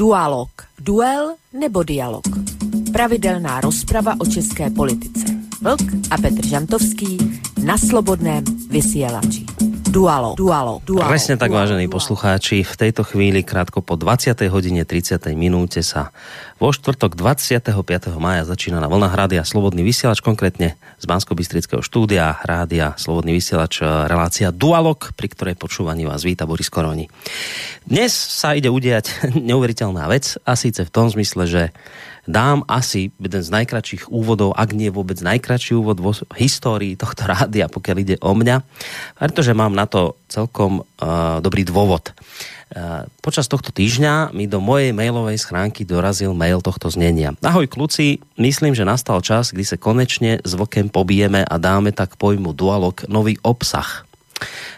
Dualog. Duel nebo dialog. Pravidelná rozprava o české politice. Vlk a Petr Žantovský na slobodném vysielači. Dualo, dualo, dualo. Presne tak, dualo, vážení dualo. poslucháči, v tejto chvíli krátko po 20. hodine 30. minúte sa vo štvrtok 25. maja začína na vlnách Rádia Slobodný vysielač, konkrétne z bansko bystrického štúdia Rádia Slobodný vysielač e, relácia Dualog, pri ktorej počúvaní vás víta Boris Koroni. Dnes sa ide udiať neuveriteľná vec a síce v tom zmysle, že dám asi jeden z najkračších úvodov, ak nie vôbec najkračší úvod vo histórii tohto rádia, pokiaľ ide o mňa, pretože mám na to celkom uh, dobrý dôvod. Uh, počas tohto týždňa mi do mojej mailovej schránky dorazil mail tohto znenia. Ahoj kluci, myslím, že nastal čas, kdy sa konečne s vlkem pobijeme a dáme tak pojmu dualog nový obsah.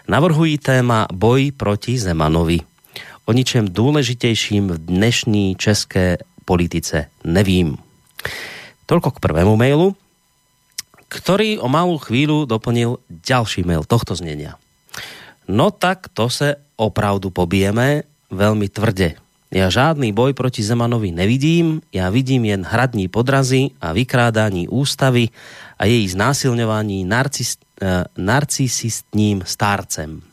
Navrhují téma boj proti Zemanovi. O ničem důležitejším v dnešní české politice nevím. Toľko k prvému mailu, ktorý o malú chvíľu doplnil ďalší mail tohto znenia. No tak to se opravdu pobijeme veľmi tvrde. Ja žádný boj proti Zemanovi nevidím, ja vidím jen hradní podrazy a vykrádání ústavy a její znásilňování narcis, eh, narcisistním stárcem.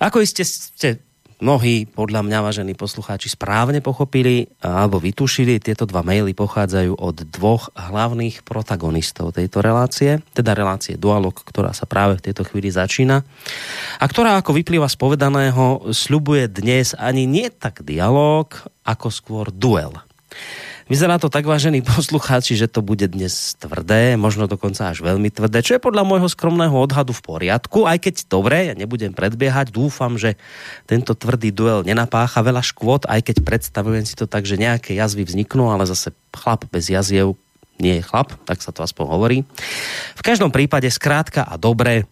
Ako iste ste mnohí, podľa mňa, vážení poslucháči, správne pochopili alebo vytušili, tieto dva maily pochádzajú od dvoch hlavných protagonistov tejto relácie, teda relácie Dualog, ktorá sa práve v tejto chvíli začína a ktorá, ako vyplýva z povedaného, sľubuje dnes ani nie tak dialog, ako skôr duel. Vyzerá to tak, vážení poslucháči, že to bude dnes tvrdé, možno dokonca až veľmi tvrdé, čo je podľa môjho skromného odhadu v poriadku, aj keď dobre, ja nebudem predbiehať, dúfam, že tento tvrdý duel nenapácha veľa škôd, aj keď predstavujem si to tak, že nejaké jazvy vzniknú, ale zase chlap bez jaziev nie je chlap, tak sa to aspoň hovorí. V každom prípade skrátka a dobre,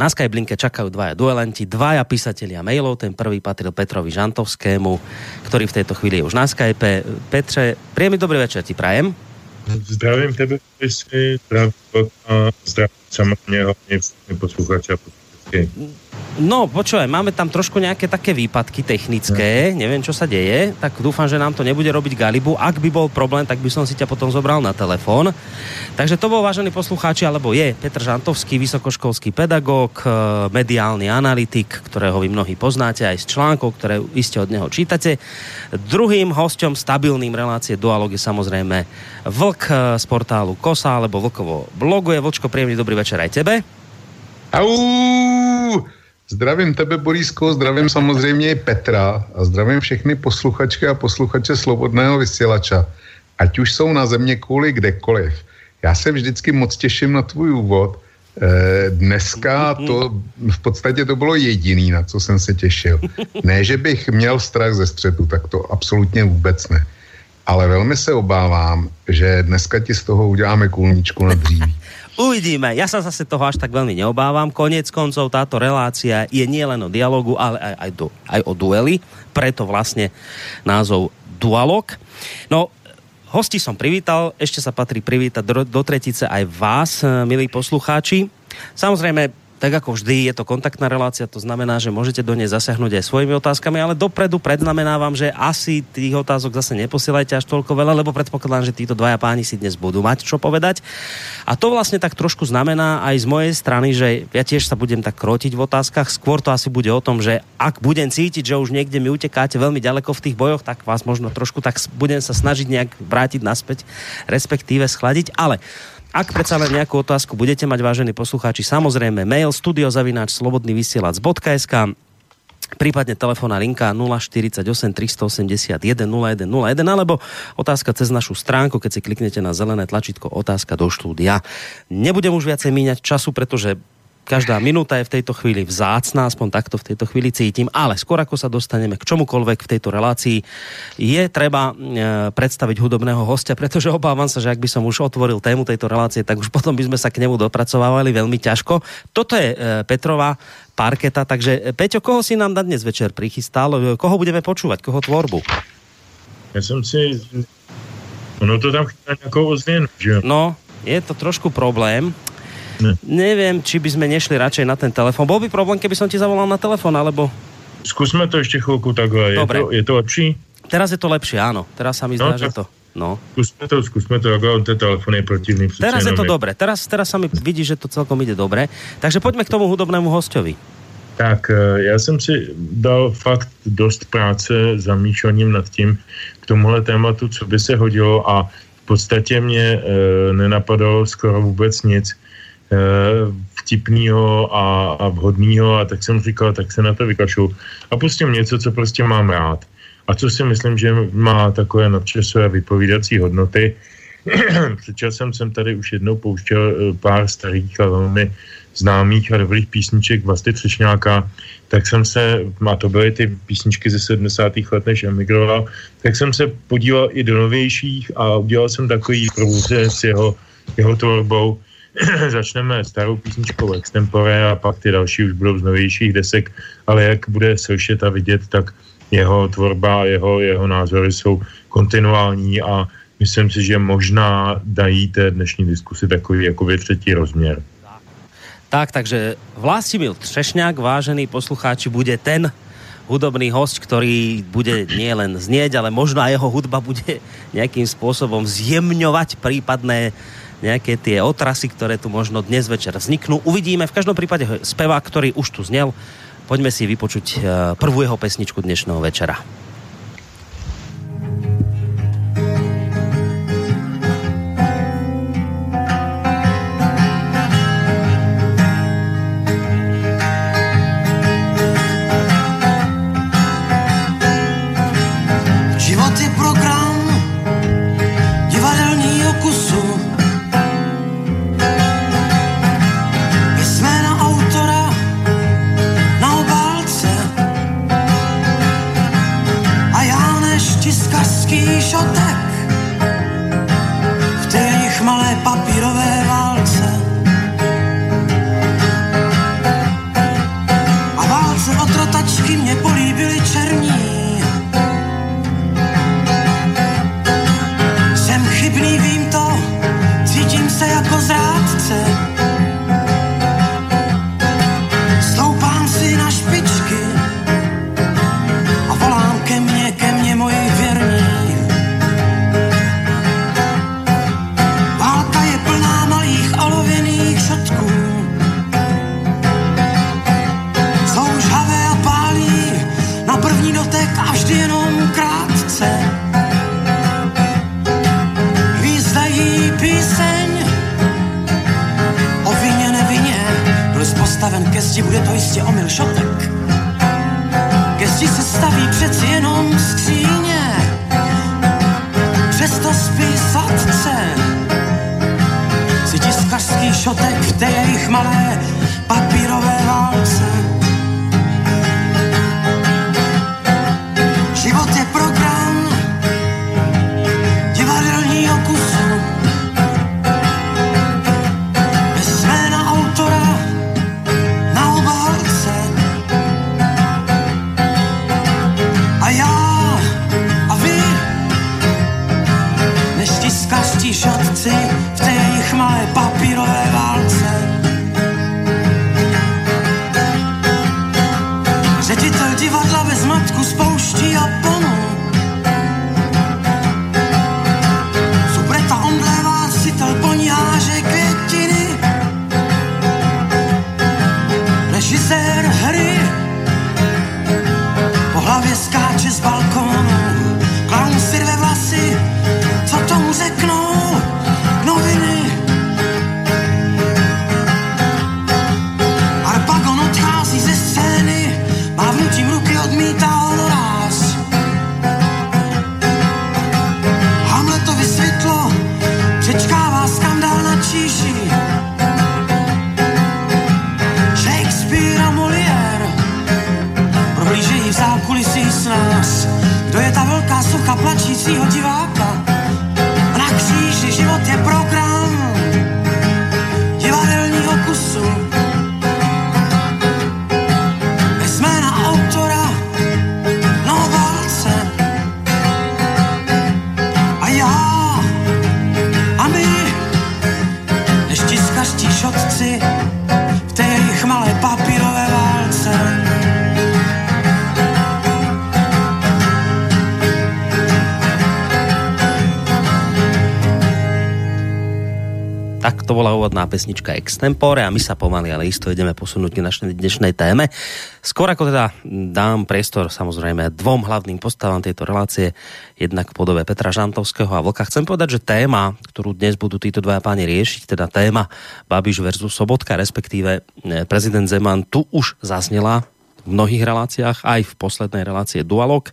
na Skyblinke čakajú dvaja duelenti, dvaja písatelia mailov. Ten prvý patril Petrovi Žantovskému, ktorý v tejto chvíli je už na Skype. Petře, príjemný dobrý večer ti prajem. Zdravím tebe, zdravím, zdravím hlavně všechny posluchače a. No, počúvaj, máme tam trošku nejaké také výpadky technické, neviem, čo sa deje, tak dúfam, že nám to nebude robiť galibu. Ak by bol problém, tak by som si ťa potom zobral na telefón. Takže to bol, vážení poslucháči, alebo je Petr Žantovský, vysokoškolský pedagóg, eh, mediálny analytik, ktorého vy mnohí poznáte aj z článkov, ktoré iste od neho čítate. Druhým hosťom stabilným relácie Dualog je samozrejme Vlk eh, z portálu Kosa, alebo Vlkovo bloguje. Vlčko, príjemný dobrý večer aj tebe. Au! Zdravím tebe, Borísko, zdravím samozřejmě i Petra a zdravím všechny posluchačky a posluchače Slobodného vysílača. Ať už jsou na země kvůli kdekoliv. Já se vždycky moc těším na tvůj úvod. Eh, dneska to v podstatě to bylo jediný, na co jsem se těšil. Ne, že bych měl strach ze střetu, tak to absolutně vůbec ne. Ale velmi se obávám, že dneska ti z toho uděláme kůlničku na dříví. Uvidíme. Ja sa zase toho až tak veľmi neobávam. Konec koncov táto relácia je nielen o dialogu, ale aj, aj, do, aj o dueli. Preto vlastne názov Dualog. No, hosti som privítal, ešte sa patrí privítať do, do tretice aj vás, milí poslucháči. Samozrejme, tak ako vždy je to kontaktná relácia, to znamená, že môžete do nej zasiahnuť aj svojimi otázkami, ale dopredu predznamenávam, že asi tých otázok zase neposielajte až toľko veľa, lebo predpokladám, že títo dvaja páni si dnes budú mať čo povedať. A to vlastne tak trošku znamená aj z mojej strany, že ja tiež sa budem tak krotiť v otázkach. Skôr to asi bude o tom, že ak budem cítiť, že už niekde mi utekáte veľmi ďaleko v tých bojoch, tak vás možno trošku tak budem sa snažiť nejak vrátiť naspäť, respektíve schladiť. Ale ak predsa len nejakú otázku budete mať, vážení poslucháči, samozrejme mail studiozavináč slobodnyvysielac.sk prípadne telefónna linka 048 381 0101 alebo otázka cez našu stránku, keď si kliknete na zelené tlačítko otázka do štúdia. Nebudem už viacej míňať času, pretože Každá minúta je v tejto chvíli vzácná, aspoň takto v tejto chvíli cítim, ale skôr ako sa dostaneme k čomukoľvek v tejto relácii, je treba e, predstaviť hudobného hostia, pretože obávam sa, že ak by som už otvoril tému tejto relácie, tak už potom by sme sa k nemu dopracovávali veľmi ťažko. Toto je e, Petrova parketa, takže e, Peťo, koho si nám na dnes večer prichystal? Koho budeme počúvať? Koho tvorbu? Ja som si... Ono to tam chýba nejakou ozvienu, že? No, je to trošku problém. Ne. Neviem, či by sme nešli radšej na ten telefon. Bol by problém, keby som ti zavolal na telefon, alebo... Skúsme to ešte chvíľku tak. Je Dobre. to, je to lepší? Teraz je to lepšie, áno. Teraz sa mi zdá, no, že to... No. Skúsme to, skúsme to, ako ten telefon je protivný. Teraz je to je... dobre, teraz, teraz sa mi vidí, že to celkom ide dobre. Takže poďme k tomu hudobnému hostovi. Tak já jsem si dal fakt dost práce zamýšlením nad tím k tomuhle tématu, co by se hodilo a v podstatě mě e, nenapadalo skoro vůbec nic e, vtipného a, a vhodného a tak jsem říkal, tak se na to vykašu a pustím něco, co prostě mám rád a co si myslím, že má takové nadčasové vypovídací hodnoty. Před časem jsem tady už jednou pouštěl eh, pár starých a velmi známých a dobrých písniček Vlasty Třešňáka, tak jsem se, a to byly ty písničky ze 70. let, než emigroval, tak jsem se podíval i do novějších a udělal jsem takový průřez s jeho, jeho tvorbou. Začneme starou písničkou Extempore a pak ty další už budou z novějších desek, ale jak bude slyšet a vidět, tak jeho tvorba a jeho, jeho názory jsou kontinuální a myslím si, že možná dají té dnešní diskusi takový jakoby třetí rozměr. Tak, takže Vlastimil Třešňák, vážený poslucháči, bude ten hudobný host, ktorý bude nielen znieť, ale možno aj jeho hudba bude nejakým spôsobom zjemňovať prípadné nejaké tie otrasy, ktoré tu možno dnes večer vzniknú. Uvidíme. V každom prípade spevák, ktorý už tu znel, Poďme si vypočuť eh, prvú jeho pesničku dnešného večera. Pesnička Extempore a my sa pomaly, ale isto ideme posunúť k našej dnešnej téme. Skôr ako teda dám priestor samozrejme dvom hlavným postavám tejto relácie, jednak v podobe Petra Žantovského a Vlka. Chcem povedať, že téma, ktorú dnes budú títo dvaja páni riešiť, teda téma Babiš versus Sobotka, respektíve eh, prezident Zeman, tu už zaznela v mnohých reláciách, aj v poslednej relácie Dualog.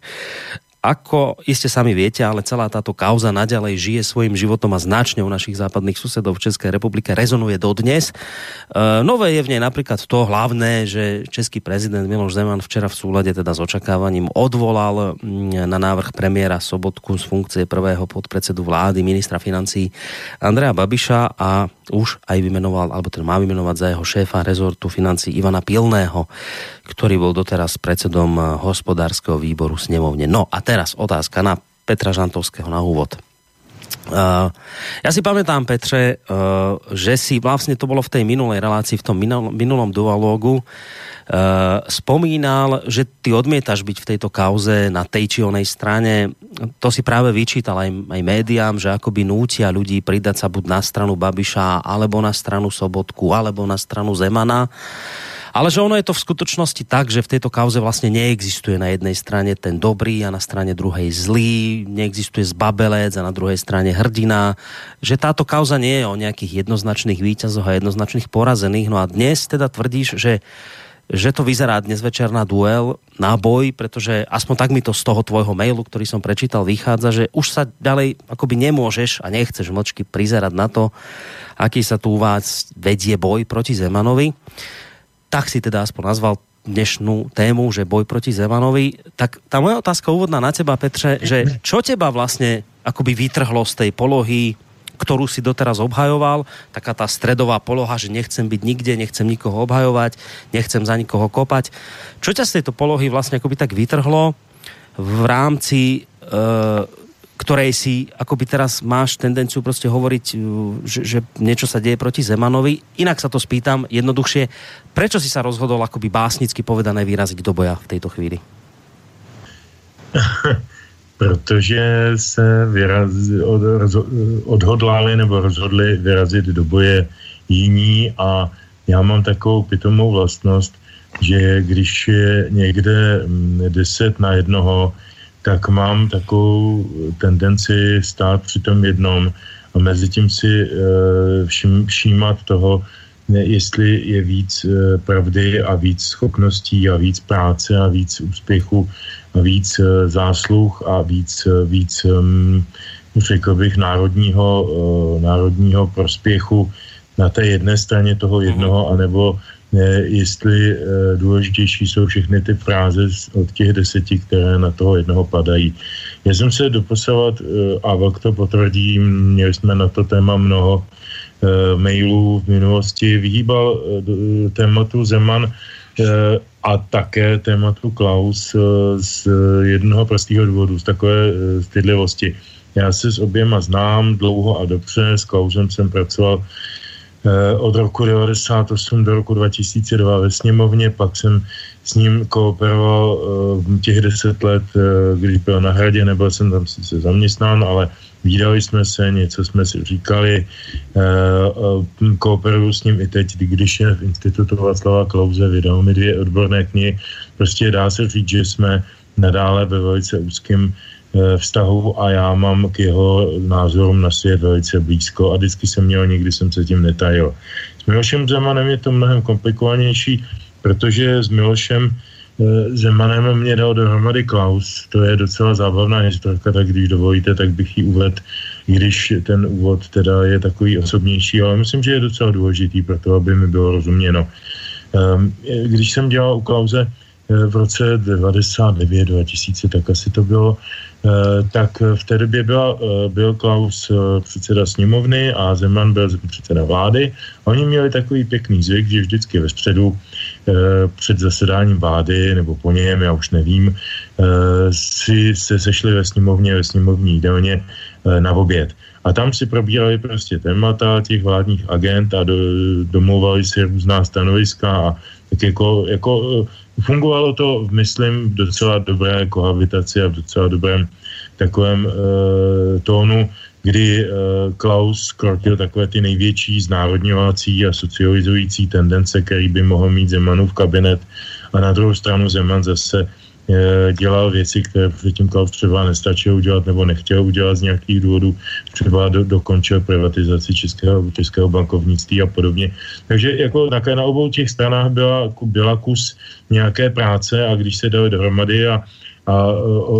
Ako iste sami viete, ale celá táto kauza naďalej žije svojim životom a značne u našich západných susedov v Českej republike rezonuje dodnes. E, nové je v nej napríklad to hlavné, že český prezident Miloš Zeman včera v súlade teda s očakávaním odvolal mm, na návrh premiéra Sobotku z funkcie prvého podpredsedu vlády, ministra financí Andrea Babiša a už aj vymenoval, alebo ten má vymenovať za jeho šéfa rezortu financí Ivana Pilného, ktorý bol doteraz predsedom eh, hospodárskeho výboru snemovne. No a teraz otázka na Petra Žantovského na úvod. Uh, ja si pamätám, Petře, uh, že si vlastne to bolo v tej minulej relácii, v tom minul, minulom uh, spomínal, že ty odmietaš byť v tejto kauze na tej či onej strane. To si práve vyčítal aj, aj médiám, že akoby nútia ľudí pridať sa buď na stranu Babiša, alebo na stranu Sobotku, alebo na stranu Zemana. Uh, ale že ono je to v skutočnosti tak, že v tejto kauze vlastne neexistuje na jednej strane ten dobrý a na strane druhej zlý, neexistuje zbabelec a na druhej strane hrdina, že táto kauza nie je o nejakých jednoznačných výťazoch a jednoznačných porazených. No a dnes teda tvrdíš, že že to vyzerá dnes večer na duel, na boj, pretože aspoň tak mi to z toho tvojho mailu, ktorý som prečítal, vychádza, že už sa ďalej akoby nemôžeš a nechceš mlčky prizerať na to, aký sa tu u vás vedie boj proti Zemanovi tak si teda aspoň nazval dnešnú tému, že boj proti Zemanovi. Tak tá moja otázka úvodná na teba, Petře, že čo teba vlastne akoby vytrhlo z tej polohy, ktorú si doteraz obhajoval, taká tá stredová poloha, že nechcem byť nikde, nechcem nikoho obhajovať, nechcem za nikoho kopať. Čo ťa z tejto polohy vlastne akoby tak vytrhlo v rámci e, ktorej si akoby teraz máš tendenciu prostě hovoriť, uh, že, že niečo sa deje proti Zemanovi. Inak sa to spýtam jednoduchšie, prečo si sa rozhodol akoby básnicky povedané vyraziť do boja v tejto chvíli? Protože se vyraz, od, odhodlali nebo rozhodli vyrazit do boje jiní a já mám takovou pitomou vlastnost, že když je někde mm, deset na jednoho, tak mám takovou tendenci stát při tom jednom a mezi tím si uh, všim, všímat toho, ne, jestli je víc uh, pravdy a víc schopností a víc práce a víc úspěchu a víc uh, zásluh a víc, víc um, řekl bych, národního, národního prospěchu na té jedné straně toho jednoho, mhm. anebo jestli eh, důležitější jsou všechny ty fráze od těch deseti, které na toho jednoho padají. Já jsem se doposavat, eh, a Vlk to potvrdí, měli jsme na to téma mnoho eh, mailů v minulosti, vyhýbal tématu Zeman a také tématu Klaus z jednoho prostého důvodu, z takové stydlivosti. Já se s oběma znám dlouho a dobře, s Klausem jsem pracoval od roku 1998 do roku 2002 ve sněmovně, pak jsem s ním kooperoval uh, těch deset let, uh, když byl na hradě, nebyl jsem tam sice zaměstnán, ale výdali jsme se, něco jsme si říkali, kooperuju s ním i teď, když je v institutu Václava Klauze, vydal mi dvě odborné knihy, prostě dá se říct, že jsme nadále ve velice úzkém Eh, vztahu a já mám k jeho názorům na svět velice blízko a vždycky jsem měl, nikdy jsem se tím netajil. S Milošem Zemanem je to mnohem komplikovanější, protože s Milošem eh, Zemanem mě dal dohromady Klaus, to je docela zábavná historka, tak když dovolíte, tak bych ji uvedl, když ten úvod teda je takový osobnější, ale myslím, že je docela důležitý pro to, aby mi bylo rozuměno. Ehm, když jsem dělal u Klauze eh, v roce 99-2000, tak asi to bylo, Eh, tak v té době byla, eh, byl Klaus eh, předseda sněmovny a Zeman byl předseda vlády. Oni měli takový pěkný zvyk, že vždycky ve středu před zasedáním vlády, nebo po něm, já už nevím, si se sešli ve sněmovně, ve sněmovní jídelně na oběd. A tam si probírali prostě témata těch vládních agent a do, domlouvali si různá stanoviska a tak jako, jako fungovalo to, myslím, v docela dobré kohabitaci a v docela dobrém takovém e, tónu, kdy Klaus krotil takové ty největší znárodňovací a socializující tendence, který by mohl mít Zemanův kabinet a na druhou stranu Zeman zase dělal věci, které předtím Klaus třeba nestačil udělat nebo nechtěl udělat z nějakých důvodů, třeba do, dokončil privatizaci českého, českého bankovnictví a podobně. Takže jako také na obou těch stranách byla, byla kus nějaké práce a když se dali dohromady a a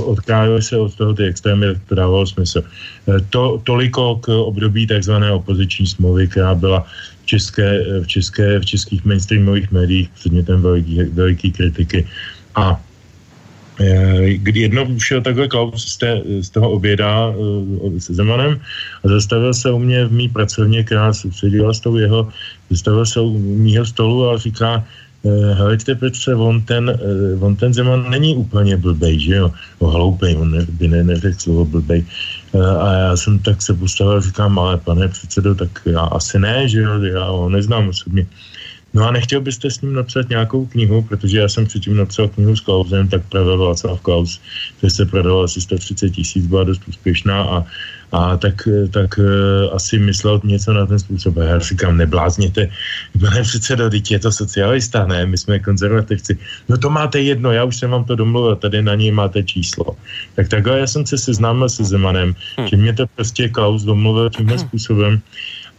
odkrájeli se od toho ty extrémy, to dávalo smysl. E, to, toliko k období takzvané opoziční smlouvy, která byla v, české, v, české, v českých mainstreamových médiích předmětem veliký, veliký kritiky. A Eh, kdy jednou šel takhle Klaus z, té, z toho oběda uh, se Zemanem a zastavil se u mě v mý pracovně, která sedila s tou jeho, zastavil se u mýho stolu a říká, uh, hleďte Petře, on ten, on ten Zeman není úplně blbej, že jo, o hloupej, on ne, by ne, neřekl slovo blbej. A já jsem tak se postavil a říkám, ale pane předsedo, tak já asi ne, že jo, já ho neznám osobně. No a nechtěl byste s ním napsat nějakou knihu, protože já jsem předtím napsal knihu s Klausem, tak pravil Václav Klaus, že se prodala asi 130 tisíc, byla dost úspěšná a, a tak, tak uh, asi myslel něco na ten způsob. A já říkám, neblázněte, pane předsedo, teď je to socialista, ne, my jsme konzervativci. No to máte jedno, já už jsem vám to domluvil, tady na něj máte číslo. Tak takhle já jsem se seznámil se Zemanem, hmm. že mě to prostě Klaus domluvil tímhle hm. způsobem.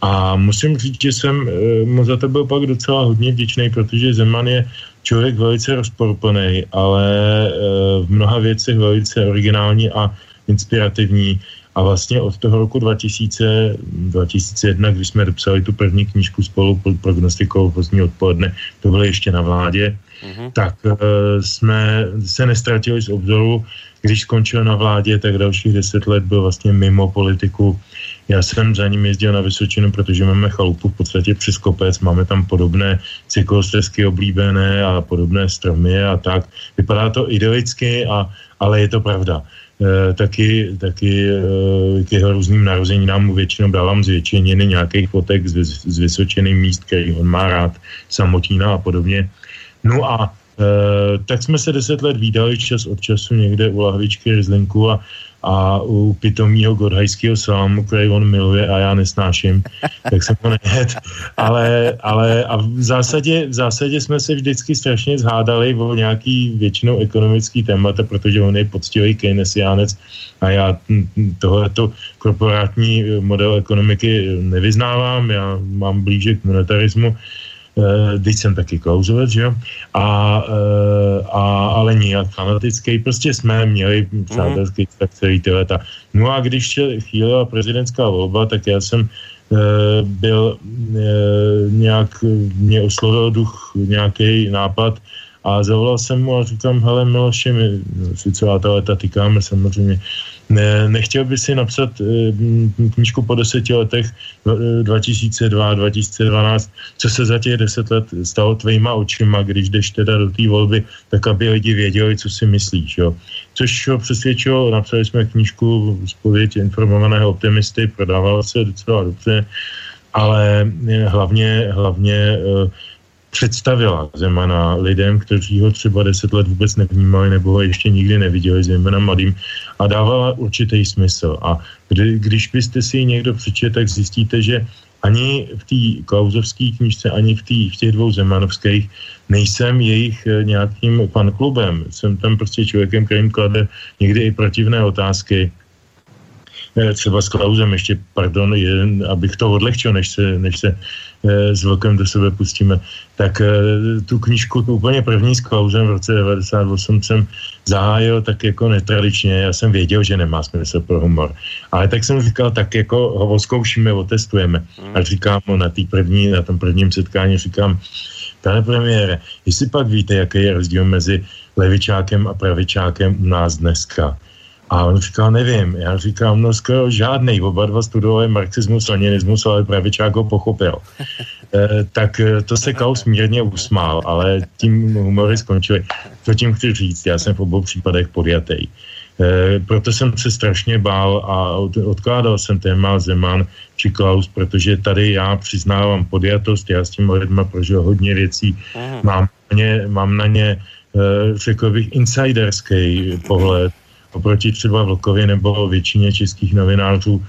A musím říct, že jsem eh, mu za to byl pak docela hodně vděčný, protože Zeman je člověk velice rozporuplný, ale eh, v mnoha věcech velice originální a inspirativní. A vlastně od toho roku 2000, 2001, když jsme dopsali tu první knížku spolu prognostikou pozdní odpoledne, to bylo ještě na vládě, mm-hmm. tak uh, jsme se nestratili z obzoru. Když skončil na vládě, tak dalších deset let byl vlastně mimo politiku já jsem za ním jezdil na Vysočinu, protože máme chalupu v podstatě přes kopec, máme tam podobné cyklostezky oblíbené a podobné stromy a tak. Vypadá to idylicky, a, ale je to pravda. E, taky, taky e, k jeho různým narozeninám mu většinou dávám zvětšeniny nějakých fotek z, z Vysočiny míst, který on má rád, Samotína a podobně. No a e, tak jsme se deset let výdali čas od času někde u lahvičky Rizlinku a a u pitomího godhajského salámu, který on miluje a já nesnáším, tak jsem ho nejet. Ale, ale a v zásadě, v zásadě jsme se vždycky strašně zhádali o nějaký většinou ekonomický témata, protože on je poctivý keynesiánec a já tohleto korporátní model ekonomiky nevyznávám, já mám blíže k monetarismu, teď jsem taky klouzovec, že jo, a, eh, a, ale nijak fanatický, prostě jsme měli přátelský mm. tak celý ty leta. No a když chvíle prezidentská volba, tak já jsem eh, byl eh, nějak, mě oslovil duch nějaký nápad a zavolal jsem mu a říkám, hele Miloši, my si celá ta leta týkáme samozřejmě, ne, nechtěl by si napsat e, knížku po deseti letech 2002, 2012, co se za těch deset let stalo tvýma očima, když jdeš teda do té volby, tak aby lidi věděli, co si myslíš. Jo. Což ho přesvědčilo, napsali jsme knížku Spověď informovaného optimisty, prodávalo se docela dobře, ale eh, hlavně, hlavně představila Zemana lidem, kteří ho třeba deset let vůbec nevnímali nebo ho ještě nikdy neviděli, zejména mladým, a dávala určitý smysl. A kdy, když byste si ji někdo přečet, tak zjistíte, že ani v té klauzovské knižce, ani v, tý, v těch dvou zemanovských nejsem jejich eh, nějakým fanklubem. Jsem tam prostě člověkem, kterým klade někdy i protivné otázky, eh, třeba s Klausem ještě, pardon, jen, abych to odlehčil, než se, než se Eh, s velkem do sebe pustíme, tak tu knížku, tu úplně první s Klausem v roce 98 jsem zahájil tak jako netradičně, já jsem věděl, že nemá smysl pro humor. Ale tak jsem říkal, tak jako ho oskoušíme, otestujeme. Hmm. A říkám mu na, první, na tom prvním setkání, říkám, pane premiére, jestli pak víte, jaký je rozdíl mezi levičákem a pravičákem u nás dneska. A on říkal, nevím. Já říkám, no skoro žádný. Oba dva studovali marxismus, leninismus, ale pravičák ho pochopil. e, tak eh, to se Klaus mírně usmál, ale tím humory skončily. Co tím chci říct? Já jsem v obou případech podjatý. E, proto jsem se strašně bál a od, odkládal jsem téma Zeman či Klaus, protože tady já přiznávám podjatost, já s těmi lidma prožil hodně věcí, mám na ně, mám na ně řekl bych, insiderský pohled oproti třeba Vlkovi nebo většině českých novinářů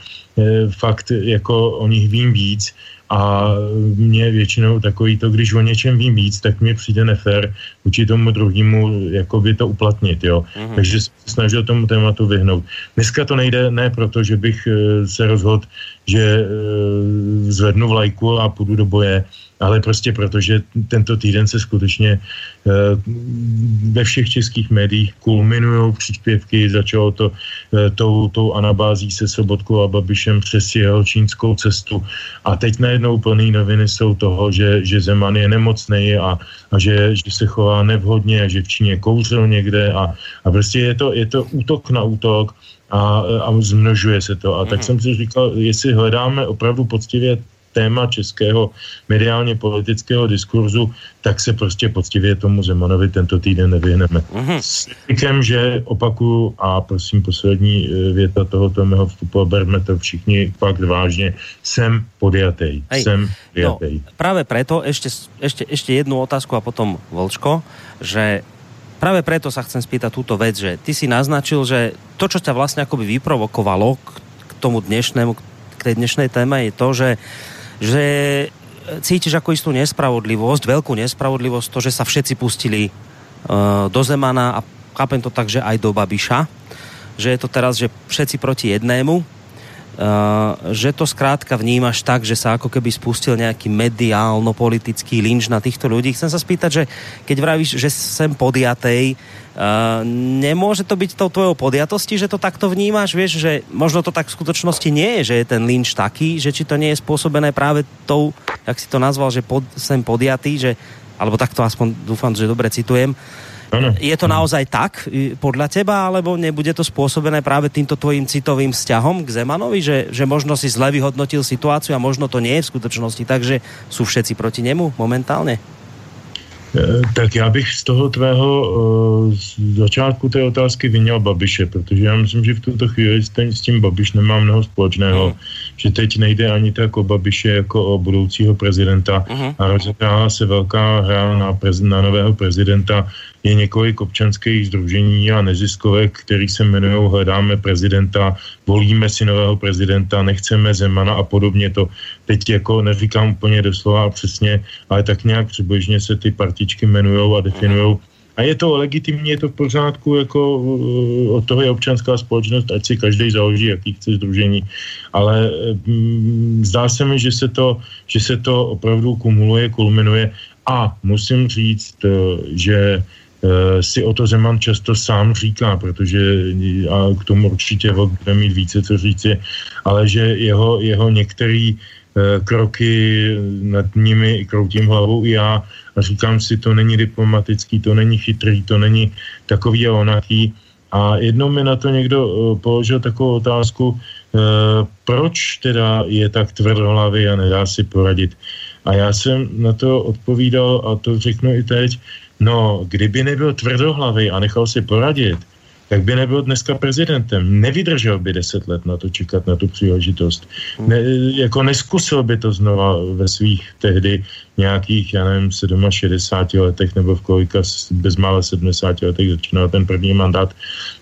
fakt jako o nich vím víc a mě většinou takový to, když o něčem vím víc, tak mi přijde nefér vůči tomu druhému by to uplatnit, jo. Mm-hmm. Takže se snažil tomu tématu vyhnout. Dneska to nejde ne proto, že bych se rozhodl, že zvednu vlajku a půjdu do boje, ale prostě protože tento týden se skutečně uh, ve všech českých médiích kulminují příspěvky, začalo to uh, tou, tou anabází se Sobotkou a Babišem přes jeho čínskou cestu. A teď najednou plný noviny jsou toho, že, že Zeman je nemocný a, a že, že se chová nevhodně a že v Číně kouřil někde a, a prostě je to, je to útok na útok a, a zmnožuje se to. A tak mm. jsem si říkal, jestli hledáme opravdu poctivě téma českého mediálně politického diskurzu, tak se prostě poctivě tomu Zemanovi tento týden nevyhneme. Mm-hmm. S tím, že opakuju a prosím poslední e, věta tohoto mého vstupu berme to všichni fakt vážně, jsem podjatej. Hej, jsem podjatej. No, právě preto ešte, ešte, ešte jednu otázku a potom Volčko, že Práve preto sa chcem spýtať túto vec, že ty si naznačil, že to, čo ťa vlastne akoby vyprovokovalo k, tomu dnešnému, k tej dnešnej téme je to, že že cítiš ako istú nespravodlivosť, veľkú nespravodlivosť, to, že sa všetci pustili uh, do Zemana a chápem to tak, že aj do Babiša, že je to teraz, že všetci proti jednému, že to zkrátka vnímaš tak, že sa ako keby spustil nejaký mediálno-politický lynč na týchto ľudí. Chcem sa spýtať, že keď vravíš, že sem podjatej, Uh, nemôže to byť tou tvojou podjatosti, že to takto vnímáš, vieš, že možno to tak v skutočnosti nie je, že je ten lynč taký, že či to nie je spôsobené práve tou, jak si to nazval, že pod, sem podjatý, že, alebo takto aspoň dúfam, že dobre citujem, Ano. Je to naozaj tak podľa teba, alebo nebude to spôsobené práve týmto tvojim citovým vzťahom k Zemanovi, že, že možno si zle vyhodnotil situáciu a možno to nie je v skutočnosti, takže sú všetci proti nemu momentálne? Eh, tak já bych z toho tvého uh, začátku té otázky vyněl Babiše, protože já myslím, že v tuto chvíli s, s tím Babiš nemá mnoho společného, uh-huh. že teď nejde ani tak o Babiše jako o budoucího prezidenta uh-huh. a rozhodná se velká hra na, prez, na nového prezidenta je několik občanských združení a neziskovek, který se jmenují Hledáme prezidenta, volíme si nového prezidenta, nechceme Zemana a podobně to. Teď jako neříkám úplně doslova přesně, ale tak nějak přibližně se ty partičky jmenují a definují. A je to legitimní, je to v pořádku, jako uh, od toho je občanská společnost, ať si každý založí, jaký chce združení. Ale mm, zdá se mi, že se, to, že se to opravdu kumuluje, kulminuje. A musím říct, uh, že Eh, si o to Zeman často sám říká, protože a k tomu určitě bude mít více co říci, ale že jeho, jeho některé eh, kroky nad nimi kroutím hlavou i já a říkám si, to není diplomatický, to není chytrý, to není takový a onaký. A jednou mi na to někdo eh, položil takovou otázku, proč teda je tak tvrdohlavý a nedá si poradit. A já jsem na to odpovídal, a to řeknu i teď, No, kdyby nebyl tvrdohlavý a nechal si poradit, tak by nebyl dneska prezidentem. Nevydržel by deset let na to čekat, na tu příležitost. Ne, jako neskusil by to znova ve svých tehdy nějakých, já nevím, 67 letech nebo v kolika bezmále 70 letech začínal ten první mandát.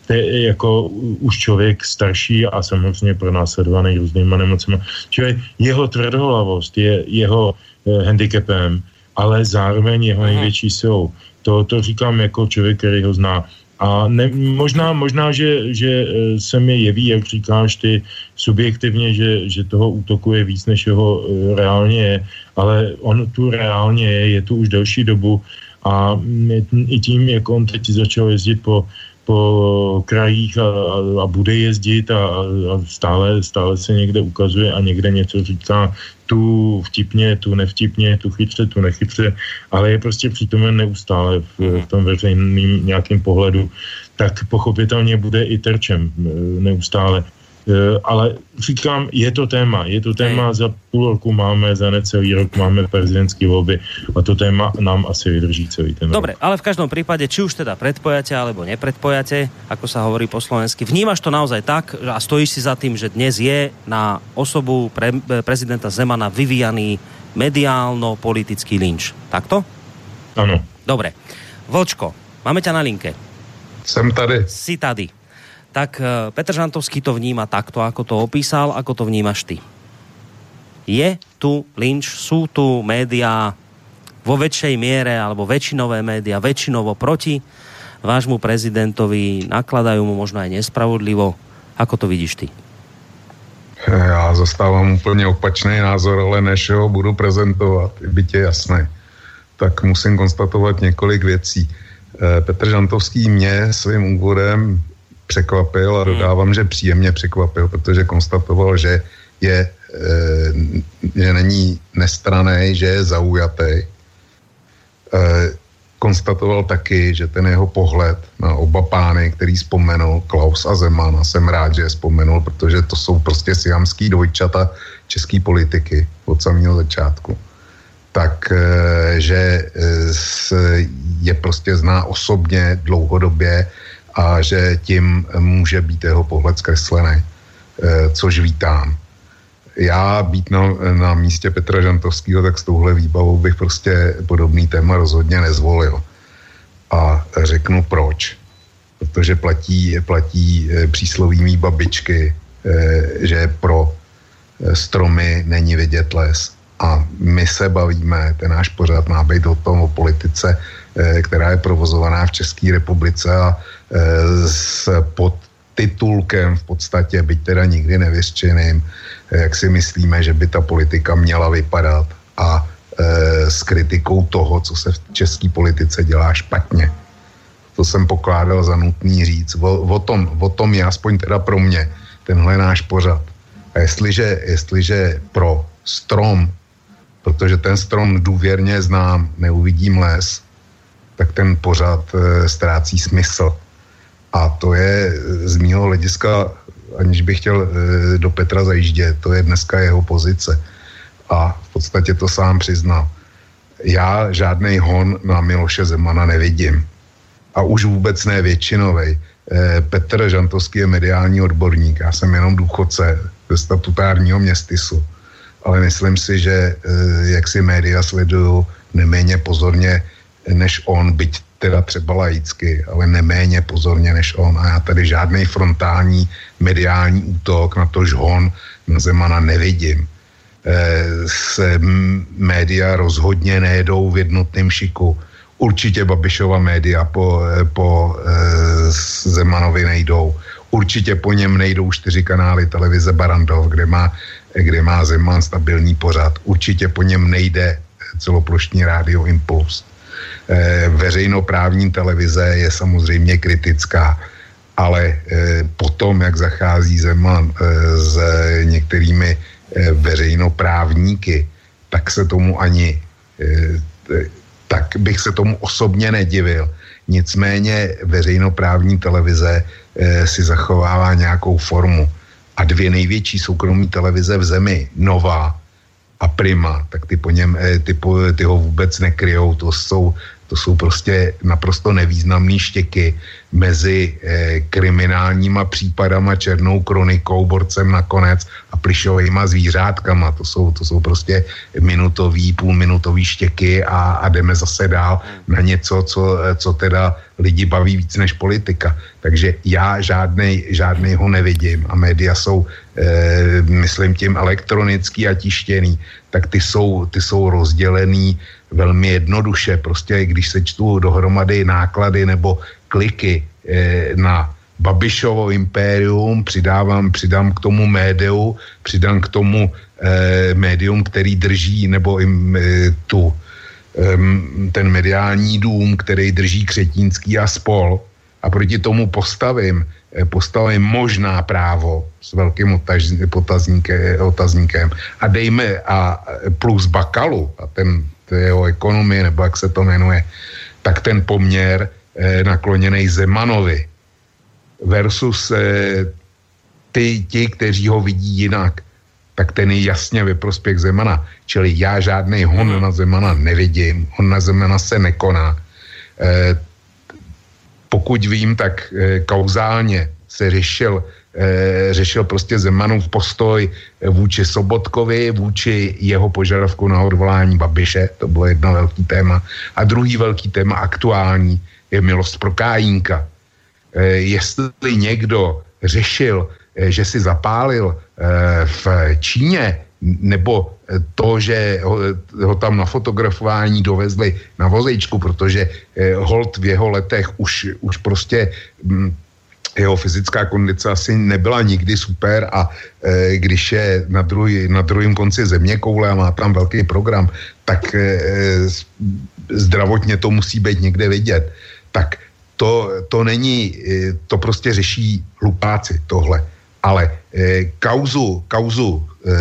To je jako už člověk starší a samozřejmě pronásledovaný různýma nemocemi. Čili jeho tvrdohlavost je jeho eh, handicapem, ale zároveň jeho největší silou. To, to říkám jako člověk, který ho zná. A ne, možná, možná že, že e, se mi jeví, jak říkáš ty, subjektivně, že, že toho útoku je víc, než jeho e, reálně je, ale on tu reálně je, je tu už delší dobu a i tím, jak on teď začal jezdit po po krajích a, a, a bude jezdit a, a stále, stále se někde ukazuje a někde něco říká tu vtipně, tu nevtipně, tu chytře, tu nechytře, ale je prostě přítomen neustále v, v tom veřejným nějakým pohledu, tak pochopitelně bude i terčem e, neustále. Eh, ale říkám, je to téma, je to téma, za půl roku máme, za necelý rok máme prezidentské volby a to téma nám asi vydrží celý ten Dobre, rok. ale v každom prípade, či už teda predpojate alebo nepredpojate, ako sa hovorí po slovensky, vnímaš to naozaj tak a stojíš si za tým, že dnes je na osobu pre, prezidenta Zemana vyvíjaný mediálno-politický lynč. Takto? Ano. Dobre. Vlčko, máme ťa na linke. Jsem tady. Si tady tak eh, Petr Žantovský to vníma takto, ako to opísal, ako to vnímaš ty. Je tu lynč, sú tu médiá vo väčšej miere, alebo väčšinové médiá, väčšinovo proti vášmu prezidentovi, nakladajú mu možno aj nespravodlivo. Ako to vidíš ty? Já zastávám úplně opačný názor, ale než ho budu prezentovat, byť je jasné, tak musím konstatovat několik věcí. Eh, Petr Žantovský mě svým úvodem překvapil a hmm. dodávám, že příjemně překvapil, protože konstatoval, že je, eh, že není nestraný, že je zaujatý. Eh, konstatoval taky, že ten jeho pohled na oba pány, který vzpomenul, Klaus a Zeman, a jsem rád, že je vzpomenul, protože to jsou prostě siamský dvojčata české politiky od samého začátku, tak eh, že je prostě zná osobně dlouhodobě a že tím může být jeho pohled zkreslený, eh, což vítám já být na, na místě Petra Žantovského, tak s touhle výbavou bych prostě podobný téma rozhodně nezvolil. A řeknu proč. Protože platí, platí eh, přísloví mý babičky, eh, že pro stromy není vidět les. A my se bavíme, ten náš pořád má být o tom, o politice, která je provozovaná v České republice a s pod titulkem v podstatě, byť teda nikdy nevěřčeným, jak si myslíme, že by ta politika měla vypadat a s kritikou toho, co se v české politice dělá špatně. To jsem pokládal za nutný říct. O, o, tom, o tom je aspoň teda pro mě tenhle náš pořad. A jestliže, jestliže pro strom, protože ten strom důvěrně znám, neuvidím les, tak ten pořad e, ztrácí smysl. A to je z mého hlediska aniž bych chtěl e, do Petra zajíždět, to je dneska jeho pozice. A v podstatě to sám přiznal. Já žádný hon na Miloše Zemana nevidím. A už vůbec ne většinovej. Petr Žantovský je mediální odborník, já jsem jenom důchodce ze statutárního městysu. Ale myslím si, že jak si média sledují neméně pozorně než on, byť teda třeba laicky, ale neméně pozorně než on. A já tady žádný frontální mediální útok na to žhon na Zemana nevidím. E, se média rozhodně nejedou v jednotném šiku. Určitě Babišova média po, eh, po e, Zemanovi nejdou. Určitě po něm nejdou čtyři kanály televize Barandov, kde má, kde má Zeman stabilní pořad. Určitě po něm nejde celoplošní rádio Impuls Eh, veřejnoprávní televize je samozřejmě kritická, ale eh, potom, jak zachází Zeman eh, s některými veřejnoprávníky, tak se tomu ani, tak bych se tomu osobně nedivil. Nicméně veřejnoprávní televize si zachovává nějakou formu. A dvě největší soukromí televize v zemi, Nová a Prima, tak ty po něm, ty, po, ty ho vůbec nekryjou, to jsou to jsou prostě naprosto nevýznamné štěky mezi eh, kriminálníma případama, černou kronikou, borcem nakonec a plišovejma zvířátkama. To jsou, to jsou prostě minutový, půlminutový štěky a, a jdeme zase dál na něco, co, co teda lidi baví víc než politika. Takže já žádnej, žádnej ho nevidím a média jsou, eh, myslím tím elektronický a tištěný, tak ty jsou, ty jsou rozdělený velmi jednoduše. Prostě když se čtu dohromady náklady nebo kliky eh, na Babišovo impérium, přidávám, přidám k tomu médiu, přidám k tomu eh, médium, který drží, nebo im, eh, tu, eh, ten mediální dům, který drží Křetínský a spol, a proti tomu postavím, postavím možná právo s velkým otazníkem, otazníkem a dejme a plus Bakalu a ten jeho ekonomie, nebo jak se to jmenuje, tak ten poměr eh, nakloněný Zemanovi versus eh, ty, ti, kteří ho vidí jinak, tak ten je jasně ve prospěch Zemana. Čili já žádný hon na Zemana nevidím, hon na Zemana se nekoná. Eh, pokud vím, tak eh, kauzálně se řešil řešil prostě Zemanův postoj vůči Sobotkovi, vůči jeho požadavku na odvolání Babiše, to bylo jedno velký téma. A druhý velký téma aktuální je milost pro Kájínka. Eh, jestli někdo řešil, že si zapálil v Číně, nebo to, že ho, ho tam na fotografování dovezli na vozejčku, protože hold v jeho letech už, už prostě hm, jeho fyzická kondice asi nebyla nikdy super a e, když je na, druhý, na druhém konci země koule a má tam velký program, tak e, zdravotně to musí být někde vidět. Tak to, to není, e, to prostě řeší hlupáci tohle. Ale e, kauzu, kauzu e,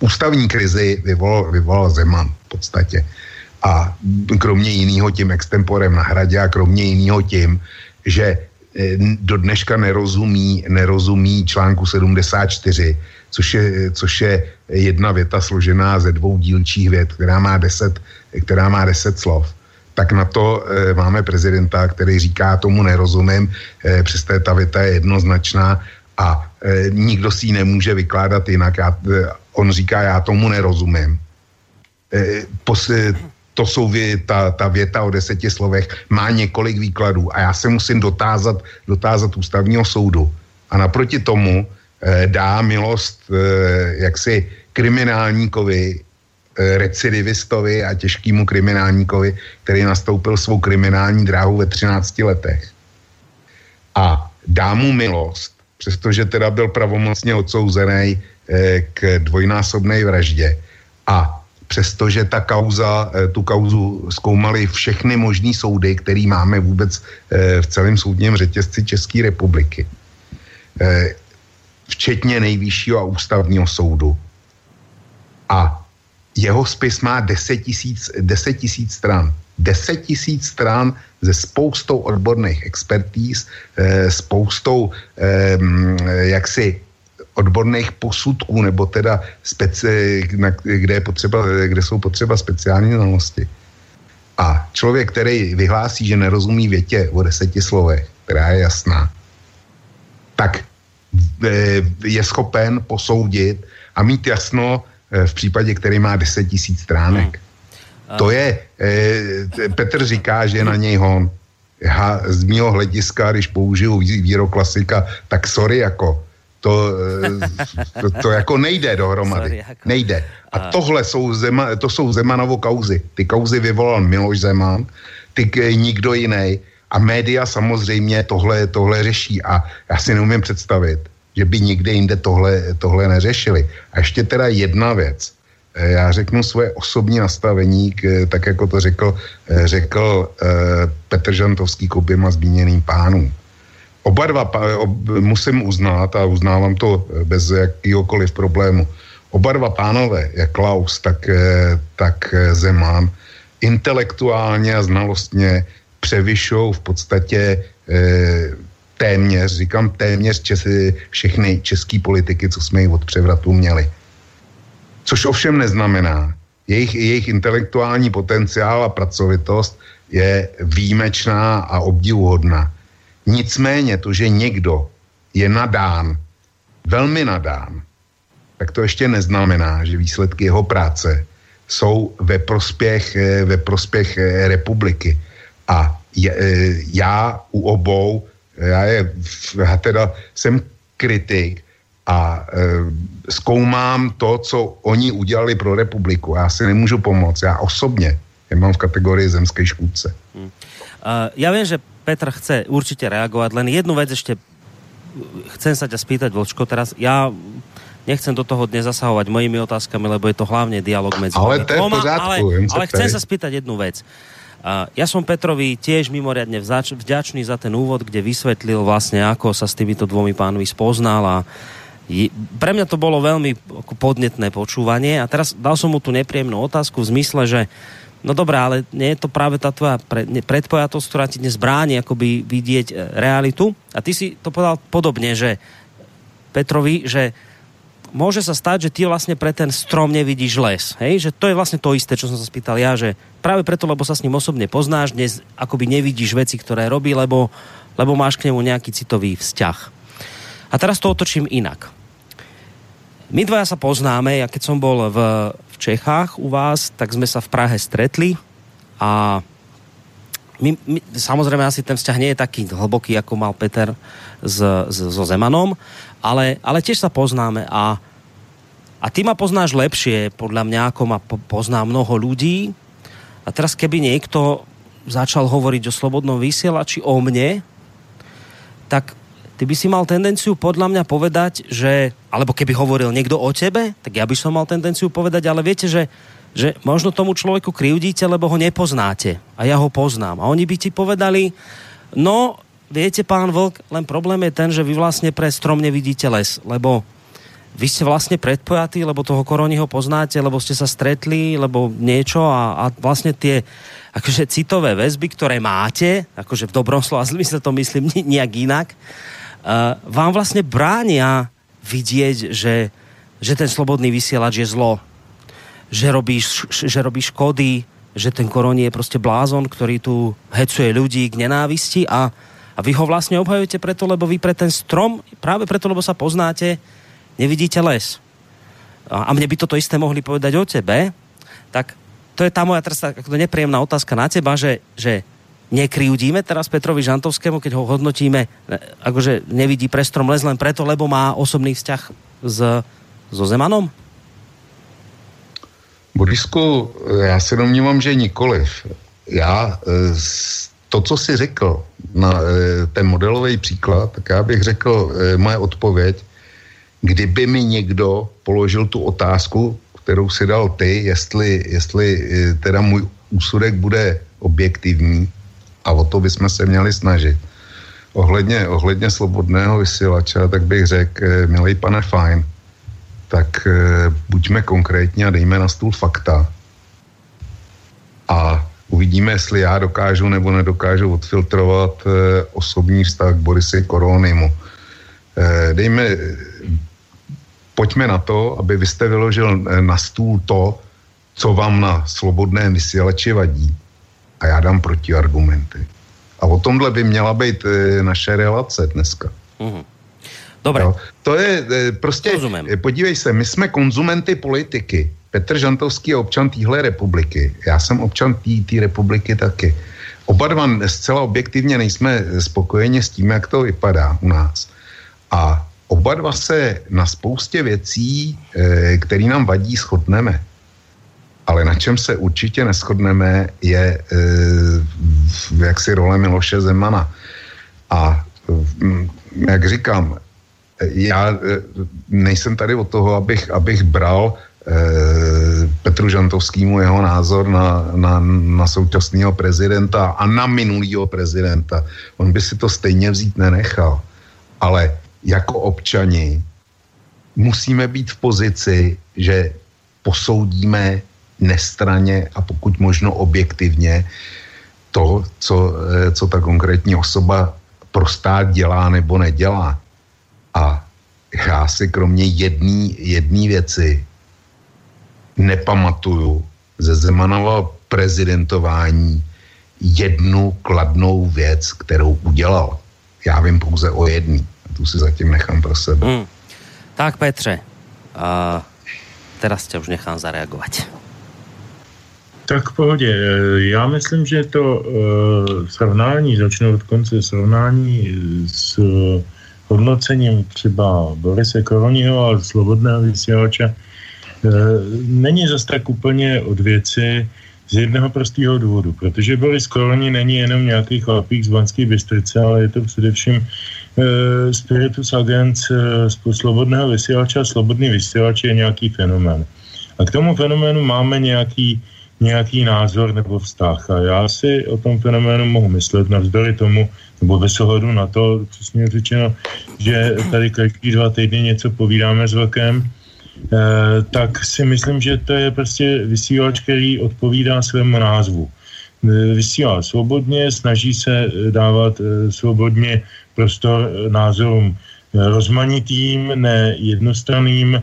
ústavní krizi vyvolal, vyvolal Zeman v podstatě. A kromě jiného tím extemporem na hradě a kromě jiného tím, že do dneška nerozumí, nerozumí článku 74, což je, což je jedna věta složená ze dvou dílčích vět, která má deset, která má deset slov tak na to e, máme prezidenta, který říká, tomu nerozumím, e, přesto ta věta je jednoznačná a e, nikdo si ji nemůže vykládat jinak. Já, e, on říká, já tomu nerozumím. E, pos, to jsou vě, ta, ta věta o deseti slovech, má několik výkladů a já se musím dotázat, dotázat ústavního soudu. A naproti tomu eh, dá milost eh, jaksi kriminálníkovi, eh, recidivistovi a těžkému kriminálníkovi, který nastoupil svou kriminální dráhu ve 13 letech. A dá mu milost, přestože teda byl pravomocně odsouzený eh, k dvojnásobné vraždě. A přestože ta kauza, eh, tu kauzu zkoumali všechny možný soudy, který máme vůbec eh, v celém soudním řetězci České republiky. Eh, včetně nejvyššího a ústavního soudu. A jeho spis má 10 tisíc, 10 tisíc stran. 10 tisíc stran ze spoustou odborných expertíz, spoustou jaksi odborných posudků, nebo teda speci, na, kde, je potřeba, kde jsou potřeba speciální znalosti. A člověk, který vyhlásí, že nerozumí větě o deseti slovech, která je jasná, tak e, je schopen posoudit a mít jasno e, v případě, který má 10 tisíc stránek. Hmm. To je, e, Petr říká, že na něj hon. Já z mého hlediska, když použiju výrok klasika, tak sorry jako, to, to, to jako nejde dohromady. Sorry, jako. Nejde. A tohle jsou, Zema, to jsou Zemanovo kauzy. Ty kauzy vyvolal Miloš Zeman, ty nikdo jiný. A média samozřejmě tohle, tohle řeší. A já si neumím představit, že by nikde jinde tohle, tohle neřešili. A ještě teda jedna věc. Eh, já řeknu svoje osobní nastavení, k, tak jako to řekl, eh, řekl Petr Žantovský k oběma zmíněným pánům. Oba dva, ob, musím uznat a uznávám to bez jakýhokoliv problému, oba dva pánové, jak Klaus, tak, eh, tak eh, Zeman, intelektuálně a znalostně převyšou v podstatě eh, téměř, říkám téměř čes, všechny české politiky, co jsme jich od převratu měli. Což ovšem neznamená, jejich, jejich intelektuální potenciál a pracovitost je výjimečná a obdivuhodná. Nicméně to, že někdo je nadán, velmi nadán, tak to ještě neznamená, že výsledky jeho práce jsou ve prospěch, eh, ve prospěch eh, republiky. A je, eh, já u obou, já, je, já teda jsem kritik a e, zkoumám to, co oni udělali pro republiku. Já si nemůžu pomoct. Já osobně je mám v kategorii zemské škůdce. Hmm. Uh, ja viem, že Petr chce určite reagovať, len jednu vec ešte chcem sa ťa spýtať, Vlčko, teraz ja nechcem do toho dnes zasahovať mojimi otázkami, lebo je to hlavne dialog medzi ale to je dvoma, ale, ale chcem sa spýtať jednu vec. Uh, ja som Petrovi tiež mimoriadne vďačný za ten úvod, kde vysvetlil vlastne, ako sa s týmito dvomi pánmi spoznal a je, pre mňa to bolo veľmi podnetné počúvanie. A teraz dal som mu tu nepríjemnú otázku v zmysle, že No dobrá, ale nie je to práve tá tvoja predpojatosť, ktorá ti dnes bráni akoby vidieť e, realitu. A ty si to povedal podobne, že Petrovi, že môže sa stať, že ty vlastne pre ten strom nevidíš les. Hej? Že to je vlastne to isté, čo som sa spýtal ja, že práve preto, lebo sa s ním osobne poznáš, dnes akoby nevidíš veci, ktoré robí, lebo, lebo máš k nemu nejaký citový vzťah. A teraz to otočím inak. My dvaja sa poznáme, ja keď som bol v, Čechách u vás, tak sme sa v Prahe stretli a my, my, samozrejme asi ten vzťah nie je taký hlboký, ako mal Peter s, s, so Zemanom, ale, ale tiež sa poznáme a, a ty ma poznáš lepšie, podľa mňa, ako ma po, pozná mnoho ľudí. A teraz keby niekto začal hovoriť o slobodnom vysielači o mne, tak ty by si mal tendenciu podľa mňa povedať, že, alebo keby hovoril niekto o tebe, tak ja by som mal tendenciu povedať, ale viete, že že možno tomu človeku krivdíte, lebo ho nepoznáte. A ja ho poznám. A oni by ti povedali, no, viete, pán Vlk, len problém je ten, že vy vlastne pre strom nevidíte les, lebo vy ste vlastne predpojatí, lebo toho koroniho poznáte, lebo ste sa stretli, lebo niečo a, a vlastne tie akože citové väzby, ktoré máte, akože v dobrom slova zmysle to myslím nejak inak, vám vlastne bránia vidieť, že, že ten slobodný vysielač je zlo že robí, že robí škody, že ten koronie je prostě blázon, ktorý tu hecuje ľudí k nenávisti a, a vy ho vlastne obhajujete preto, lebo vy pre ten strom, práve preto, lebo sa poznáte, nevidíte les. A, a mne by toto isté mohli povedať o tebe, tak to je tá moja teraz ako nepríjemná otázka na teba, že, že nekryjúdíme teraz Petrovi Žantovskému, keď ho hodnotíme, akože nevidí pre strom les len preto, lebo má osobný vzťah s, so Zemanom? Borisku, já se domnívám, že nikoliv. Já eh, to, co jsi řekl, na eh, ten modelový příklad, tak já bych řekl moje odpověď, kdyby mi někdo položil tu otázku, kterou si dal ty, jestli, jestli teda můj úsudek bude objektivní a o to bychom se měli snažit. Ohledně, ohledně slobodného vysílača, tak bych řekl, milý pane Fajn, tak e, buďme konkrétní a dejme na stůl fakta. A uvidíme, jestli já dokážu nebo nedokážu odfiltrovat e, osobní vztah k Borisy Koronimu. Dejme, pojďme na to, aby vy jste vyložil na stůl to, co vám na slobodném vysílači vadí. A já dám protiargumenty. A o tomhle by měla být naše relace dneska. Mm-hmm. Dobre. Jo. To je e, prostě, Rozumím. E, podívej se, my jsme konzumenty politiky. Petr Žantovský je občan téhle republiky. Já jsem občan té republiky taky. Oba dva zcela objektivně nejsme spokojeni s tím, jak to vypadá u nás. A oba dva se na spoustě věcí, e, které nám vadí, shodneme. Ale na čem se určitě neschodneme, je jaksi role Miloše Zemana. A jak říkám, já eh, nejsem tady od toho, abych, abych bral eh, Petru Žantovskému jeho názor na, na, na současného prezidenta a na minulého prezidenta. On by si to stejně vzít nenechal. Ale jako občani musíme být v pozici, že posoudíme nestraně a pokud možno objektivně to, co, eh, co ta konkrétní osoba pro stát dělá nebo nedělá. A já si kromě jedné věci nepamatuju ze Zemanova prezidentování jednu kladnou věc, kterou udělal. Já vím pouze o jedný. Tu si zatím nechám pro sebe. Hmm. Tak Petře, uh, teraz tě už nechám zareagovat. Tak v pohodě. Já myslím, že to uh, srovnání, začnu od konce srovnání s uh, hodnocením třeba Borise Koroního a Slobodného vysílače e, není zase tak úplně od věci z jednoho prostého důvodu, protože Boris Koroni není jenom nějaký chlapík z Banské Bystrice, ale je to především e, spiritus agent z Slobodného vysílače a Slobodný vysílač je nějaký fenomén. A k tomu fenoménu máme nějaký nějaký názor nebo vztah. A já si o tom fenoménu mohu myslet navzdory tomu, nebo bez ohledu na to, přesně řečeno, že tady každý dva týdny něco povídáme s Vlkem, eh, tak si myslím, že to je prostě vysílač, který odpovídá svému názvu. Eh, vysílá svobodně, snaží se eh, dávat eh, svobodně prostor názorům rozmanitým, ne jednostranným,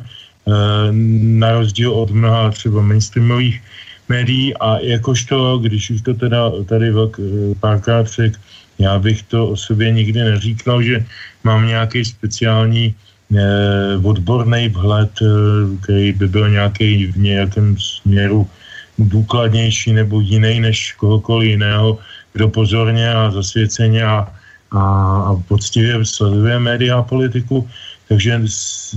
na rozdíl od mnoha třeba mainstreamových médií a jakožto, když už to teda tady vlk párkrát řekl, já bych to o sobě nikdy neříkal, že mám nějaký speciální eh, odborný vhled, eh, který by byl nějaký v nějakém směru důkladnější nebo jiný než kohokoliv jiného, kdo pozorně a zasvěceně a, a, a poctivě sleduje média a politiku, takže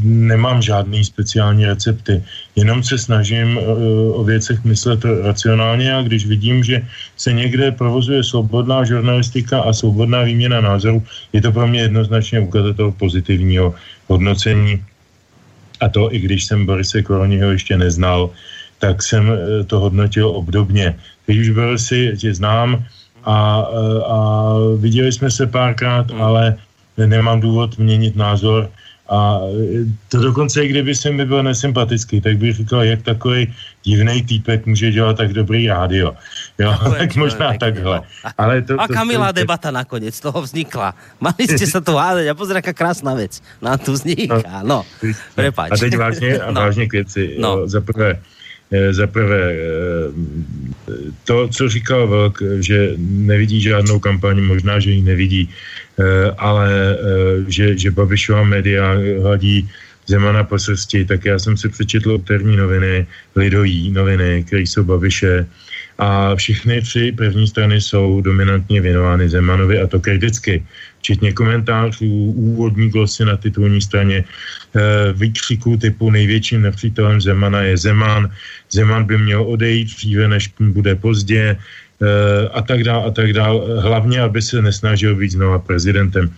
nemám žádný speciální recepty. Jenom se snažím uh, o věcech myslet racionálně a když vidím, že se někde provozuje svobodná žurnalistika a svobodná výměna názorů, je to pro mě jednoznačně ukazatel pozitivního hodnocení. A to i když jsem Borise Koroniho ještě neznal, tak jsem uh, to hodnotil obdobně. Teď už Borisy tě znám a, uh, a viděli jsme se párkrát, ale nemám důvod měnit názor a to dokonce, i kdyby se mi byl nesympatický, tak bych říkal, jak takový divný týpek může dělat tak dobrý rádio. Jo, no, tak možná pěkně, takhle. No. Ale to, a Kamila to, debata nakonec z toho vznikla. Mali jste se to hádať a pozri, jaká krásná věc. Na tu vzniká. No, no prepáč. A teď vážně, a no. vážně k věci. No. Za prvé, eh, za prvé, eh, to, co říkal Vlk, že nevidí žádnou kampaň, možná, že ji nevidí, ale eh, že, že Babišová média hladí Zemana po srsti, tak já jsem si přečetl úterní noviny, Lidový noviny, které jsou Babiše. A všechny tři první strany jsou dominantně věnovány Zemanovi a to kriticky. Včetně komentářů, úvodní glosy na titulní straně, eh, výkřiků typu největším nepřítelem Zemana je Zeman, Zeman by měl odejít dříve, než bude pozdě, Eh, a tak dál a tak dál. Hlavně, aby se nesnažil být znova prezidentem.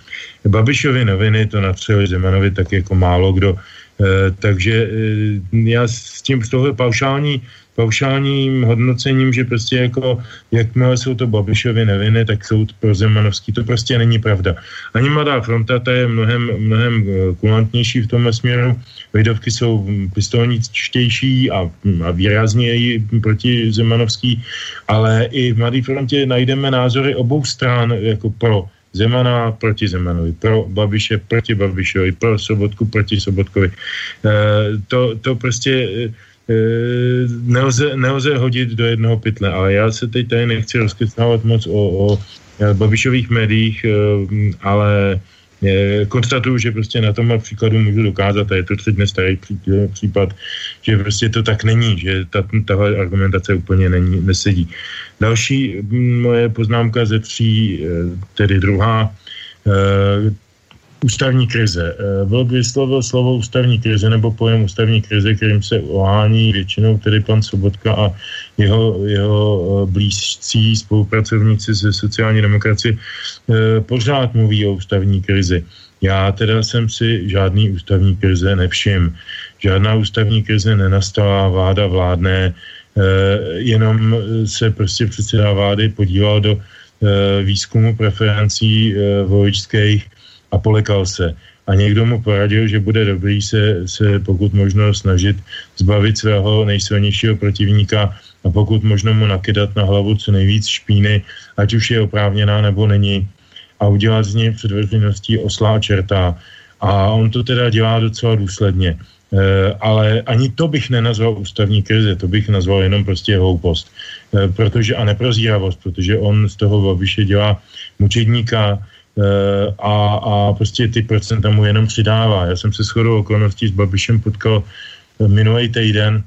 Babišovi noviny to natřeli Zemanovi tak jako málo kdo. Eh, takže eh, já s tím z toho paušální paušálním hodnocením, že prostě jako, jakmile jsou to Babišovy neviny, tak jsou pro Zemanovský, to prostě není pravda. Ani Mladá fronta, ta je mnohem, mnohem eh, kulantnější v tomhle směru, Vejdovky jsou pistolničtější a, a výrazněji proti Zemanovský, ale i v Mladé frontě najdeme názory obou stran jako pro Zemana proti Zemanovi, pro Babiše proti Babišovi, pro Sobotku proti Sobotkovi. E, to, to prostě Eh, nelze, nelze hodit do jednoho pytle, ale já se teď tady nechci rozkysnávat moc o, o eh, Babišových médiích, eh, ale konstatuju, že prostě na tomhle příkladu můžu dokázat, a je to tři dnes starý případ, že prostě to tak není, že ta, tahle argumentace úplně není, nesedí. Další hm, moje poznámka ze tří, tedy druhá, ústavní krize. Eh, Vlk vyslovil slovo ústavní krize nebo pojem ústavní krize, kterým se ohání většinou tedy pan Sobotka a jeho, jeho eh, blízcí spolupracovníci ze sociální demokracie eh, pořád mluví o ústavní krizi. Já teda jsem si žádný ústavní krize nevšim. Žádná ústavní krize nenastala, vláda vládne, jenom se prostě předseda vlády podíval do výzkumu preferencí voličských a polekal se. A někdo mu poradil, že bude dobrý se, se pokud možno snažit zbavit svého nejsilnějšího protivníka a pokud možno mu nakydat na hlavu co nejvíc špíny, ať už je oprávněná nebo není, a udělat z něj před veřejností oslá čerta. A on to teda dělá docela důsledně. E, ale ani to bych nenazval ústavní krize, to bych nazval jenom prostě hloupost. E, protože, a neprozíravost, protože on z toho Babiše dělá mučedníka, a, a prostě ty procenta mu jenom přidává. Já jsem se shodou okolností s Babišem potkal eh, minulý týden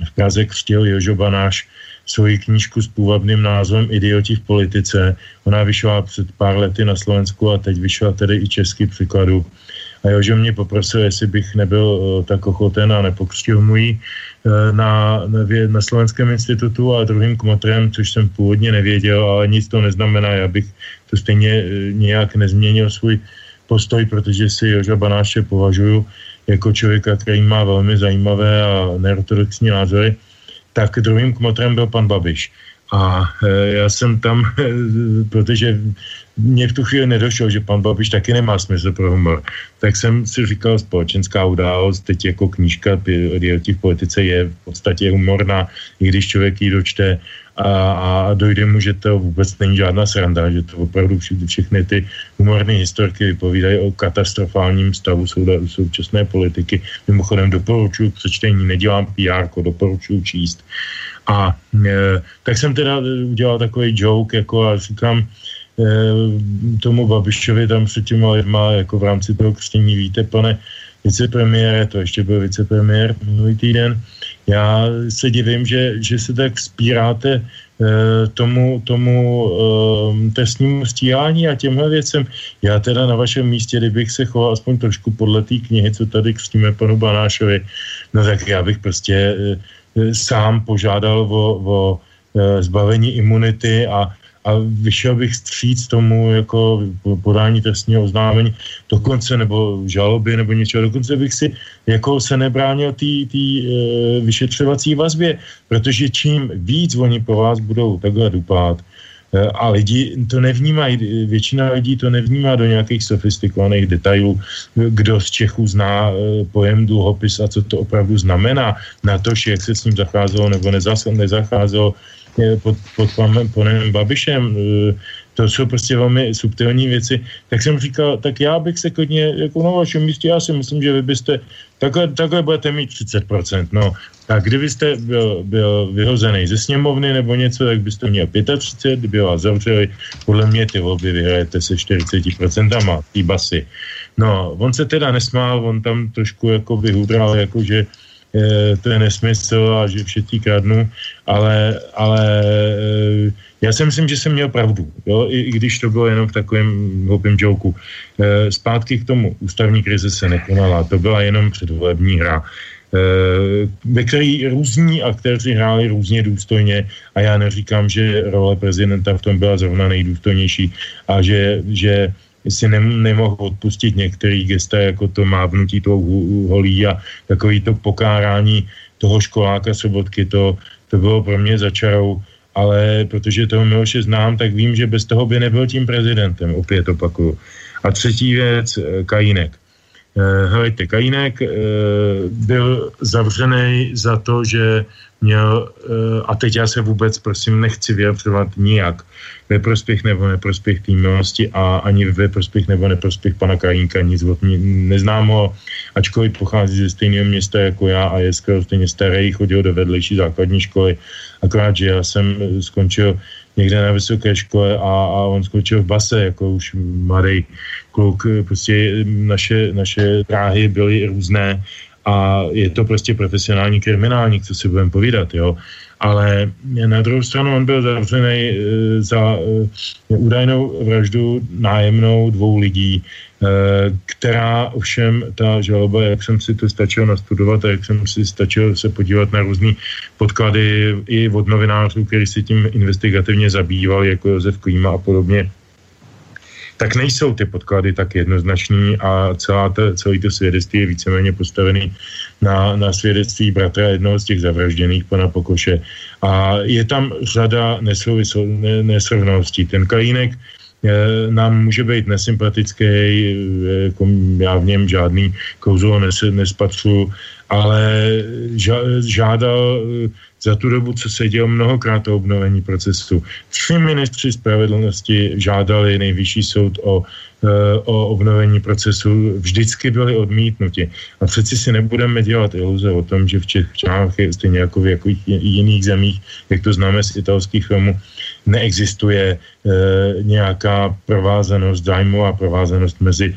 v Praze křtil Jožo Banáš svoji knížku s půvabným názvem Idioti v politice. Ona vyšla před pár lety na Slovensku a teď vyšla tedy i český překladu. A Jožo mě poprosil, jestli bych nebyl uh, tak ochoten a nepokřtil mu ji uh, na, na, na Slovenském institutu a druhým kmotrem, což jsem původně nevěděl, ale nic to neznamená, já bych to stejně e, nějak nezměnil svůj postoj, protože si Joža Banáše považuji jako člověka, který má velmi zajímavé a neortodoxní názory, tak druhým kmotrem byl pan Babiš. A já jsem tam, protože mě v tu chvíli nedošlo, že pan Babiš taky nemá smysl pro humor, tak jsem si říkal, společenská událost, teď jako knížka v politice je v podstatě humorná, i když člověk ji dočte a, a dojde mu, že to vůbec není žádná sranda, že to opravdu všechny, všechny ty humorné historky vypovídají o katastrofálním stavu současné politiky. Mimochodem doporučuji přečtení, nedělám PR, doporučuji číst. A e, tak jsem teda udělal takový joke, jako a říkám, tomu Babišovi tam před těma lidma, jako v rámci toho křtění, víte, pane vicepremiére, to ještě byl vicepremiér minulý týden, Já se divím, že, že se tak spíráte e, tomu, tomu e, trestnímu stíhání a těmhle věcem. Já teda na vašem místě, kdybych se choval aspoň trošku podle té knihy, co tady křtíme panu Banášovi, no tak já bych prostě e, sám požádal o, o e, zbavení imunity a a vyšel bych stříc tomu jako podání trestního oznámení dokonce nebo žaloby nebo něčeho, dokonce bych si jako se nebránil té e, vyšetřovací vazbě, protože čím víc oni po vás budou takhle dupat, e, a lidi to nevnímají, většina lidí to nevnímá do nějakých sofistikovaných detailů, kdo z Čechů zná e, pojem dluhopis a co to opravdu znamená, na to, jak se s ním zacházelo nebo nezacházelo, pod, pod panem, panem Babišem, e, to jsou prostě velmi subtilní věci, tak jsem říkal, tak já bych se klidně, jako na vašem místě, já si myslím, že vy byste, takhle, takhle budete mít 30%, no, tak kdybyste byl, byl vyhozený ze sněmovny nebo něco, tak byste měl 35, kdyby vás zavřeli, podle mě ty volby vyhrajete se 40% ty basy. No, on se teda nesmál, on tam trošku jako vyhudral, jako že to je nesmysl a že všetci kradnou, ale, ale e, já si myslím, že jsem měl pravdu, jo? I, i když to bylo jenom v takovém hloupém joku. E, zpátky k tomu, ústavní krize se nekonala, to byla jenom předvolební hra ve které různí aktéři hráli různě důstojně a já neříkám, že role prezidenta v tom byla zrovna nejdůstojnější a že, že si ne, nemohl odpustit některý gesta, jako to mávnutí toho holí a takový to pokárání toho školáka Sobotky, to, to bylo pro mě začarou, ale protože toho Miloše znám, tak vím, že bez toho by nebyl tím prezidentem, opět opakuju. A třetí věc, eh, Kajínek. Eh, helejte, Kajínek eh, byl zavřený za to, že měl, a teď já se vůbec, prosím, nechci vyjadřovat nijak ve prospěch nebo neprospěch té milosti a ani ve prospěch nebo neprospěch pana Krajínka nic od mě neznám ho, ačkoliv pochází ze stejného města jako já a je skoro stejně starý, chodil do vedlejší základní školy, akorát, že já jsem skončil někde na vysoké škole a, a on skončil v base, jako už mladý kluk, prostě naše, naše dráhy byly různé a je to prostě profesionální kriminálník, co si budeme povídat, jo ale na druhou stranu on byl zavřený e, za e, údajnou vraždu nájemnou dvou lidí, e, která ovšem ta žaloba, jak jsem si to stačil nastudovat a jak jsem si stačil se podívat na různé podklady i od novinářů, kteří se tím investigativně zabývali, jako Josef Klíma a podobně, tak nejsou ty podklady tak jednoznační a celá to, celý to svědectví je víceméně postavený na, na svědectví bratra jednoho z těch zavražděných, pana Pokoše. A je tam řada nesrovnalostí. Ten Kajínek eh, nám může být nesympatický, eh, jako já v něm žádný kouzlo nes, nespatřu, ale žádal za tu dobu, co se dělo mnohokrát o obnovení procesu. Tři ministři spravedlnosti žádali nejvyšší soud o, eh, o obnovení procesu, vždycky byli odmítnuti. A přeci si nebudeme dělat iluze o tom, že v Čechách, stejně jako v jako jiných zemích, jak to známe z italských filmů, neexistuje e, nějaká provázanost, zájmová provázanost mezi e,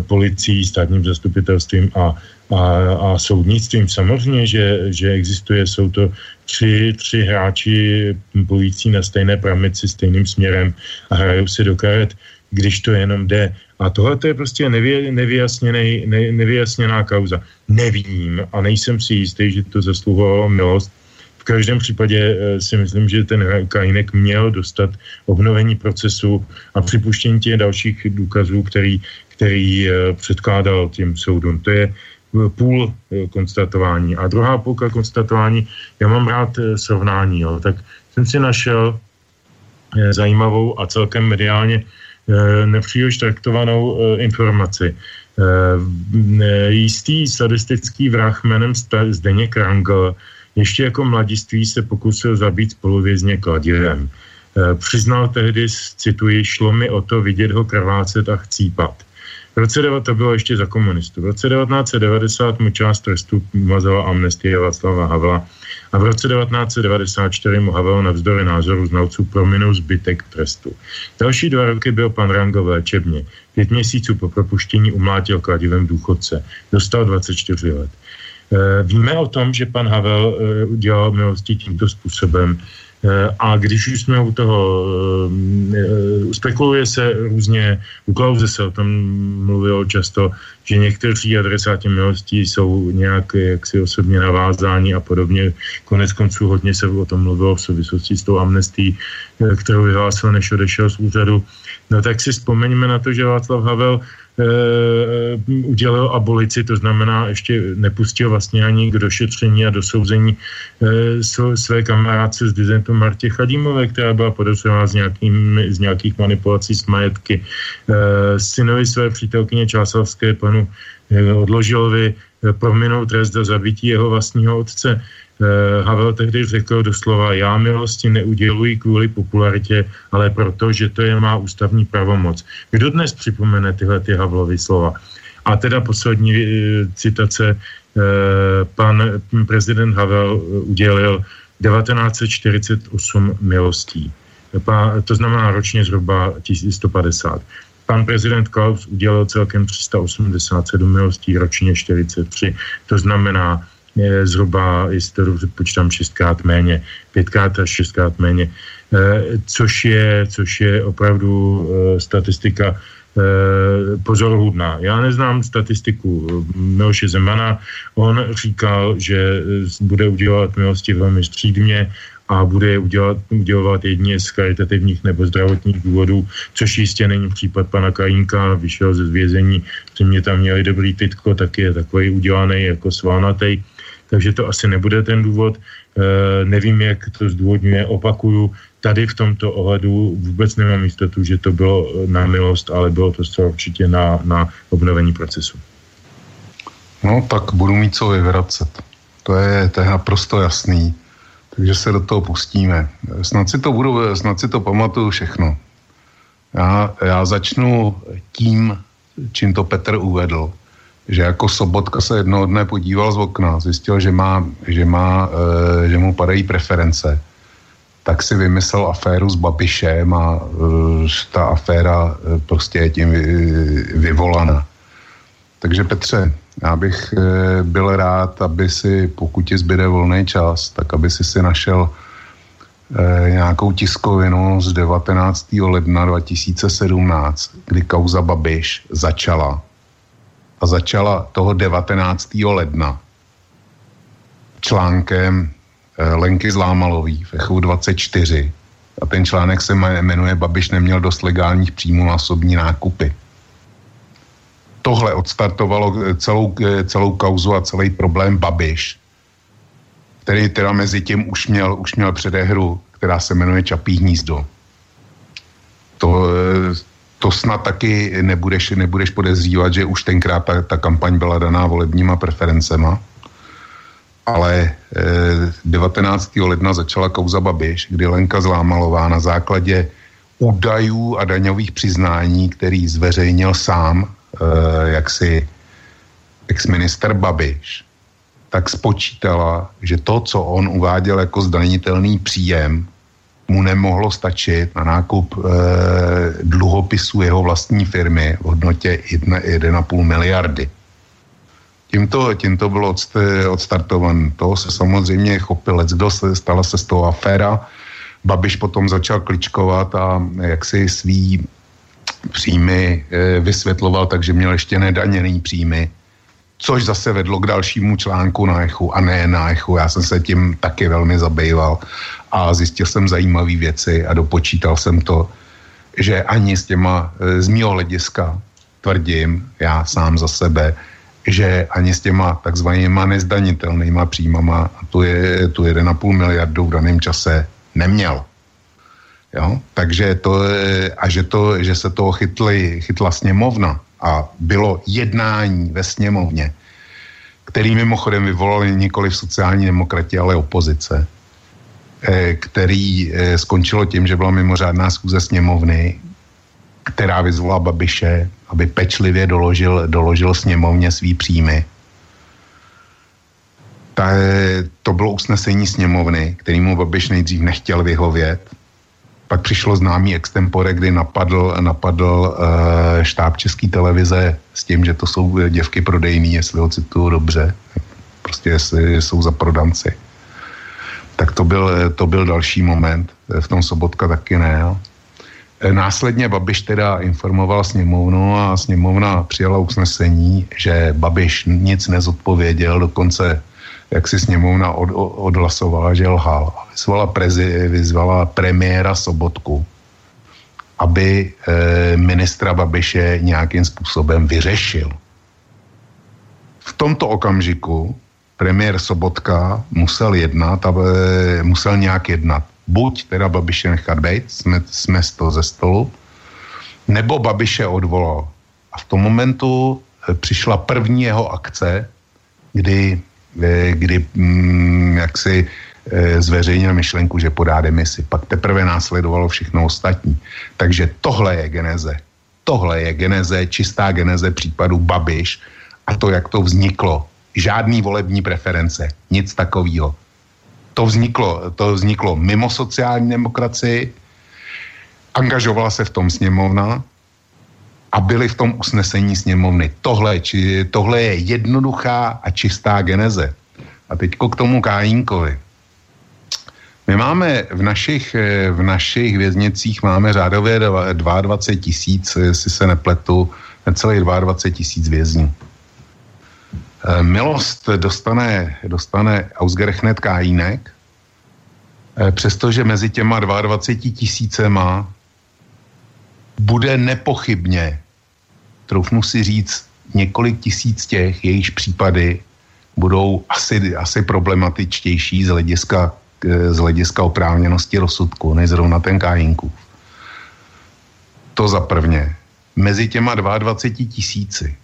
policií, státním zastupitelstvím a a, a soudnictvím. Samozřejmě, že, že existuje, jsou to tři, tři hráči bojící na stejné pramici stejným směrem a hrajou si do karet, když to jenom jde. A tohle je prostě nevy, nevyjasněný, ne, nevyjasněná kauza. Nevím a nejsem si jistý, že to zasluhovalo milost. V každém případě eh, si myslím, že ten Kajinek měl dostat obnovení procesu a připuštění těch dalších důkazů, který, který eh, předkládal těm soudům. To je, půl eh, konstatování. A druhá půlka konstatování, já mám rád eh, srovnání, jo, tak jsem si našel eh, zajímavou a celkem mediálně nepříliš traktovanou informaci. Jistý sadistický vrah jménem Zdeněk Rangel ještě jako mladiství se pokusil zabít spoluvězně kladivem. Přiznal tehdy, cituji, šlo mi o to vidět ho krvácet a chcípat. V roce 9, to bylo ještě za komunistů. V roce 1990 mu část trestu umazala amnestie Václava Havla a v roce 1994 mu Havel navzdory názoru znalců prominul zbytek trestu. Další dva roky byl pan Rango v léčebně. Pět měsíců po propuštění umlátil kladivem důchodce. Dostal 24 let. Víme o tom, že pan Havel udělal milosti tímto způsobem. A když už jsme u toho, eh, spekuluje se různě, u Klauze se o tom mluvilo často, že někteří adresáti milostí jsou nějak jaksi osobně navázáni a podobně. Konec konců hodně se o tom mluvilo v souvislosti s tou amnestí, eh, kterou vyhlásil, než odešel z úřadu. No tak si vzpomeňme na to, že Václav Havel e, udělal abolici, to znamená, ještě nepustil vlastně ani k došetření a dosouzení e, své kamarádce z dizentu Martě Chadímové, která byla podezřelá z, z nějakých manipulací s majetky. E, synovi své přítelkyně Čásavské panu e, Odložilovi e, prominou trest za zabití jeho vlastního otce. Eh, Havel tehdy řekl doslova, já milosti neuděluji kvůli popularitě, ale proto, že to je má ústavní pravomoc. Kdo dnes připomene tyhle ty Havlovy slova? A teda poslední e, citace, e, pan prezident Havel udělil 1948 milostí. To znamená ročně zhruba 1150. Pan prezident Klaus udělal celkem 387 milostí, ročně 43. To znamená je zhruba, jestli to počítám, šestkrát méně, pětkrát až šestkrát méně, e, což je, což je opravdu e, statistika e, pozoruhodná. Já neznám statistiku Miloše Zemana, on říkal, že bude udělat milosti velmi střídmě a bude je udělat, udělovat jedině z karitativních nebo zdravotních důvodů, což jistě není případ pana Kajínka, vyšel ze zvězení, mě tam měli dobrý tytko, tak je takový udělaný jako svalnatej takže to asi nebude ten důvod. E, nevím, jak to zdůvodňuje, opakuju, tady v tomto ohledu vůbec nemám jistotu, že to bylo na milost, ale bylo to zcela určitě na, na obnovení procesu. No tak budu mít co vyvracet. To je, to je naprosto jasný. Takže se do toho pustíme. Snad si to budu, snad si to pamatuju všechno. Já, já začnu tím, čím to Petr uvedl že jako Sobotka se jednoho dne podíval z okna, zjistil, že, má, že, má, e, že mu padají preference, tak si vymyslel aféru s Babišem a e, ta aféra e, prostě je tím vy, vyvolana. Takže Petře, já bych e, byl rád, aby si, pokud ti zbyde volný čas, tak aby si si našel e, nějakou tiskovinu z 19. ledna 2017, kdy kauza Babiš začala a začala toho 19. ledna článkem eh, Lenky Zlámalový v Echu 24 a ten článek se jmenuje Babiš neměl dost legálních příjmů na osobní nákupy. Tohle odstartovalo eh, celou, eh, celou kauzu a celý problém Babiš, který teda mezi tím už měl, už měl předehru, která se jmenuje Čapí hnízdo. To, to snad taky nebudeš, nebudeš podezřívat, že už tenkrát ta, ta kampaň byla daná volebníma preferencema. Ale eh, 19. ledna začala kauza Babiš, kdy Lenka Zlámalová na základě údajů a daňových přiznání, který zveřejnil sám, eh, jaksi ex-minister Babiš, tak spočítala, že to, co on uváděl jako zdanitelný příjem, mu nemohlo stačit na nákup e, dluhopisu jeho vlastní firmy v hodnotě 1,5 miliardy. Tímto, tímto bylo odst, odstartovan. To se samozřejmě chopil let, kdo se, stala se z toho aféra. Babiš potom začal kličkovat a jak si svý příjmy e, vysvětloval, takže měl ještě nedaněný příjmy což zase vedlo k dalšímu článku na Echu a ne na Echu. Já jsem se tím taky velmi zabýval a zjistil jsem zajímavé věci a dopočítal jsem to, že ani s těma, e, z mého hlediska tvrdím, já sám za sebe, že ani s těma takzvanýma nezdanitelnýma příjmama tu, je, tu 1,5 miliardu v daném čase neměl. Jo? Takže to, a že, to, že se toho chytli, chytla sněmovna, a bylo jednání ve sněmovně, který mimochodem vyvolali nikoli v sociální demokratě, ale opozice, eh, který eh, skončilo tím, že byla mimořádná schůze sněmovny, která vyzvala Babiše, aby pečlivě doložil, doložil sněmovně svý příjmy. Ta, to bylo usnesení sněmovny, kterýmu Babiš nejdřív nechtěl vyhovět, pak přišlo známý extempore, kdy napadl, napadl uh, štáb České televize s tím, že to jsou děvky prodejný, jestli ho cituju dobře. prostě jsou za prodanci. Tak to byl, to byl další moment, v tom Sobotka taky ne. Jo. Následně Babiš teda informoval sněmovnu a sněmovna přijala usnesení, že Babiš nic nezodpověděl, dokonce jak si sněmovna od, odhlasovala, že lhal. Vyzvala, prezi, vyzvala premiéra Sobotku, aby e, ministra Babiše nějakým způsobem vyřešil. V tomto okamžiku premiér Sobotka musel jednat, aby, musel nějak jednat. Buď teda Babiše nechat být, jsme, jsme toho ze stolu, nebo Babiše odvolal. A v tom momentu e, přišla první jeho akce, kdy, e, kdy mm, jak si e, zveřejnil myšlenku, že podá demisi. Pak teprve následovalo všechno ostatní. Takže tohle je geneze. Tohle je geneze, čistá geneze případu Babiš a to, jak to vzniklo. Žádný volební preference, nic takového. To vzniklo, to vzniklo mimo sociální demokracii, angažovala se v tom sněmovna a byly v tom usnesení sněmovny. Tohle, či, tohle je jednoduchá a čistá geneze. A teďko k tomu Kajínkovi. My máme v našich, v našich věznicích máme řádově 22 tisíc, jestli se nepletu, necelých 22 tisíc vězňů. Eh, milost dostane, dostane Ausgerechnet Kajínek, eh, přestože mezi těma 22 tisícema bude nepochybně, troufnu si říct, několik tisíc těch, jejichž případy budou asi, asi problematičtější z hlediska, eh, z hlediska oprávněnosti rozsudku, než zrovna ten Kájinku. To za prvně. Mezi těma 22 tisíci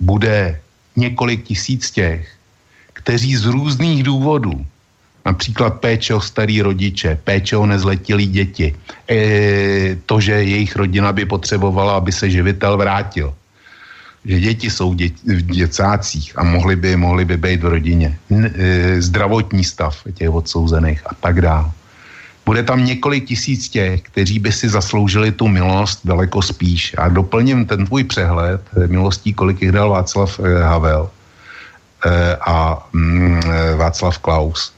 bude několik tisíc těch, kteří z různých důvodů, například péče o starý rodiče, péče o nezletilý děti, e, to, že jejich rodina by potřebovala, aby se živitel vrátil, že děti jsou dě, v děcácích a mohly by, mohly by být v rodině, e, zdravotní stav těch odsouzených a tak dále. Bude tam několik tisíc těch, kteří by si zasloužili tu milost daleko spíš. A doplním ten tvůj přehled eh, milostí, kolik jich dal Václav eh, Havel eh, a mm, Václav Klaus.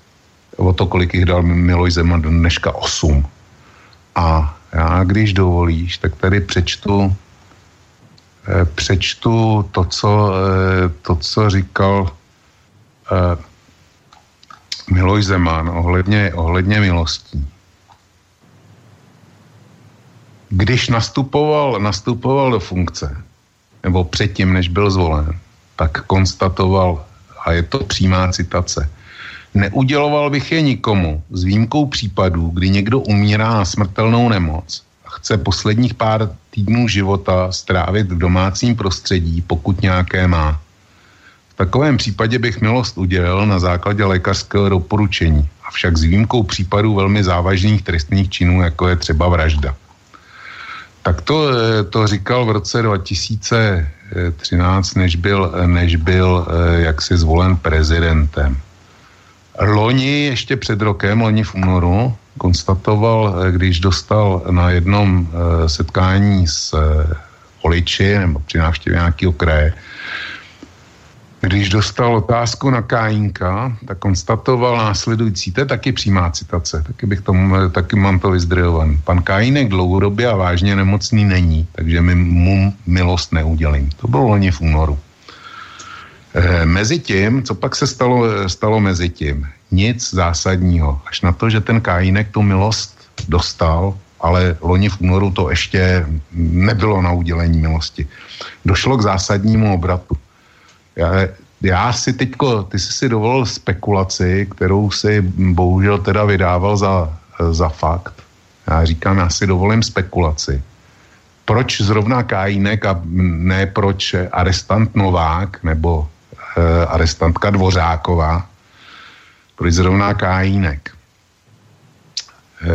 O to, kolik jich dal Miloš Zeman dneška 8. A já, když dovolíš, tak tady přečtu přečtu to, co, to, co říkal Miloš Zeman ohledně, ohledně milostí když nastupoval, nastupoval do funkce, nebo předtím, než byl zvolen, tak konstatoval, a je to přímá citace, neuděloval bych je nikomu, s výjimkou případů, kdy někdo umírá na smrtelnou nemoc a chce posledních pár týdnů života strávit v domácím prostředí, pokud nějaké má. V takovém případě bych milost udělal na základě lékařského doporučení, avšak s výjimkou případů velmi závažných trestných činů, jako je třeba vražda. Tak to, eh, to říkal v roce 2013, než byl, než byl eh, jaksi zvolen prezidentem. Loni, ještě před rokem, loni v únoru, konstatoval, eh, když dostal na jednom setkání s voliči nebo při návštěvě nějakého kraje, když dostal otázku na Kajínka, tak konstatoval následující, to je taky přímá citace, taky, bych tomu, taky mám to vyzdrojovaný. Pan Kajínek dlouhodobě a vážně nemocný není, takže mi mu milost neudělím. To bylo loni v únoru. E, mezi tím, co pak se stalo, stalo mezi tím? Nic zásadního. Až na to, že ten Kajínek tu milost dostal, ale loni v únoru to ještě nebylo na udělení milosti. Došlo k zásadnímu obratu já, já si teďko, ty jsi si dovolil spekulaci, kterou si bohužel teda vydával za, za fakt. Já říkám, já si dovolím spekulaci. Proč zrovna Kajínek a ne proč arestant Novák nebo arestantka Dvořáková? Proč zrovna Kajínek? E,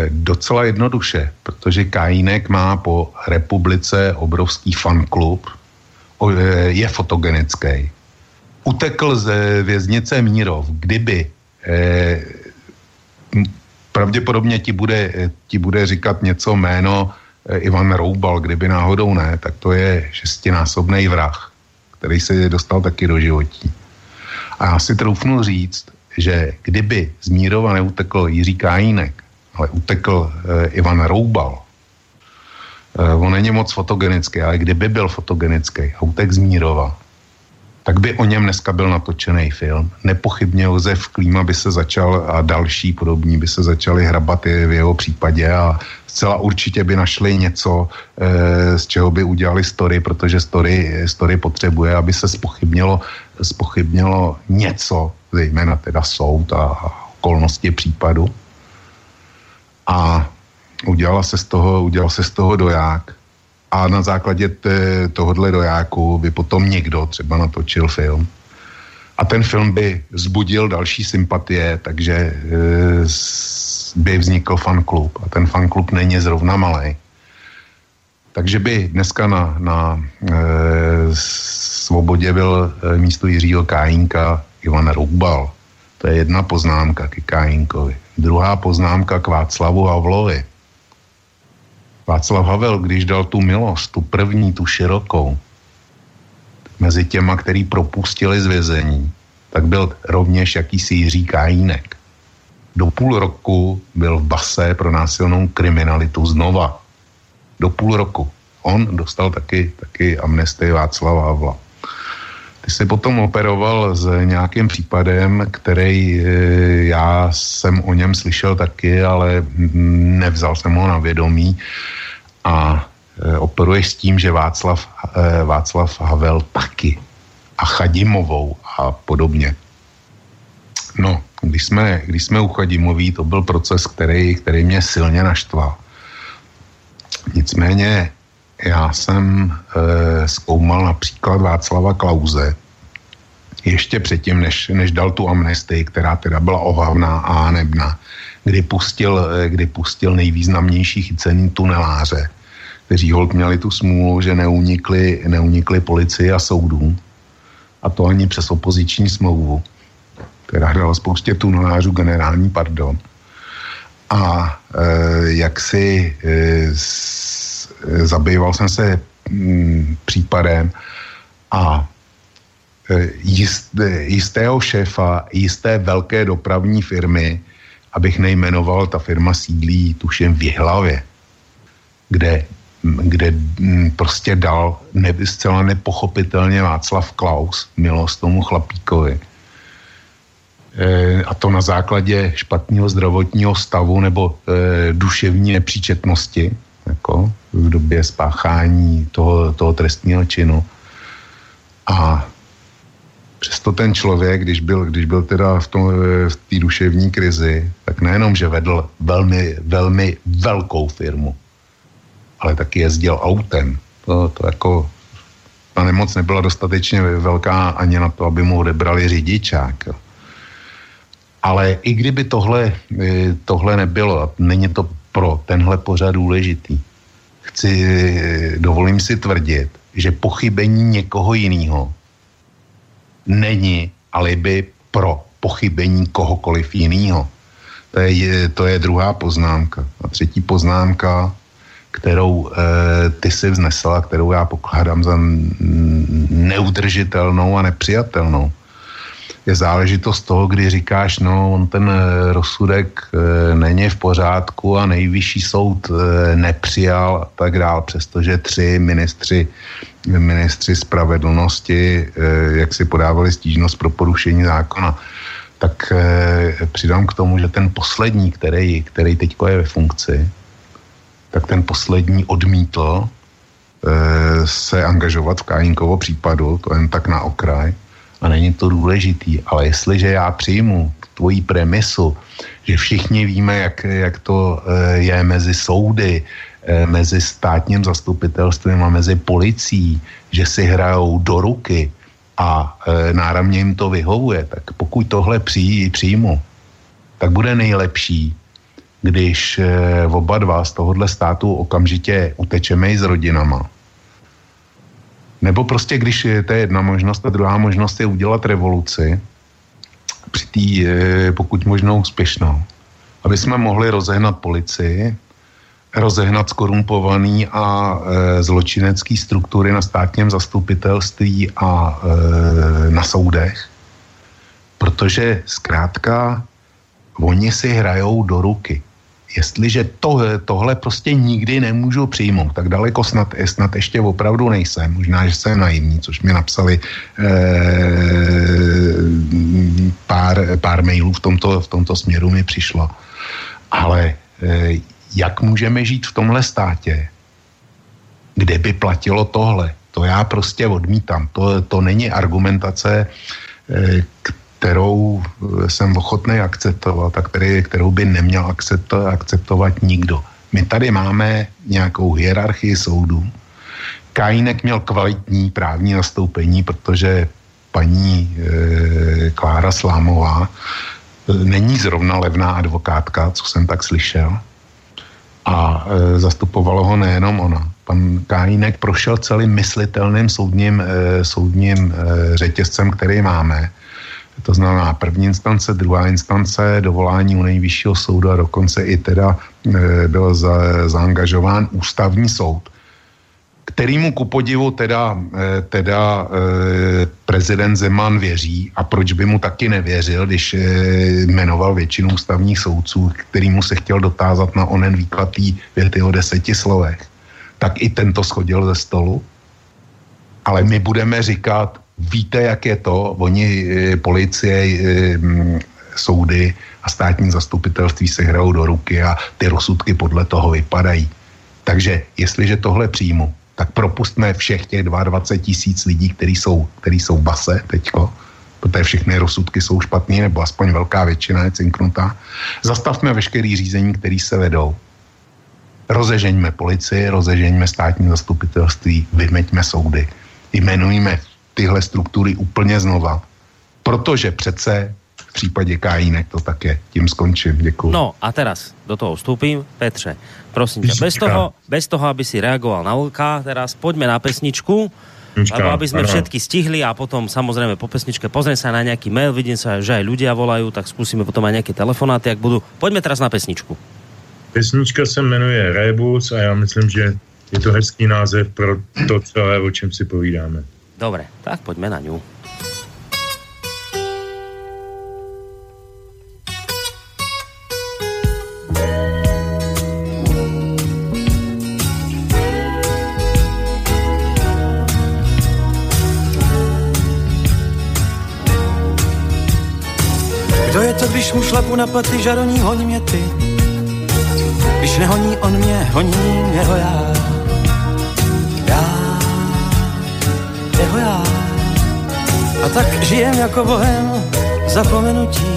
docela jednoduše, protože Kajínek má po republice obrovský fanklub, e, je fotogenický utekl ze věznice Mírov, kdyby eh, pravděpodobně ti bude, eh, ti bude říkat něco jméno eh, Ivan Roubal, kdyby náhodou ne, tak to je šestinásobný vrah, který se dostal taky do životí. A já si troufnu říct, že kdyby z Mírova neutekl Jiří Kájínek, ale utekl e, Ivan Roubal, e, on není moc fotogenický, ale kdyby byl fotogenický a utek z Mírova, tak by o něm dneska byl natočený film. Nepochybně Josef Klíma by se začal a další podobní by se začali hrabat i v jeho případě a zcela určitě by našli něco, e, z čeho by udělali story, protože story, story potřebuje, aby se spochybnilo, spochybnilo něco, zejména teda soud a okolnosti případu. A udělala se z toho, udělal se z toho doják a na základě tohohle dojáku by potom někdo třeba natočil film. A ten film by zbudil další sympatie, takže e, by vznikl fanklub. A ten fanklub není zrovna malý. Takže by dneska na, na e, svobodě byl e, místo Jiřího Kájínka Ivan Roubal. To je jedna poznámka k Kájínkovi. Druhá poznámka k Václavu Havlovi. Václav Havel, když dal tu milost, tu první, tu širokou, mezi těma, který propustili z vězení, tak byl rovněž jakýsi Jiří Kajínek. Do půl roku byl v base pro násilnou kriminalitu znova. Do půl roku. On dostal taky, taky amnestii Václava Havla. Jsi potom operoval s nějakým případem, který e, já jsem o něm slyšel taky, ale nevzal jsem ho na vědomí a e, operuješ s tím, že Václav, e, Václav Havel taky a Chadimovou a podobně. No, když jsme, když jsme u Chadimoví, to byl proces, který, který mě silně naštval. Nicméně já jsem e, zkoumal například Václava Klauze, ještě předtím, než, než dal tu amnestii, která teda byla ohavná a nebna, kdy pustil, e, kdy pustil nejvýznamnější chycený tuneláře, kteří hold měli tu smůlu, že neunikli, neunikli policii a soudům. A to ani přes opoziční smlouvu, která dala spoustě tunelářů generální pardon. A e, jak si e, s, zabýval jsem se mm, případem a e, jist, jistého šéfa jisté velké dopravní firmy, abych nejmenoval, ta firma sídlí tuším v Jihlavě, kde kde mm, prostě dal ne, zcela nepochopitelně Václav Klaus milost tomu chlapíkovi. E, a to na základě špatného zdravotního stavu nebo e, duševní nepříčetnosti, jako v době spáchání toho, toho trestního činu. A přesto ten člověk, když byl, když byl teda v, tom, v té duševní krizi, tak nejenom, že vedl velmi, velmi velkou firmu, ale taky jezdil autem. To, to jako ta nemoc nebyla dostatečně velká ani na to, aby mu odebrali řidičák. Ale i kdyby tohle, e, tohle nebylo, není to pro tenhle pořad důležitý, chci, dovolím si tvrdit, že pochybení někoho jiného není alibi pro pochybení kohokoliv jiného. To je, to je druhá poznámka. A třetí poznámka, kterou e, ty si vznesla, kterou já pokládám za neudržitelnou a nepřijatelnou. Je záležitost toho, kdy říkáš, no, on ten e, rozsudek e, není v pořádku a nejvyšší soud e, nepřijal a tak dál, přestože tři ministři, ministři spravedlnosti, jak si podávali stížnost pro porušení zákona, tak přidám k tomu, že ten poslední, který, který teď je ve funkci, tak ten poslední odmítl se angažovat v Kájinkovo případu, to jen tak na okraj, a není to důležitý, ale jestliže já přijmu tvoji premisu, že všichni víme, jak, jak to e, je mezi soudy, e, mezi státním zastupitelstvím a mezi policií, že si hrajou do ruky a e, náramně jim to vyhovuje, tak pokud tohle přij, přijmu, tak bude nejlepší, když eh, oba dva z tohohle státu okamžitě utečeme i s rodinama. Nebo prostě, když je to jedna možnost, a druhá možnost je udělat revoluci, při té eh, pokud možno úspěšnou, aby jsme mohli rozehnat policii, rozehnat skorumpovaný a e, zločinecký struktury na státním zastupitelství a e, na soudech protože zkrátka oni si hrajou do ruky. Jestliže to, tohle prostě nikdy nemůžu přijmout, tak daleko snad, snad ještě opravdu nejsem. Možná, že jsem naivní, což mi napsali eh, pár, pár mailů v tomto, v tomto směru mi přišlo. Ale eh, jak můžeme žít v tomhle státě, kde by platilo tohle? To já prostě odmítám. To, to není argumentace, eh, kterou eh, jsem ochotný akceptovat a který, kterou by neměl akceptovat nikdo. My tady máme nějakou hierarchii soudů. Kajínek měl kvalitní právní zastoupení, protože paní e, Klára Slámová e, není zrovna levná advokátka, co jsem tak slyšel. A e, zastupovalo ho nejenom ona. Pan Kajínek prošel celým myslitelným soudním, e, soudním e, řetězcem, který máme to znamená první instance, druhá instance, dovolání u nejvyššího soudu a dokonce i teda e, byl za, zaangažován ústavní soud, kterýmu ku podivu teda, e, teda e, prezident Zeman věří a proč by mu taky nevěřil, když jmenoval většinu ústavních soudců, kterýmu se chtěl dotázat na onen výkladý věty o deseti slovech, tak i tento schodil ze stolu. Ale my budeme říkat, víte, jak je to, oni, eh, policie, eh, mm, soudy a státní zastupitelství se hrajou do ruky a ty rozsudky podle toho vypadají. Takže jestliže tohle přijmu, tak propustme všech těch 22 tisíc lidí, kteří jsou, který jsou v base teďko, protože všechny rozsudky jsou špatné, nebo aspoň velká většina je cinknutá. Zastavme veškerý řízení, který se vedou. Rozežeňme policii, rozežeňme státní zastupitelství, vymeďme soudy, jmenujme tyhle struktury úplně znova. Protože přece v případě Kajínek to tak je. Tím skončím. Děkuji. No a teraz do toho vstupím. Petře, prosím tě, bez toho, bez toho, aby si reagoval na vlka, teraz pojďme na pesničku. Lebo aby sme ano. všetky stihli a potom samozrejme po pesničke pozriem sa na nejaký mail, vidím sa, že aj ľudia volajú, tak skúsime potom aj nejaké telefonáty, ak budú. Poďme teraz na pesničku. Pesnička se jmenuje Rebus a já myslím, že je to hezký název pro to celé, o čem si povídáme. Dobre, tak poďme na ňu. Kdo je to, když mu šlapu na paty, žaroní, honí mě ty. Když nehoní on mě, honí jeho já. Jeho já. A tak žijem jako bohem zapomenutí,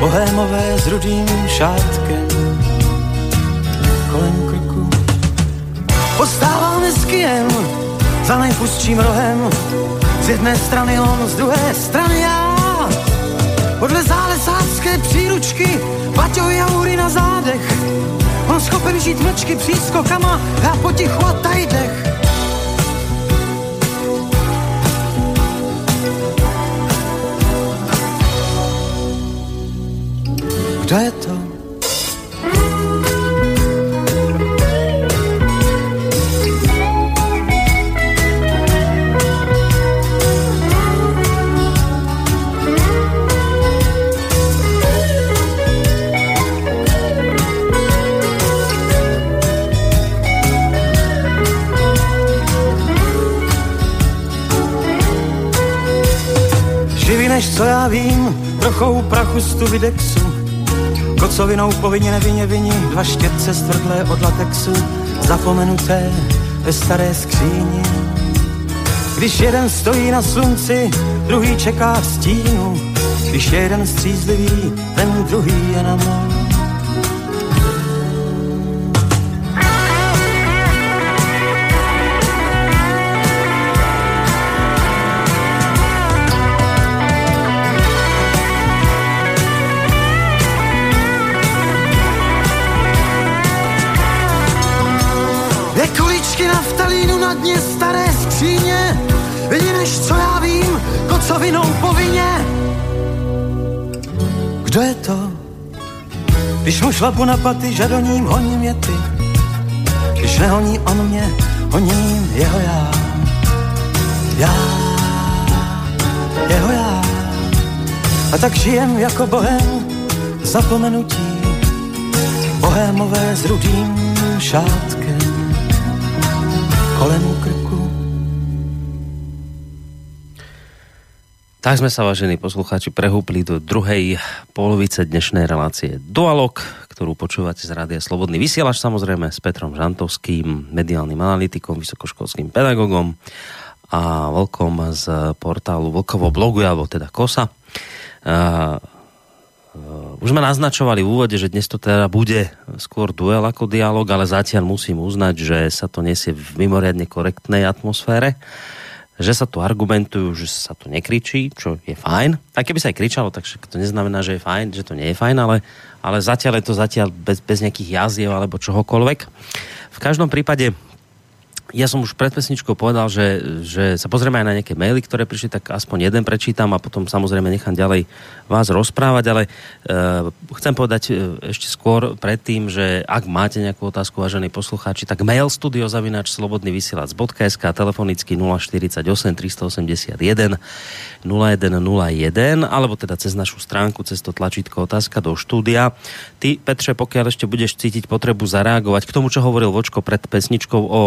bohémové s rudým šátkem kolem krku. Postáváme s kijem za nejpustším rohem, z jedné strany on, z druhé strany já. Podle zálesácké příručky, Paťo jaury na zádech, on schopen žít mlčky přískokama, já potichu a tajdech. Než co já vím, trochou prachu z tu videxu Kocovinou povinně nevinně viní dva štětce stvrdlé od latexu, zapomenuté ve staré skříni. Když jeden stojí na slunci, druhý čeká v stínu, když jeden střízlivý, ten druhý je na mou. vinou povinně. Kdo je to? Když mu šlapu na paty, žadoním honím je ty. Když nehoní on mě, honím jeho já. Já, jeho já. A tak žijem jako bohem zapomenutí, bohémové s rudým šátkem kolem krku. Tak sme sa, vážení poslucháči, prehúpli do druhej polovice dnešnej relácie Dualog, ktorú počúvate z Rádia Slobodný vysielač, samozrejme s Petrom Žantovským, mediálnym analytikom, vysokoškolským pedagogom a Vlkom z portálu Vlkovo blogu, alebo teda KOSA. Už sme naznačovali v úvode, že dnes to teda bude skôr duel ako dialog, ale zatiaľ musím uznať, že sa to nesie v mimoriadne korektnej atmosfére že sa tu argumentujú, že sa tu nekričí, čo je fajn. A keby sa aj kričalo, tak to neznamená, že je fajn, že to nie je fajn, ale, ale zatiaľ je to zatiaľ bez, bez nejakých jaziev alebo čohokoľvek. V každom prípade ja som už pred pesničkou povedal, že, že sa pozrieme aj na nejaké maily, ktoré prišli, tak aspoň jeden prečítam a potom samozrejme nechám ďalej vás rozprávať, ale uh, chcem povedať uh, ešte skôr predtým, že ak máte nejakú otázku, vážení poslucháči, tak mail studiozavinač slobodnyvysielac.sk telefonicky 048 381 0101 alebo teda cez našu stránku, cez to tlačítko otázka do štúdia. Ty, Petře, pokiaľ ešte budeš cítiť potrebu zareagovať k tomu, čo hovoril Vočko pred pesničkou o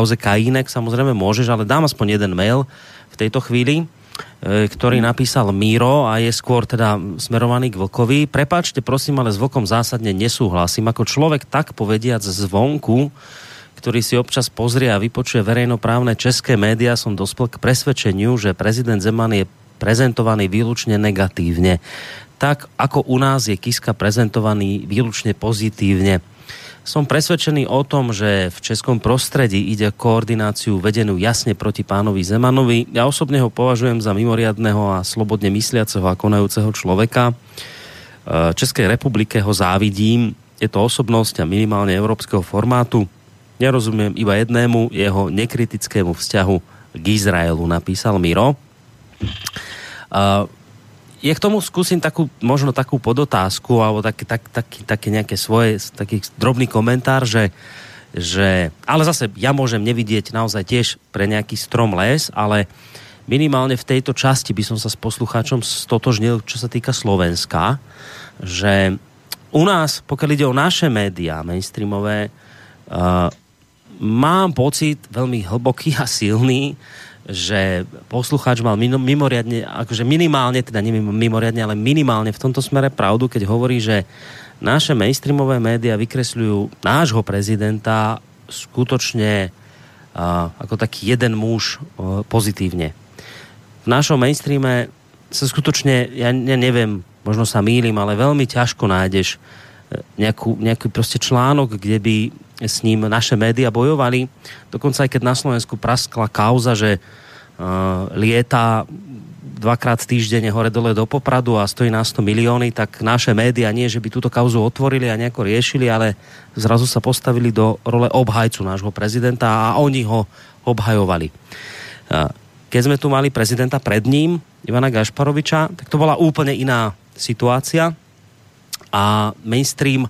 kauze Kajínek samozrejme môžeš, ale dám aspoň jeden mail v tejto chvíli, e, ktorý napísal Míro a je skôr teda smerovaný k Vlkovi. Prepačte, prosím, ale s Vlkom zásadne nesúhlasím. Ako človek tak povediac zvonku, ktorý si občas pozrie a vypočuje verejnoprávne české média, som dospel k presvedčeniu, že prezident Zeman je prezentovaný výlučne negatívne. Tak ako u nás je Kiska prezentovaný výlučne pozitívne. Som presvedčený o tom, že v českom prostredí ide koordináciu vedenú jasne proti pánovi Zemanovi. Ja osobne ho považujem za mimoriadného a slobodne mysliaceho a konajúceho človeka. E, Českej republike ho závidím. Je to osobnosť a minimálne európskeho formátu. Nerozumiem iba jednému jeho nekritickému vzťahu k Izraelu, napísal Miro. Uh, je k tomu skúsim takú, možno takú podotázku alebo taký, tak, tak, také nejaké svoje, taký drobný komentár, že, že, ale zase ja môžem nevidieť naozaj tiež pre nejaký strom les, ale minimálne v tejto časti by som sa s poslucháčom stotožnil, čo sa týka Slovenska, že u nás, pokiaľ ide o naše médiá mainstreamové, uh, mám pocit veľmi hlboký a silný, že poslucháč mal mimoriadne, akože minimálne, teda nie mimoriadne, ale minimálne v tomto smere pravdu, keď hovorí, že naše mainstreamové média vykresľujú nášho prezidenta skutočne uh, ako taký jeden muž uh, pozitívne. V našom mainstreame sa skutočne, ja, ja neviem, možno sa mýlim, ale veľmi ťažko nájdeš e, nejakú, nejaký proste článok, kde by s ním naše média bojovali. Dokonca aj keď na Slovensku praskla kauza, že uh, lieta dvakrát týždenne hore dole do Popradu a stojí na 100 milióny, tak naše média nie, že by túto kauzu otvorili a nejako riešili, ale zrazu sa postavili do role obhajcu nášho prezidenta a oni ho obhajovali. Uh, keď sme tu mali prezidenta pred ním, Ivana Gašparoviča, tak to bola úplne iná situácia a mainstream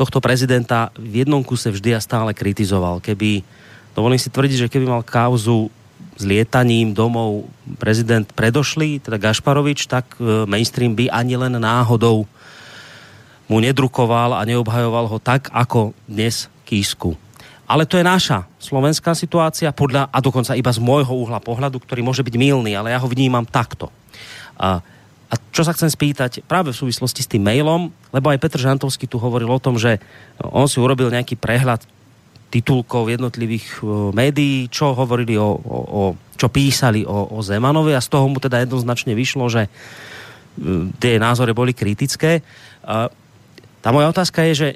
tohto prezidenta v jednom kuse vždy a stále kritizoval. Keby, dovolím si tvrdiť, že keby mal kauzu s lietaním domov prezident predošli, teda Gašparovič, tak e, mainstream by ani len náhodou mu nedrukoval a neobhajoval ho tak, ako dnes Kísku. Ale to je naša slovenská situácia podľa, a dokonca iba z môjho uhla pohľadu, ktorý môže byť milný, ale ja ho vnímam takto. A čo sa chcem spýtať práve v súvislosti s tým mailom, lebo aj Petr Žantovský tu hovoril o tom, že on si urobil nejaký prehľad titulkov jednotlivých uh, médií, čo hovorili o, o, o čo písali o, o Zemanovi a z toho mu teda jednoznačne vyšlo, že uh, tie názory boli kritické. Uh, tá moja otázka je, že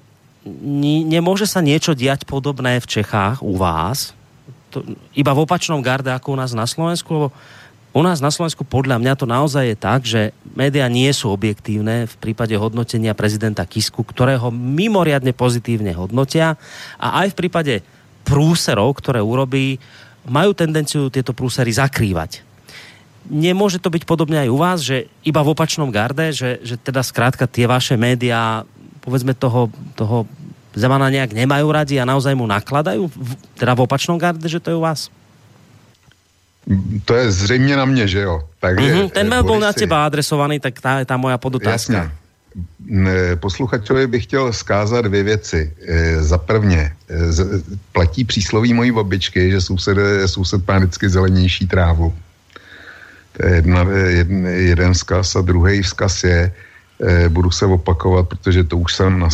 nemôže sa niečo diať podobné v Čechách u vás, to, iba v opačnom garde ako u nás na Slovensku, lebo u nás na Slovensku podľa mňa to naozaj je tak, že média nie sú objektívne v prípade hodnotenia prezidenta Kisku, ktorého mimoriadne pozitívne hodnotia a aj v prípade prúserov, ktoré urobí, majú tendenciu tieto prúsery zakrývať. Nemôže to byť podobne aj u vás, že iba v opačnom garde, že, že teda skrátka tie vaše médiá, povedzme toho, toho Zemana nejak nemajú radi a naozaj mu nakladajú, teda v opačnom garde, že to je u vás? To je zřejmě na mě, že jo? Takže, mm-hmm, ten mail byl na teba adresovaný, tak ta je ta moja podotázka. Jasně. Posluchačovi bych chtěl zkázat dvě věci. E, za prvně, e, platí přísloví mojí babičky, že soused, soused má vždycky zelenější trávu. To je jedna, jeden, jeden vzkaz a druhý vzkaz je, e, budu se opakovat, protože to už jsem na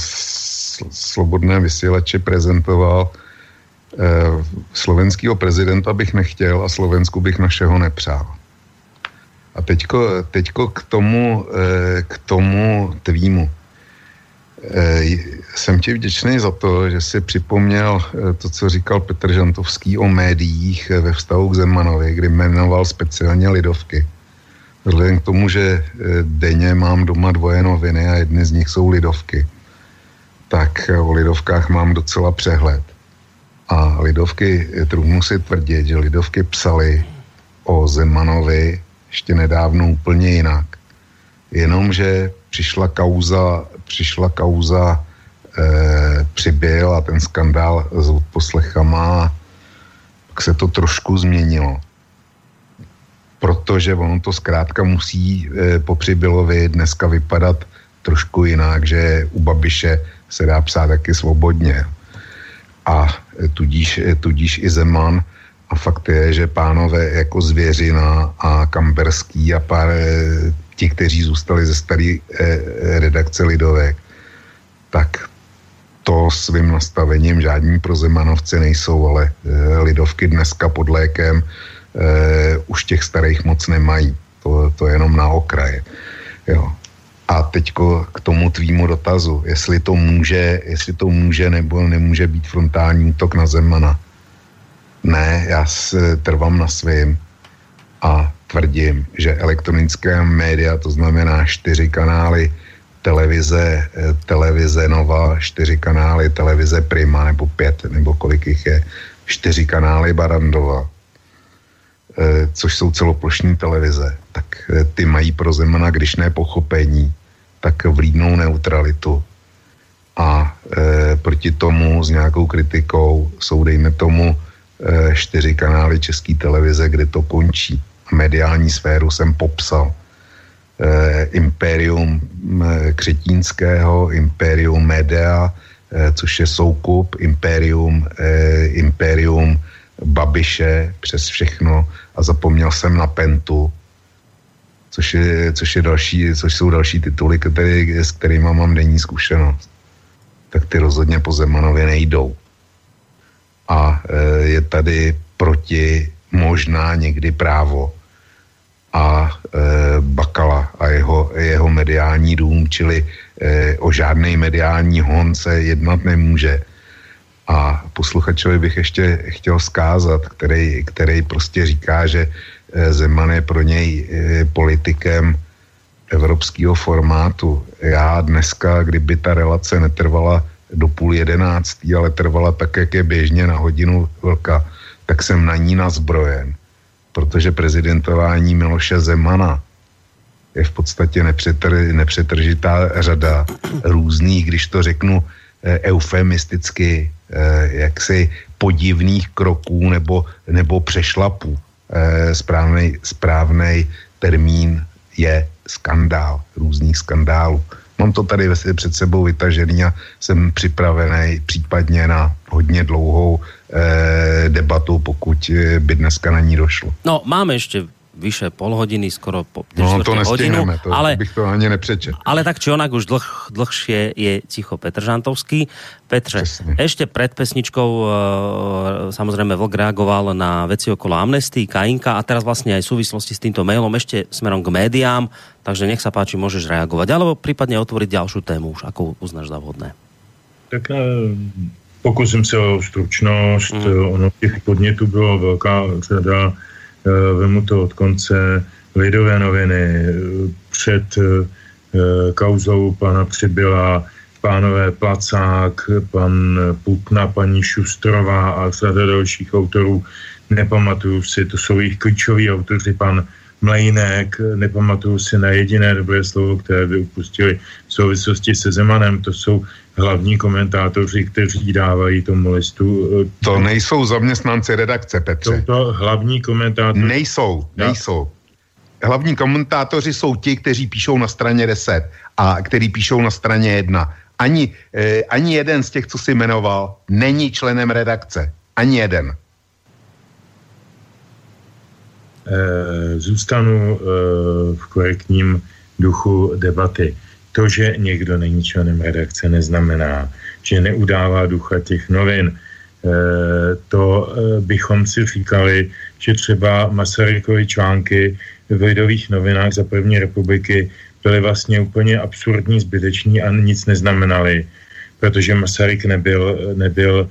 slobodné vysílači prezentoval, slovenského prezidenta bych nechtěl a Slovensku bych našeho nepřál. A teďko, teďko k tomu, eh, k tomu tvýmu. Eh, jsem ti vděčný za to, že jsi připomněl eh, to, co říkal Petr Žantovský o médiích ve vztahu k Zemanovi, kdy jmenoval speciálně Lidovky. Vzhledem k tomu, že denně mám doma dvoje noviny a jedny z nich jsou Lidovky, tak o Lidovkách mám docela přehled. A Lidovky, trudnu si tvrdit, že Lidovky psali o Zemanovi ještě nedávno úplně jinak. Jenomže přišla kauza, přišla kauza e, přibyl a ten skandál s odposlechama, tak se to trošku změnilo. Protože ono to zkrátka musí e, po přibylovi dneska vypadat trošku jinak, že u Babiše se dá psát taky svobodně. A e, tudíž, e, tudíž i Zeman a fakt je, že pánové jako Zvěřina a Kamberský a pár eh, ti, kteří zůstali ze staré redakce Lidovek, tak to svým nastavením žádní prozemanovci nejsou, ale Lidovky dneska pod lékem eh, už těch starých moc nemají. To, to je jenom na okraje. Jo. A teďko k tomu tvýmu dotazu, jestli to může, jestli to může nebo nemůže být frontální útok na Zemana. Ne, já se trvám na svým a tvrdím, že elektronické média, to znamená čtyři kanály televize, eh, televize Nova, čtyři kanály televize Prima, nebo pět, nebo kolik jich je, čtyři kanály Barandova, eh, což jsou celoplošní televize, tak eh, ty mají pro Zemana, když ne pochopení, tak vlídnou neutralitu. A e, proti tomu s nějakou kritikou jsou, dejme tomu, Eh, čtyři kanály České televize, kde to končí. Mediální sféru jsem popsal. E, imperium e, Křetínského, Imperium Media, e, což je soukup, Imperium, e, Imperium Babiše přes všechno a zapomněl jsem na Pentu, což, je, což, je další, což jsou další tituly, který, s kterými mám denní zkušenost. Tak ty rozhodně po Zemanově nejdou a e, je tady proti možná někdy právo a e, Bakala a jeho, jeho mediální dům, čili e, o žádný mediální hon se jednat nemůže. A posluchačovi bych ještě chtěl zkázat, který, který prostě říká, že Zeman je pro něj politikem evropského formátu. Já dneska, kdyby ta relace netrvala do půl jedenáctý, ale trvala tak, jak je běžně na hodinu vlka, tak jsem na ní nazbrojen. Protože prezidentování Miloše Zemana je v podstatě nepřetr, nepřetržitá řada různých, když to řeknu e, eufemisticky, jaksi podivných kroků nebo, nebo přešlapů. E, správný termín je skandál, různých skandálů. Mám to tady před sebou vytažený a jsem připravený případně na hodně dlouhou eh, debatu, pokud eh, by dneska na ní došlo. No, máme ještě vyše pol hodiny, skoro po No to hodinu, to ale, bych to ani nepřečet. Ale tak či onak už dlh, dlhšie je ticho Petr Žantovský. Petře, Přesne. ešte pred pesničkou uh, samozrejme Vlk reagoval na veci okolo amnestii, Kajinka a teraz vlastne aj v súvislosti s týmto mailom ešte smerom k médiám, takže nech sa páči, môžeš reagovať, alebo prípadne otvoriť ďalšiu tému už, ako uznáš za vhodné. Tak uh, pokusím se o stručnost, mm. ono těch podnětů bylo velká řada, Eh, vemu to od konce Lidové noviny eh, před eh, kauzou pana Přibyla, pánové Placák, pan Putna, paní Šustrová a řada dalších autorů. Nepamatuju si, to jsou jejich klíčoví autoři, pan Mlejnek, nepamatuju si na jediné dobré slovo, které by upustili v souvislosti se Zemanem. To jsou hlavní komentátoři, kteří dávají tomu listu. Eh, to nejsou zaměstnanci redakce, Petře. Jsou to hlavní komentátoři. Nejsou, nejsou. Hlavní komentátoři jsou ti, kteří píšou na straně 10 a kteří píšou na straně 1. Ani, eh, ani jeden z těch, co si jmenoval, není členem redakce. Ani jeden. Eh, zůstanu eh, v korektním duchu debaty. To, že někdo není členem redakce, neznamená, že neudává ducha těch novin. Eh, to bychom si říkali, že třeba Masarykovy články v lidových novinách za první republiky byly vlastně úplně absurdní, zbyteční a nic neznamenaly, protože Masaryk nebyl, nebyl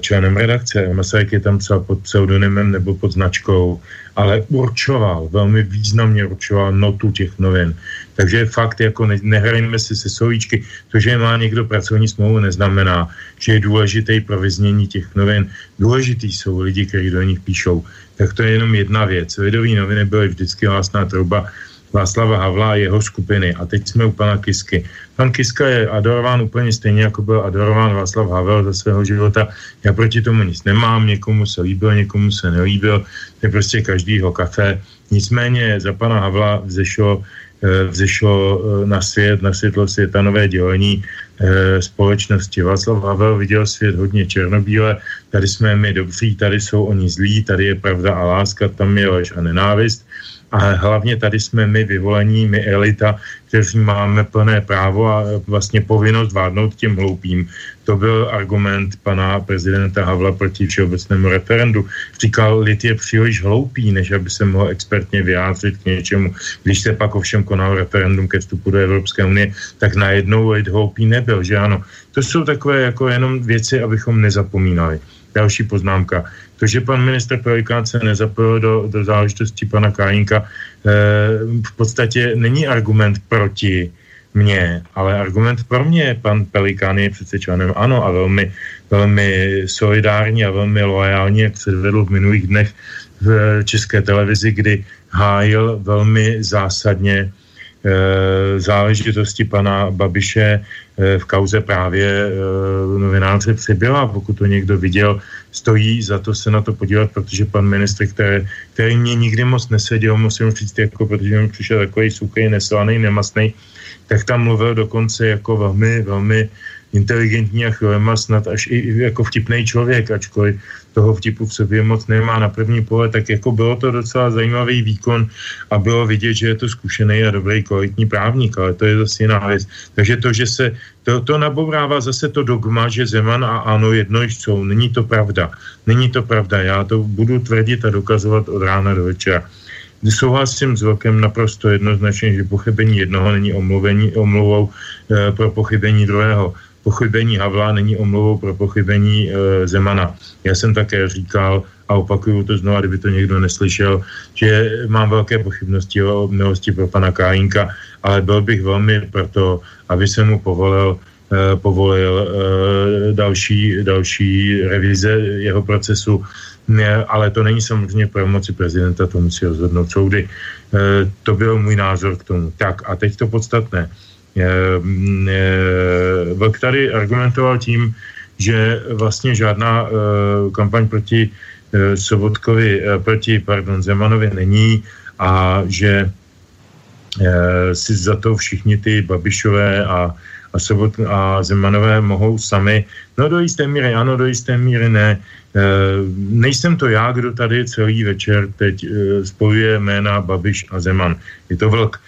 členem redakce. Masaryk je tam třeba pod pseudonymem nebo pod značkou ale určoval, velmi významně určoval notu těch novin. Takže fakt, jako ne, nehrajme si se slovíčky, to, že má někdo pracovní smlouvu, neznamená, že je důležitý pro vyznění těch novin. Důležitý jsou lidi, kteří do nich píšou. Tak to je jenom jedna věc. Lidové noviny byly vždycky hlásná trouba Václava Havla a jeho skupiny. A teď jsme u pana Kisky. Pan Kiska je adorován úplně stejně, jako byl adorován Václav Havel za svého života. Já proti tomu nic nemám, někomu se líbil, někomu se nelíbil, je prostě každýho kafe. Nicméně za pana Havla vzešlo, eh, vzešlo eh, na svět, na světlo světa nové dělení eh, společnosti. Václav Havel viděl svět hodně černobíle, tady jsme my dobří, tady jsou oni zlí, tady je pravda a láska, tam je lež a nenávist a hlavně tady jsme my vyvolení, my elita, kteří máme plné právo a vlastně povinnost vládnout těm hloupým. To byl argument pana prezidenta Havla proti všeobecnému referendu. Říkal, lid je příliš hloupý, než aby se mohl expertně vyjádřit k něčemu. Když se pak ovšem konal referendum ke vstupu do Evropské unie, tak najednou lid hloupý nebyl, že ano. To jsou takové jako jenom věci, abychom nezapomínali. Další poznámka. To, že pan minister Pelikán se nezapojil do, do záležitosti pana Kájinka, eh, v podstatě není argument proti mně, ale argument pro mě. Pan Pelikán je přece členem ano a velmi, velmi solidární a velmi loajální, jak se vedl v minulých dnech v české televizi, kdy hájil velmi zásadně záležitosti pana Babiše eh, v kauze právě eh, novináře přibyla. Pokud to někdo viděl, stojí za to se na to podívat, protože pan ministr, který, který mě nikdy moc neseděl, musím říct, jako, protože mi přišel takový suchý, neslaný, nemastný, tak tam mluvil dokonce jako velmi, velmi inteligentní a chvílema snad až i jako vtipný člověk, ačkoliv toho vtipu v sobě moc nemá na první pohled, tak jako bylo to docela zajímavý výkon a bylo vidět, že je to zkušený a dobrý kvalitní právník, ale to je zase jiná věc. Takže to, že se to, to nabourává zase to dogma, že Zeman a ano jedno jsou. Není to pravda. Není to pravda. Já to budu tvrdit a dokazovat od rána do večera. Souhlasím s Vlkem naprosto jednoznačně, že pochybení jednoho není omluvení, omluvou e, pro pochybení druhého pochybení Havla není omluvou pro pochybení e, Zemana. Já jsem také říkal, a opakuju to znova, kdyby to někdo neslyšel, že mám velké pochybnosti o milosti pro pana Kájinka, ale byl bych velmi proto, aby se mu povolil e, povolil e, další, další revize jeho procesu, ne, ale to není samozřejmě pravomoci prezidenta, to musí rozhodnout soudy. E, to byl můj názor k tomu. Tak a teď to podstatné. Mm, Vlk tady argumentoval tím, že vlastně žádná eh, kampaň proti eh, Sobotkovi, eh, proti, pardon, Zemanovi není a že si za to všichni ty Babišové a, a, Sobot, a Zemanové mohou sami. No do jisté míry ano, do jisté míry ne. nejsem to já, kdo tady celý večer teď spojuje jména Babiš a Zeman. Je to vlk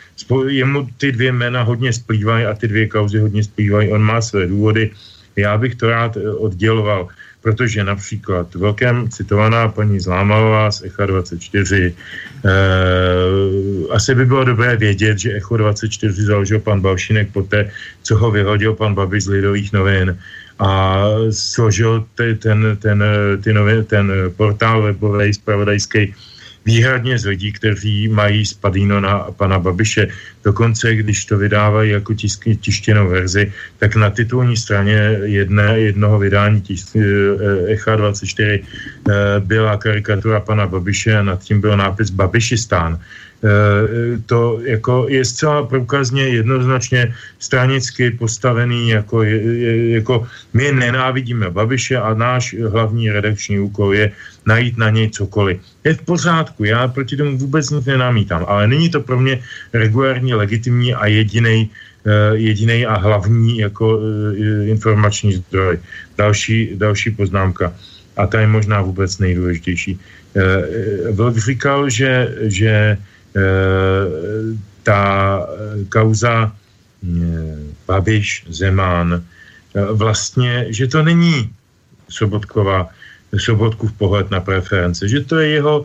jemu ty dvě jména hodně splývají a ty dvě kauzy hodně splývají. On má své důvody. Já bych to rád eh, odděloval, protože například velkém citovaná paní Zlámalová z Echa 24, eh, asi by bylo dobré vědět, že Echo 24 založil pan Balšinek poté, co ho vyhodil pan Babiš z Lidových novin a složil ten, ten, ten, ty novin, ten portál webový spravodajský výhradně z lidí, kteří mají spadíno na pana Babiše. Dokonce, když to vydávají jako tisk, tištěnou verzi, tak na titulní straně jedné, jednoho vydání tisk, eh, Echa 24 eh, byla karikatura pana Babiše a nad tím byl nápis Babišistán. Eh, to jako je zcela průkazně jednoznačně stranicky postavený, jako, je, jako my nenávidíme Babiše a náš hlavní redakční úkol je najít na něj cokoliv. Je v pořádku, já proti tomu vůbec nic nenamítám, ale není to pro mě regulární, legitimní a jediný eh, jediný a hlavní jako eh, informační zdroj. Další, další poznámka a ta je možná vůbec nejdůležitější. Vlk říkal, že, že Eh, ta eh, kauza eh, Babiš, Zeman, vlastně, že to není Sobotková, Sobotkův pohled na preference, že to je jeho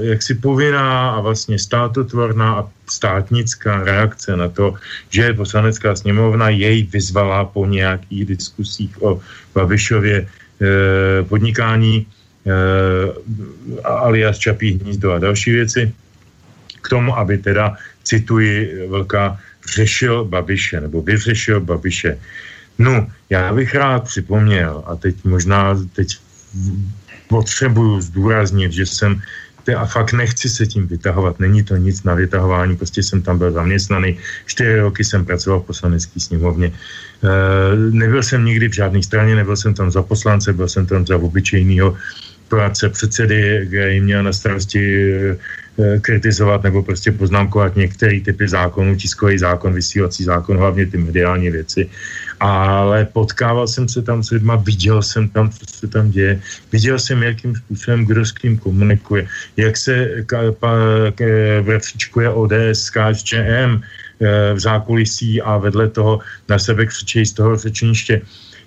jaksi povinná a vlastně státotvorná a státnická reakce na to, že poslanecká sněmovna jej vyzvala po nějakých diskusích o Babišově podnikání alias Čapí hnízdo a další věci, k tomu, aby teda, cituji Vlka, řešil Babiše, nebo vyřešil Babiše. No, já bych rád připomněl, a teď možná teď potřebuju zdůraznit, že jsem a fakt nechci se tím vytahovat, není to nic na vytahování, prostě jsem tam byl zaměstnaný, čtyři roky jsem pracoval v poslanecké sněmovně, e, nebyl jsem nikdy v žádné straně, nebyl jsem tam za poslance, byl jsem tam za obyčejného poradce předsedy, kde měl na starosti kritizovat nebo prostě poznámkovat některé typy zákonů, tiskový zákon, vysílací zákon, hlavně ty mediální věci. Ale potkával jsem se tam s lidma, viděl jsem tam, co se tam děje, viděl jsem, jakým způsobem kdo s kým komunikuje, jak se vratříčkuje ODS KSČM eh, v zákulisí a vedle toho na sebe křičejí z toho řečeniště.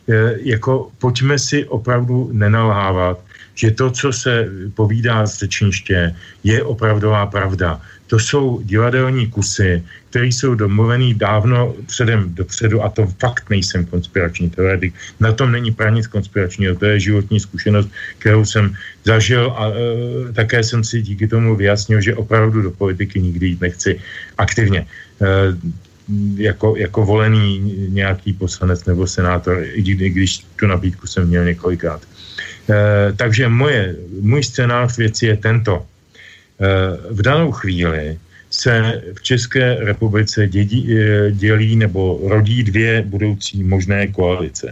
Eh, jako pojďme si opravdu nenalhávat že to, co se povídá z řečniště, je opravdová pravda. To jsou divadelní kusy, které jsou domluvený dávno předem dopředu a to fakt nejsem konspirační teoretik. Na tom není pra nic konspiračního, to je životní zkušenost, kterou jsem zažil a e, také jsem si díky tomu vyjasnil, že opravdu do politiky nikdy jít nechci aktivně. E, jako, jako volený nějaký poslanec nebo senátor, i když tu nabídku jsem měl několikrát. Eh, takže moje, můj scénář věci je tento. Eh, v danou chvíli se v České republice dědí, eh, dělí nebo rodí dvě budoucí možné koalice.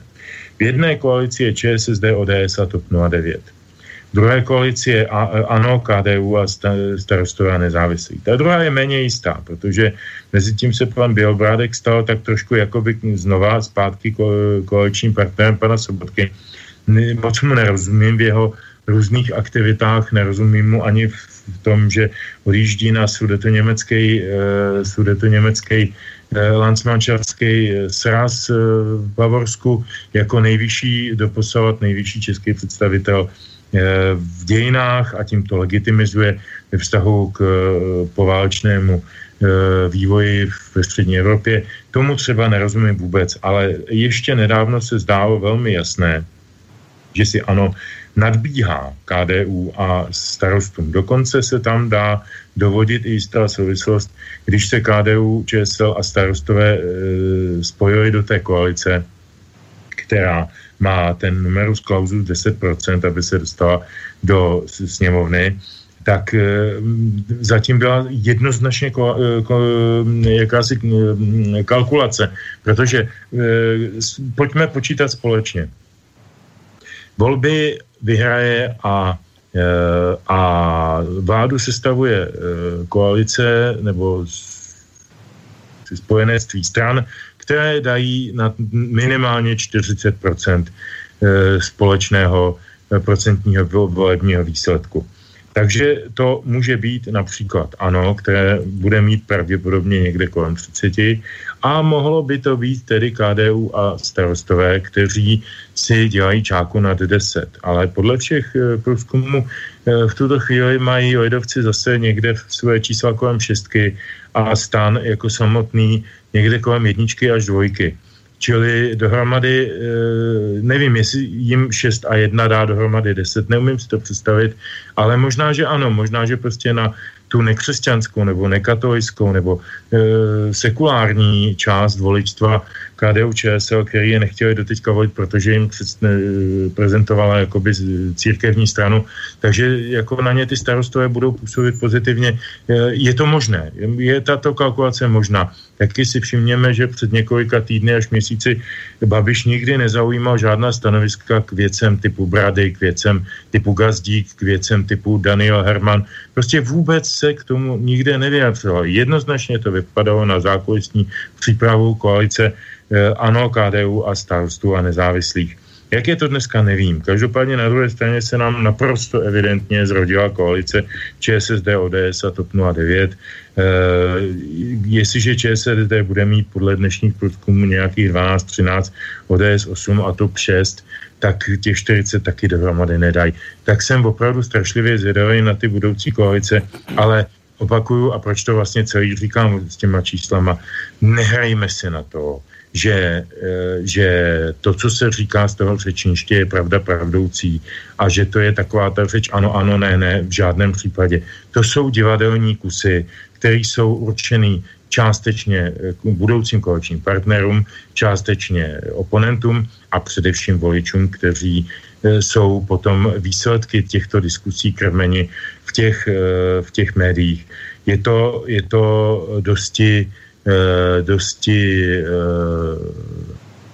V jedné koalici je ČSSD, ODS a TOP 09. V druhé koalici je ANO, KDU a starostové a nezávislí. Ta druhá je méně jistá, protože mezi tím se pan Bělobrádek stal tak trošku jakoby znova zpátky koaličním partnerem pana Sobotky moc mu nerozumím v jeho různých aktivitách, nerozumím mu ani v tom, že odjíždí na sudetoněmecký, uh, sudetoněmecký landsmanšafský eh, sraz uh, v Bavorsku jako nejvyšší, doposavat nejvyšší český představitel uh, v dějinách a tím to legitimizuje ve vztahu k uh, poválečnému vývoji ve střední Evropě. Tomu třeba nerozumím vůbec, ale ještě nedávno se zdálo velmi jasné, že si ano, nadbíhá KDU a starostům. Dokonce se tam dá dovodit i jistá souvislost, když se KDU, ČSL a starostové e, spojili do té koalice, která má ten numerus clausus 10%, aby se dostala do sněmovny, tak e, zatím byla jednoznačně ko, e, ko, jakási kalkulace, protože e, pojďme počítat společně. Volby vyhraje a, e, a vládu sestavuje e, koalice nebo spojenectví stran, které dají na minimálně 40 e, společného procentního volebního výsledku. Takže to může být například ANO, které bude mít pravděpodobně někde kolem 30 a mohlo by to být tedy KDU a starostové, kteří si dělají čáku nad 10. Ale podle všech eh, průzkumů eh, v tuto chvíli mají lidovci zase někde v své čísla kolem šestky a stan jako samotný někde kolem jedničky až dvojky. Čili dohromady, eh, nevím, jestli jim 6 a 1 dá dohromady 10, neumím si to představit, ale možná, že ano, možná, že prostě na tu nekřesťanskou nebo nekatolickou nebo e, sekulární část voličstva KDU ČSL, který je nechtěli doteďka volit, protože jim před, e, prezentovala jakoby církevní stranu, takže jako na ně ty starostové budou působit pozitivně. E, je to možné, je tato kalkulace možná. Taky si všimněme, že před několika týdny až měsíci Babiš nikdy nezaujímal žádná stanoviska k věcem typu Brady, k věcem typu Gazdík, k věcem typu Daniel Herman. Prostě vůbec se k tomu nikde nevyjadřoval. Jednoznačně to vypadalo na zákulisní přípravu koalice eh, ANO, KDU a starostů a nezávislých. Jak je to dneska, nevím. Každopádně na druhé straně se nám naprosto evidentně zrodila koalice ČSSD, ODS a TOP 09. E, eh, jestliže ČSSD bude mít podle dnešních průzkumů nějakých 12, 13, ODS 8 a TOP 6, tak těch 40 taky dohromady nedají. Tak jsem opravdu strašlivě zvědavý na ty budoucí koalice, ale opakuju a proč to vlastně celý říkám s těma číslama, nehrajme si na to, že, eh, že to, co se říká z toho řečniště, je pravda pravdoucí a že to je taková ta řeč ano, ano, ne, ne, v žádném případě. To jsou divadelní kusy, které jsou určený částečně eh, k budoucím koaličním partnerům, částečně oponentům a především voličům, kteří eh, jsou potom výsledky těchto diskusí krmeni v těch, v těch médiích. Je to, je to dosti Eh, dosti, eh,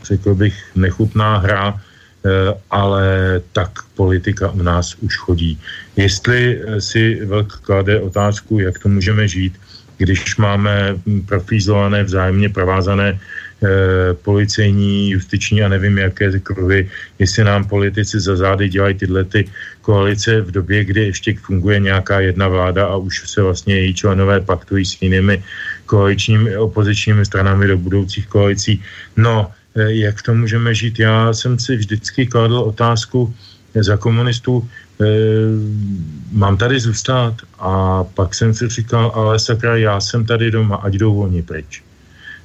řekl bych, nechutná hra, eh, ale tak politika u nás už chodí. Jestli si Velk klade otázku, jak to můžeme žít, když máme profízované, vzájemně provázané Eh, policejní, justiční a nevím jaké kruhy, jestli nám politici za zády dělají tyhle ty koalice v době, kdy ještě funguje nějaká jedna vláda a už se vlastně její členové paktují s jinými koaličními opozičními stranami do budoucích koalicí. No, eh, jak to můžeme žít? Já jsem si vždycky kladl otázku za komunistů, e, mám tady zůstat a pak jsem si říkal, ale sakra, já jsem tady doma, ať jdou oni pryč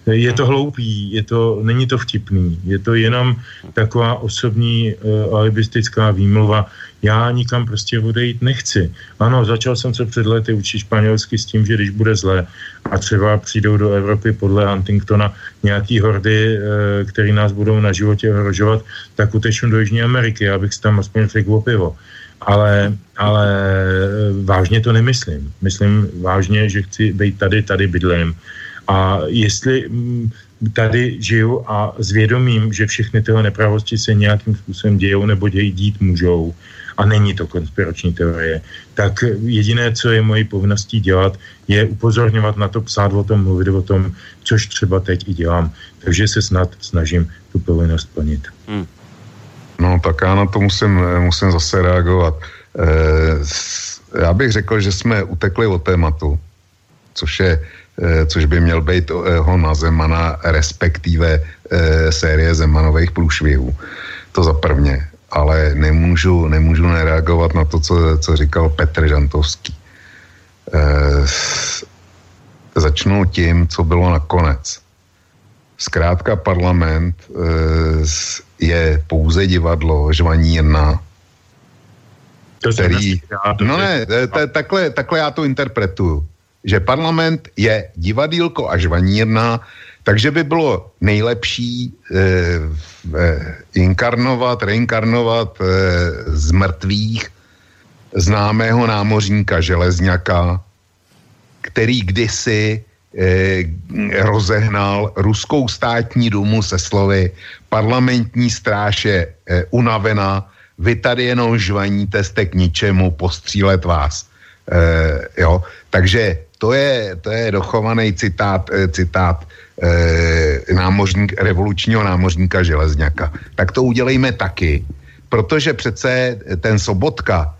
je to hloupý, je to, není to vtipný, je to jenom taková osobní uh, alibistická výmluva. Já nikam prostě odejít nechci. Ano, začal jsem se před lety učit španělsky s tím, že když bude zlé a třeba přijdou do Evropy podle Huntingtona nějaký hordy, uh, který nás budou na životě ohrožovat, tak utečnu do Jižní Ameriky, abych si tam aspoň řekl pivo. Ale, ale eh, vážně to nemyslím. Myslím vážně, že chci být tady, tady bydlím a jestli mm, tady žiju a zvědomím, že všechny tyhle nepravosti se nějakým způsobem dějou nebo dějí dít můžou, a není to konspirační teorie, tak jediné, co je mojí povinností dělat, je upozorňovat na to, psát o tom, mluvit o tom, což třeba teď i dělám. Takže se snad snažím tu povinnost plnit. Hmm. No tak já na to musím, musím zase reagovat. E, já bych řekl, že jsme utekli od tématu, což je což by měl být eh, ho na Zemana, respektive eh, série Zemanových průšvihů. To za prvně. Ale nemůžu, nemůžu nereagovat na to, co, co říkal Petr Žantovský. Začnu tím, co bylo nakonec. Zkrátka parlament je pouze divadlo žvaní jedna, který... No ne, takhle, takhle já to interpretuju že parlament je divadýlko a žvanírna, takže by bylo nejlepší eh, eh, inkarnovat, reinkarnovat eh, z mrtvých známého námořníka Železňaka, který kdysi eh, rozehnal ruskou státní dumu se slovy parlamentní stráž je eh, unavená, vy tady jenom žvaníte, jste k ničemu, postřílet vás. Eh, jo? Takže to je, to je dochovaný citát, eh, citát eh, námořník, revolučního námořníka Železňaka. Tak to udělejme taky, protože přece ten Sobotka,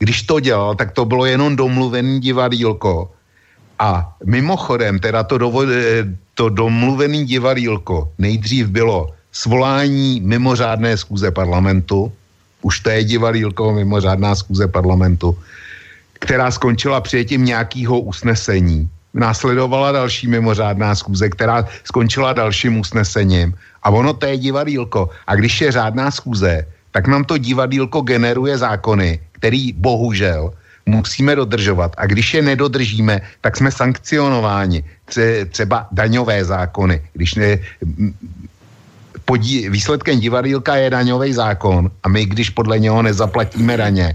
když to dělal, tak to bylo jenom domluvený divadílko. A mimochodem, teda to, dovo, eh, to domluvený divadílko nejdřív bylo svolání mimořádné schůze parlamentu, už to je divadílko mimořádná schůze parlamentu, která skončila přijetím nějakého usnesení. Následovala další mimořádná schůze, která skončila dalším usnesením. A ono to je divadílko. A když je řádná schůze, tak nám to divadílko generuje zákony, který bohužel musíme dodržovat. A když je nedodržíme, tak jsme sankcionováni. Třeba daňové zákony. Když ne, podí, výsledkem divadílka je daňový zákon a my, když podle něho nezaplatíme daně,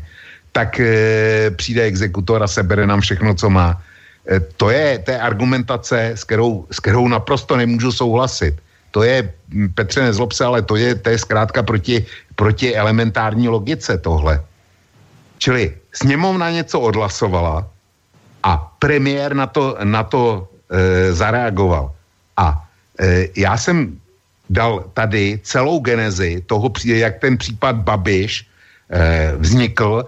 tak e, přijde exekutor a sebere nám všechno, co má. E, to je, je argumentace, s kterou, s kterou naprosto nemůžu souhlasit. To je, Petře, nezlob se, ale to je, to je zkrátka proti, proti elementární logice tohle. Čili sněmovna něco odhlasovala a premiér na to, na to e, zareagoval. A e, já jsem dal tady celou genezi toho, jak ten případ Babiš e, vznikl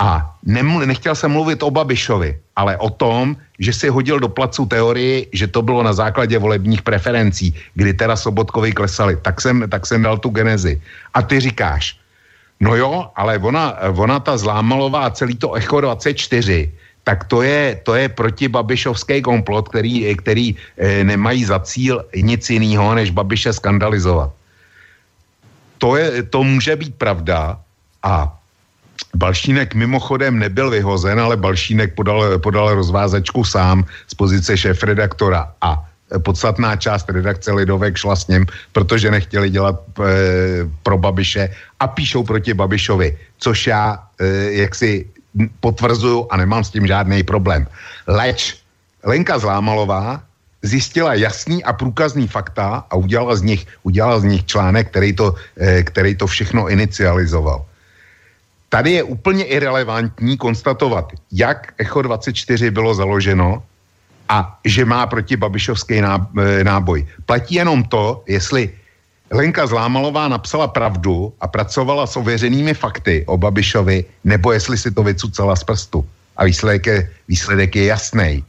a neml, nechtěl jsem mluvit o Babišovi, ale o tom, že si hodil do placu teorii, že to bylo na základě volebních preferencí, kdy teda Sobotkovi klesali. Tak jsem, tak jsem dal tu genezi. A ty říkáš, No jo, ale ona, ona ta zlámalová celý to Echo 24, tak to je, to je protibabišovský komplot, který, který e, nemají za cíl nic jiného, než Babiše skandalizovat. To, je, to může být pravda a Balšínek mimochodem nebyl vyhozen, ale Balšínek podal, podal rozvázačku sám z pozice šéf-redaktora a podstatná část redakce Lidovek šla s ním, protože nechtěli dělat e, pro Babiše a píšou proti Babišovi, což já e, jaksi potvrzuju a nemám s tím žádný problém. Leč Lenka Zlámalová zjistila jasný a průkazný fakta a udělala z nich, udělala z nich článek, který to, e, který to všechno inicializoval. Tady je úplně irrelevantní konstatovat, jak Echo 24 bylo založeno, a že má proti Babišovský e, náboj. Platí jenom to, jestli Lenka Zlámalová napsala pravdu a pracovala s ověřenými fakty o Babišovi, nebo jestli si to vycucala z prstu. A výsledek je, výsledek je jasný.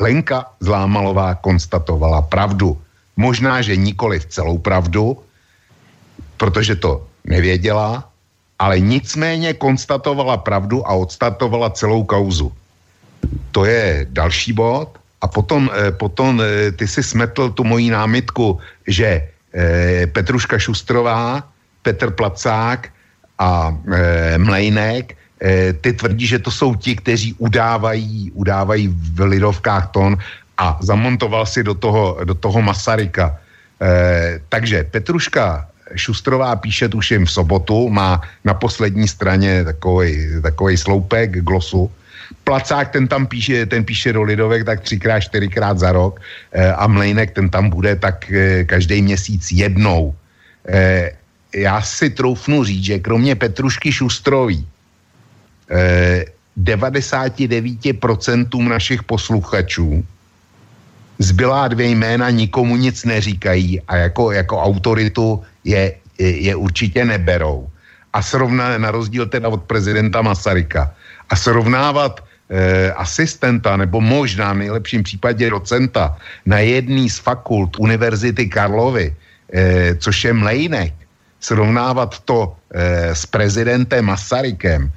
Lenka Zlámalová konstatovala pravdu. Možná, že nikoli v celou pravdu, protože to nevěděla, ale nicméně konstatovala pravdu a odstartovala celou kauzu. To je další bod. A potom, eh, potom eh, ty si smetl tu moji námitku, že eh, Petruška Šustrová, Petr Placák a Mlejnek, ty tvrdí, že to jsou ti, kteří udávají, udávají v lidovkách tón a zamontoval si do toho, do toho Masaryka. takže Petruška Šustrová píše tuším v sobotu, má na poslední straně takový, takový sloupek glosu, Placák, ten tam píše, ten píše do Lidovek tak třikrát, čtyřikrát za rok eh, a Mlejnek, ten tam bude tak eh, každý měsíc jednou. Eh, já si troufnu říct, že kromě Petrušky Šustrový 99% našich posluchačů zbylá dvě jména nikomu nic neříkají a jako, jako autoritu je, je, je určitě neberou. A srovna na rozdíl teda od prezidenta Masaryka a srovnávat eh, asistenta nebo možná v nejlepším případě docenta na jedný z fakult Univerzity Karlovy, eh, což je Mlejnek, srovnávat to eh, s prezidentem Masarykem,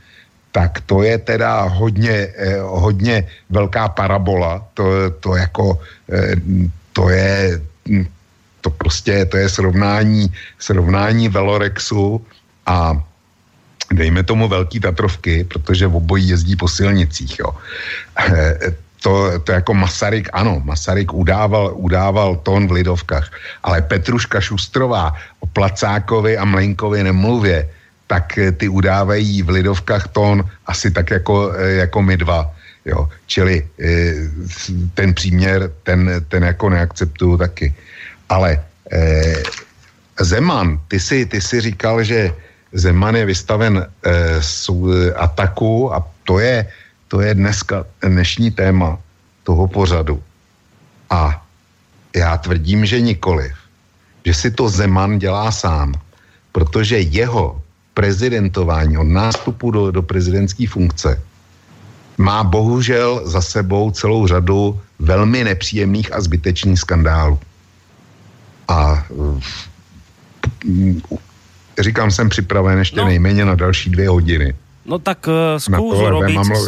tak to je teda hodně, eh, hodně velká parabola. To, to jako, eh, to je, to prostě, to je srovnání, srovnání Velorexu a dejme tomu velký Tatrovky, protože v obojí jezdí po silnicích, jo. To, to jako Masaryk, ano, Masaryk udával, udával tón v Lidovkách, ale Petruška Šustrová o Placákovi a Mlenkovi nemluvě, tak eh, ty udávají v Lidovkách tón asi tak jako, eh, jako my dva. Jo. Čili eh, ten příměr, ten, ten jako neakceptuju taky. Ale eh, Zeman, ty si, ty si říkal, že Zeman je vystaven eh, ataku a to je, to je dneska dnešní téma toho pořadu. A já tvrdím, že nikoliv. Že si to Zeman dělá sám, protože jeho prezidentování od nástupu do, do prezidentské funkce má bohužel za sebou celou řadu velmi nepříjemných a zbytečných skandálů. A říkám, jsem připraven ještě no. nejméně na další dvě hodiny. No tak uh, skús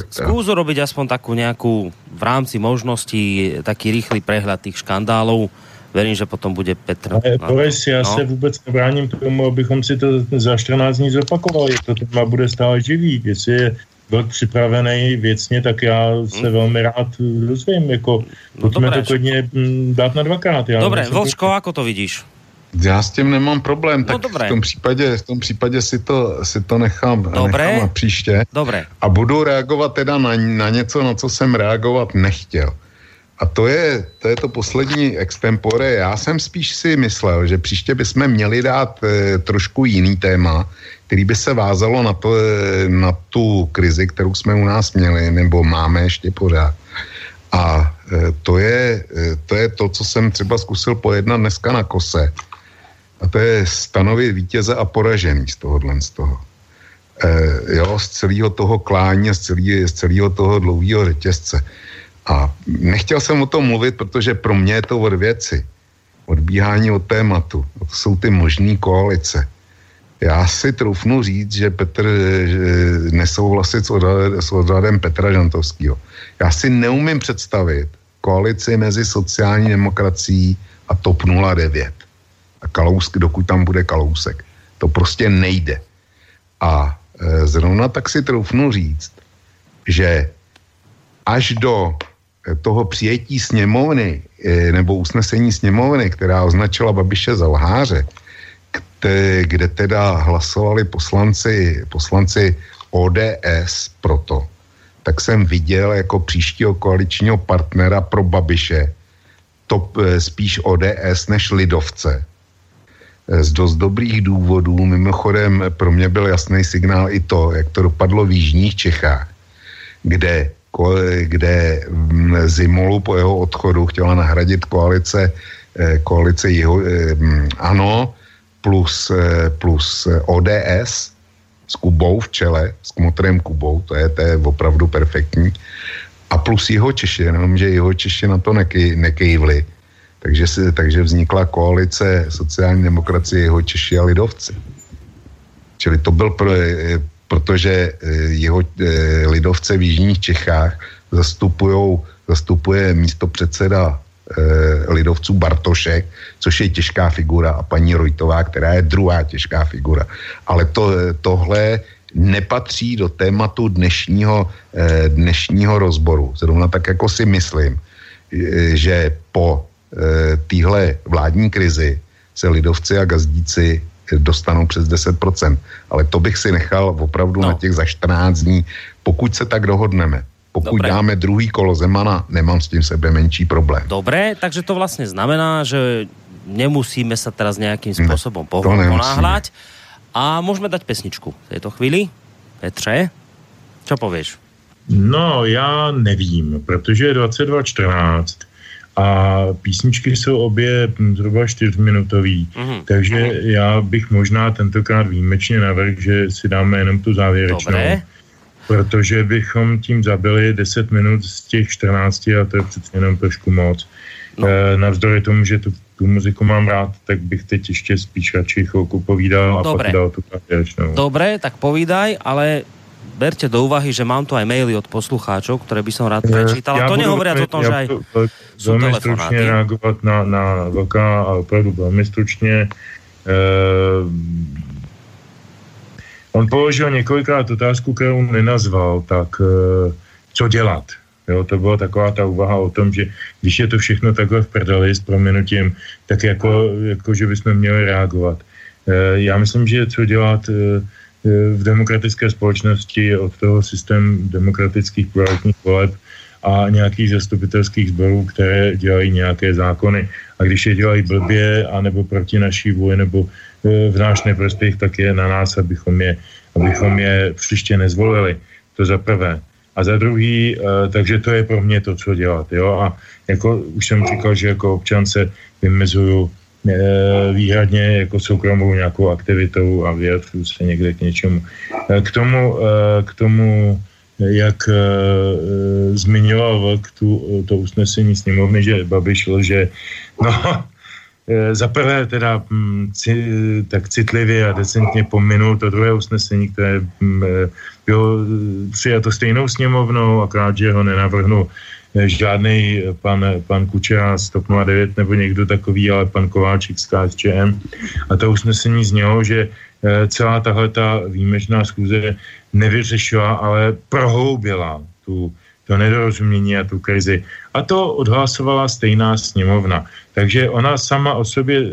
skús urobiť aspoň takú nejakú v rámci možností taký rýchly prehľad tých škandálov. Verím, že potom bude Petr. Ale Boris, já no. se vůbec nebráním tomu, abychom si to za 14 dní zopakovali. To téma bude stále živý. Jestli je byl připravený věcně, tak já se hmm. velmi rád dozvím, jako no pojďme to klidně mm, dát na dvakrát. Já Dobre, Vlčko, jako to vidíš? Já s tím nemám problém, no tak dobré. v tom případě, v tom případě si, to, si to nechám, dobré. nechám na příště. Dobré. A budu reagovat teda na, na něco, na co jsem reagovat nechtěl. A to je, to je to poslední extempore. Já jsem spíš si myslel, že příště bychom měli dát e, trošku jiný téma, který by se vázalo na, to, e, na tu krizi, kterou jsme u nás měli, nebo máme ještě pořád. A e, to, je, e, to je to, co jsem třeba zkusil pojednat dneska na kose. A to je stanovit vítěze a poražený z tohohle z toho. E, jo, z celého toho klání, z, celý, z celého toho dlouhého řetězce. A nechtěl jsem o tom mluvit, protože pro mě je to od věci. Odbíhání od tématu. To jsou ty možné koalice. Já si troufnu říct, že Petr že nesouhlasit s, s odhadem Petra Žantovského. Já si neumím představit koalici mezi sociální demokracií a TOP 09 a Kalousk, dokud tam bude Kalousek. To prostě nejde. A e, zrovna tak si troufnu říct, že až do toho přijetí sněmovny e, nebo usnesení sněmovny, která označila Babiše za lháře, kde, kde teda hlasovali poslanci, poslanci ODS proto, tak jsem viděl jako příštího koaličního partnera pro Babiše to spíš ODS než Lidovce Eh, z dost dobrých důvodů. Mimochodem pro mě byl jasný signál i to, jak to dopadlo v Jižních Čechách, kde, kde Zimolu po jeho odchodu chtěla nahradit koalice, eh, koalice jeho, eh, mm, ANO plus, plus ODS s Kubou v čele, s Kmotrem Kubou, to je, to je opravdu perfektní, a plus jeho Češi, jenomže jeho Češi na to nekej, nekejvli takže, se, takže vznikla koalice sociální demokracie jeho Češi a lidovci. Čili to byl, pro, eh, protože eh, jeho eh, lidovce v Jižních Čechách zastupuje místo předseda lidovců Bartošek, což je těžká figura a paní Rojtová, která je druhá těžká figura. Ale to, tohle nepatří do tématu dnešního, dnešního rozboru. Zrovna tak jako si myslím, že po Eh, téhle vládní krizi se lidovci a gazdíci dostanou přes 10%. Ale to bych si nechal opravdu no. na těch za 14 dní, pokud se tak dohodneme. Pokud Dobre. dáme druhý kolo Zemana, nemám s tím sebe menší problém. Dobré, takže to vlastně znamená, že nemusíme se teraz nějakým způsobem ne. A můžeme dať pesničku v této chvíli. Petře, co pověš? No, já nevím, protože je 22.14 a písničky jsou obě zhruba čtyřminutový, mm-hmm. takže mm-hmm. já bych možná tentokrát výjimečně navrhl, že si dáme jenom tu závěrečnou. Dobré. Protože bychom tím zabili 10 minut z těch 14 a to je přece jenom trošku moc. No. E, navzdory tomu, že tu, tu muziku mám rád, tak bych teď ještě spíš radši chvilku povídal a Dobre. pak dal tu závěrečnou. Dobré, tak povídaj, ale berte do úvahy, že mám tu aj maily od poslucháčov, ktoré by som rád prečítal. Ja to nehovoriac o tom, že aj sú velmi stručně reagovat na, na velká a opravdu velmi stručně. Uh, on položil několikrát otázku, kterou nenazval, tak uh, co dělat? Jo, to byla taková ta úvaha o tom, že když je to všechno takhle v prdeli s proměnutím, tak jako, jako že bychom měli reagovat. Uh, já myslím, že co dělat, uh, v demokratické společnosti od toho systém demokratických pluralitních voleb a nějakých zastupitelských sborů, které dělají nějaké zákony. A když je dělají blbě, anebo proti naší vůli, nebo e, v náš neprospěch, tak je na nás, abychom je, abychom je příště nezvolili. To za prvé. A za druhý, e, takže to je pro mě to, co dělat. Jo? A jako už jsem říkal, že jako občan se vymezuju Eh, výhradně jako soukromou nějakou aktivitou a vyjadřuju se někde k něčemu. Eh, k tomu, eh, k tomu jak zmiňoval Vlk tu, to usnesení sněmovny, že Babiš že no, za prvé teda hm, ci, tak citlivě a decentně pominul to druhé usnesení, které hm, bylo přijato stejnou sněmovnou, akorát, že ho nenavrhnul žádný pan, pan Kučera z TOP 09 nebo někdo takový, ale pan Kováčik z KSČM. A to usnesení znělo, že celá tahle ta výjimečná schůze nevyřešila, ale prohloubila tu, to nedorozumění a tu krizi. A to odhlasovala stejná sněmovna. Takže ona sama o sobě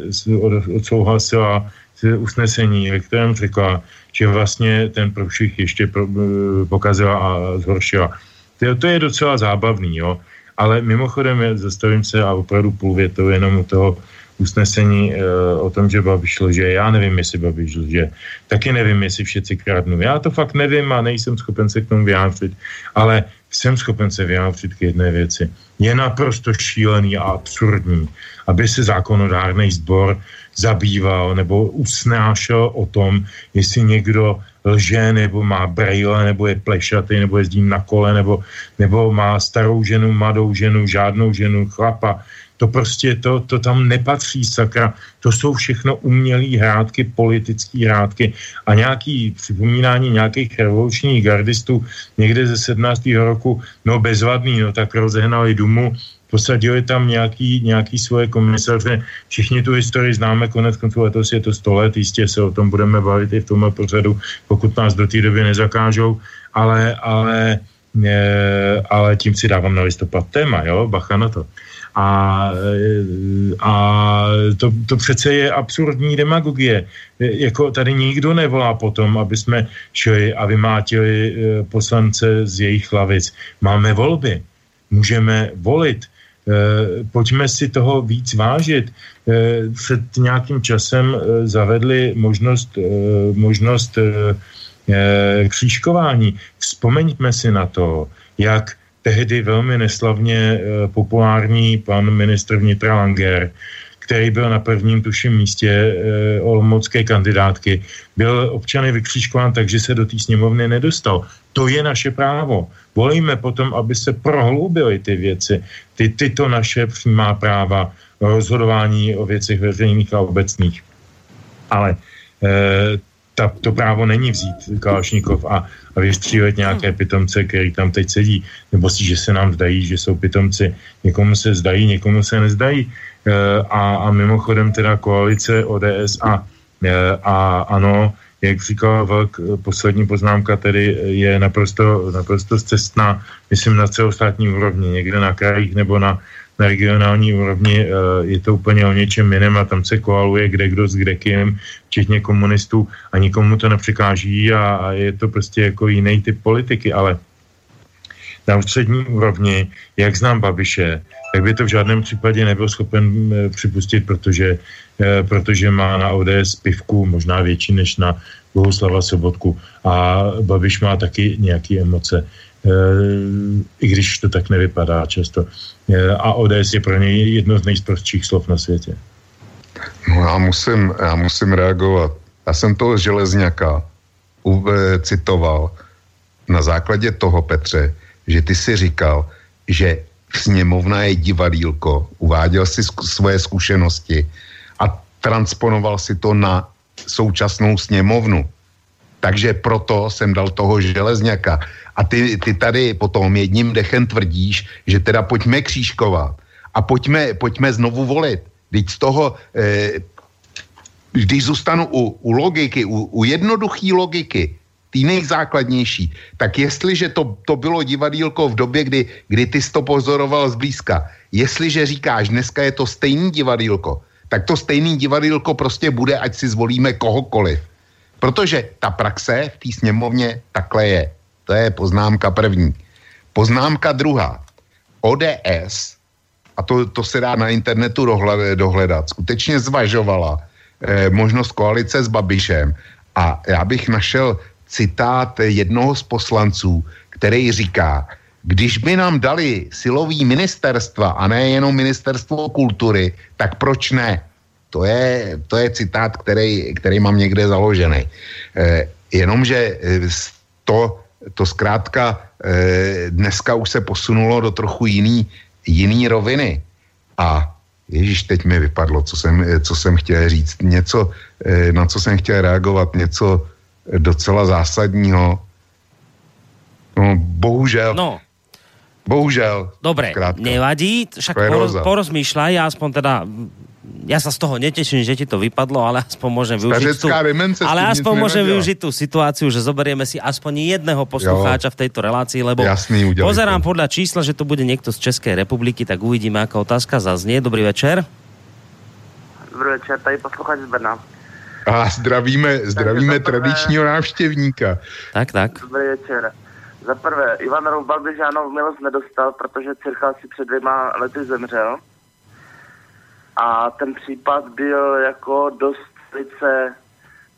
odsouhlasila usnesení, ve kterém řekla, že vlastně ten průšvih ještě eh, pokazila a zhoršila. To, to je docela zábavný, jo. Ale mimochodem, zastavím se a opravdu půl větou jenom u toho usnesení e, o tom, že Babiš lže. Já nevím, jestli Babiš lže. Taky nevím, jestli všetci kradnou. Já to fakt nevím a nejsem schopen se k tomu vyjádřit. Ale jsem schopen se vyjádřit k jedné věci. Je naprosto šílený a absurdní, aby se zákonodárný sbor zabýval nebo usnášel o tom, jestli někdo lže, nebo má brejle, nebo je plešatý, nebo jezdí na kole, nebo, nebo má starou ženu, mladou ženu, žádnou ženu, chlapa. To prostě, to, to tam nepatří, sakra. To jsou všechno umělé hrádky, politické hrádky a nějaký připomínání nějakých revolučních gardistů někde ze 17. roku, no bezvadný, no tak rozehnali Dumu, posadili tam nějaký, nějaký svoje komisaře. Všichni tu historii známe, konec konců letos je to 100 let, jistě se o tom budeme bavit i v tomhle pořadu, pokud nás do té doby nezakážou, ale, ale, e, ale tím si dávám na listopad téma, jo, bacha na to. A, a to, to přece je absurdní demagogie. Jako tady nikdo nevolá potom, aby jsme šli a vymátili e, poslance z jejich lavic. Máme volby, můžeme volit. E, pojďme si toho víc vážit. E, před nějakým časem zavedli možnost, možnost křížkování. Vzpomeňme si na to, jak tehdy velmi neslavně eh, populární pan ministr vnitra Langer, který byl na prvním tuším místě e, olomoucké kandidátky, byl občany vykřížkován takže se do té sněmovny nedostal. To je naše právo. Volíme potom, aby se prohloubily ty věci, ty, tyto naše přímá práva rozhodování o věcech veřejných a obecných. Ale e, ta, to právo není vzít Kalašnikov a, a vystřílet nějaké hmm. pitomce, který tam teď sedí, nebo si, že se nám zdají, že jsou pitomci. Někomu se zdají, někomu se nezdají. E, a, a mimochodem teda koalice ODS a, e, a ano, jak říkal Vlk, poslední poznámka tedy je naprosto, naprosto cestná, myslím na celostátní úrovni, někde na krajích nebo na, na regionální úrovni eh, je to úplně o něčem jiném a tam se koaluje kde kdo s kdekým, včetně komunistů a nikomu to nepřekáží a, a je to prostě jako jiný typ politiky, ale na ústřední úrovni, jak znám Babiše, tak by to v žádném případě nebyl schopen eh, připustit, protože, eh, protože má na ODS pivku možná větší než na Bohuslava Sobotku a Babiš má taky nějaké emoce. Eh, i když to tak nevypadá často. A ODS je pro něj jedno z nejsprostších slov na světě. No já musím, já musím reagovat. Já jsem toho železňaka citoval na základě toho, Petře, že ty si říkal, že sněmovna je divadílko, uváděl si svoje zkušenosti a transponoval si to na současnou sněmovnu. Takže proto jsem dal toho železňaka. A ty, ty tady potom jedním dechem tvrdíš, že teda pojďme křížkovat a pojďme, pojďme znovu volit. Teď z toho, eh, když zůstanu u, u logiky, u, u jednoduché logiky, tý nejzákladnější, tak jestliže to, to bylo divadílko v době, kdy, kdy ty jsi to pozoroval zblízka, jestliže říkáš, dneska je to stejný divadílko, tak to stejný divadílko prostě bude, ať si zvolíme kohokoliv. Protože ta praxe v té sněmovně takhle je. To je poznámka první. Poznámka druhá. ODS, a to, to se dá na internetu dohledat, skutečně zvažovala eh, možnost koalice s Babišem a já bych našel citát jednoho z poslanců, který říká, když by nám dali silový ministerstva a ne jenom ministerstvo kultury, tak proč ne? To je, to je citát, který, který mám někde založený. Eh, jenomže eh, to to zkrátka e, dneska už se posunulo do trochu jiný, jiný roviny. A Ježíš, teď mi vypadlo, co jsem, co jsem chtěl říct. Něco, e, na co jsem chtěl reagovat, něco docela zásadního. No, bohužel. No. Bohužel. Dobre, zkrátka. nevadí, však poroz, porozmýšľaj, aspoň teda ja sa z toho neteším, že ti to vypadlo, ale aspoň môžem využiť tú, ale aspoň môžem využiť tú situáciu, že zoberieme si aspoň jedného poslucháča jo. v tejto relácii, lebo Jasný, pozerám to. podľa čísla, že to bude niekto z Českej republiky, tak uvidíme, aká otázka zaznie. Dobrý večer. Dobrý večer, tady posluchač z Brna. A zdravíme, zdravíme tradičního návštěvníka. Tak, tak. Dobrý večer. Za prvé, Ivan Roubal by žádnou milost nedostal, protože cirka si před dvěma lety zemřel. A ten případ byl jako dost velice,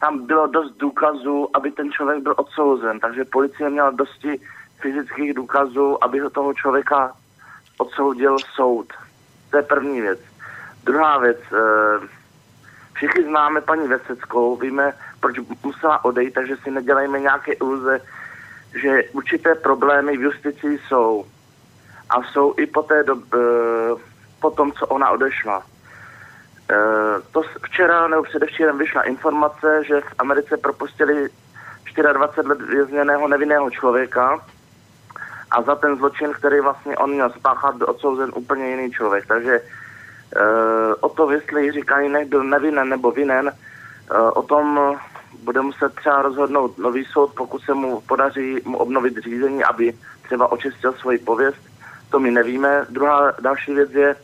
tam bylo dost důkazů, aby ten člověk byl odsouzen, takže policie měla dosti fyzických důkazů, aby ho toho člověka odsoudil soud. To je první věc. Druhá věc, eh, všichni známe paní Veseckou, víme, proč musela odejít, takže si nedělejme nějaké iluze, že určité problémy v justici jsou. A jsou i po, té dob, e, po tom, co ona odešla. E, to včera nebo předevčírem vyšla informace, že v Americe propustili 24 let vězněného nevinného člověka a za ten zločin, který vlastně on měl spáchat, byl odsouzen úplně jiný člověk. Takže o to, jestli říkají, nech byl nevinen nebo vinen, e, o tom bude muset třeba rozhodnout nový soud, pokud se mu podaří mu obnovit řízení, aby třeba očistil svoji pověst. To my nevíme. Druhá další věc je,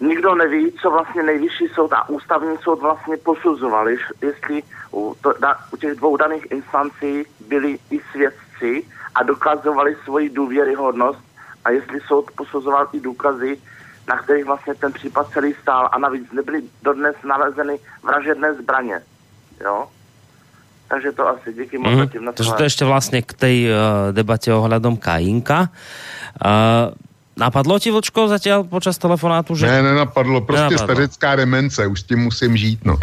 nikdo neví, co vlastně nejvyšší soud a ústavní soud vlastně posuzovali, jestli u, to, da, u těch dvou daných instancí byli i svědci a dokazovali svoji důvěryhodnost a jestli soud posuzoval i důkazy, na kterých vlastně ten případ celý stál a navíc nebyly dodnes nalezeny vražedné zbraně. Jo? Takže to asi díky moc mm. Takže to ešte vlastne k tej uh, debate ohľadom Kajinka. Uh, Napadlo ti, Vlčko, zatiaľ počas telefonátu? Že... Ne, nenapadlo, prostě nenapadlo. stařecká demence, už s tím musím žít, no.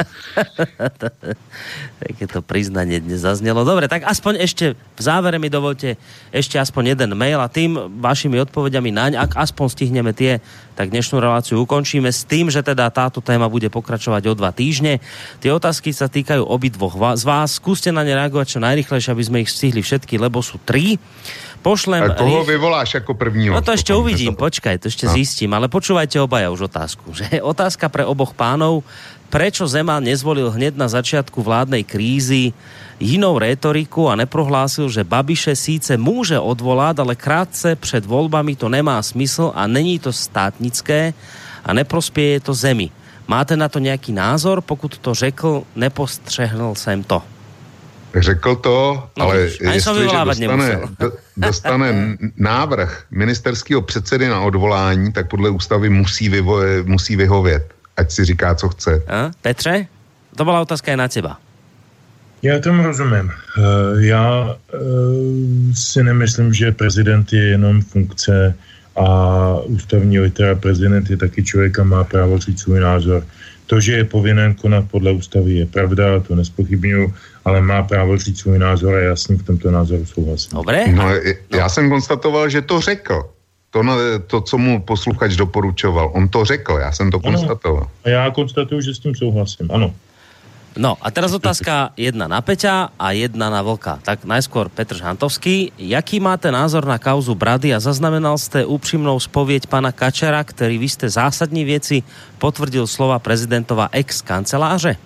Také to priznanie dnes zaznelo. Dobre, tak aspoň ešte v závere mi dovolte ešte aspoň jeden mail a tým vašimi odpovediami naň, ak aspoň stihneme tie, tak dnešnú reláciu ukončíme s tým, že teda táto téma bude pokračovať o dva týždne. Tie otázky sa týkajú obidvoch z vás. Skúste na ne reagovať čo najrychlejšie, aby sme ich stihli všetky, lebo sú tri. Pošlem... A koho rých... vyvoláš jako prvního? No to ešte uvidím, to... počkaj, to ešte no. zistím, ale počúvajte obaja už otázku. Že otázka pre oboch pánov, prečo Zeman nezvolil hneď na začiatku vládnej krízy jinou rétoriku a neprohlásil, že Babiše síce může odvolat, ale krátce před volbami to nemá smysl a není to státnické a neprospěje to zemi. Máte na to nějaký názor? Pokud to řekl, nepostřehnul jsem to. Řekl to, no, ale jestliže dostane, dostane návrh ministerského předsedy na odvolání, tak podle ústavy musí, vyvo, musí vyhovět. Ať si říká, co chce. A? Petře? To byla otázka i na těba. Já tomu rozumím. Eh, já eh, si nemyslím, že prezident je jenom funkce a ústavní litera prezident je taky člověk a má právo říct svůj názor. To, že je povinen konat podle ústavy, je pravda, to nespochybnuju, ale má právo říct svůj názor a jasně v tomto názoru souhlasím. Dobré. No, já no. jsem konstatoval, že to řekl. To, to, co mu posluchač doporučoval, on to řekl, já jsem to ano. konstatoval. A já konstatuju, že s tím souhlasím, ano. No a teraz otázka jedna na Peťa a jedna na Vlka. Tak najskôr Petr Žantovský. Jaký máte názor na kauzu Brady a zaznamenal ste úprimnou spověď pana Kačera, který vy ste zásadní věci potvrdil slova prezidentova ex-kanceláře?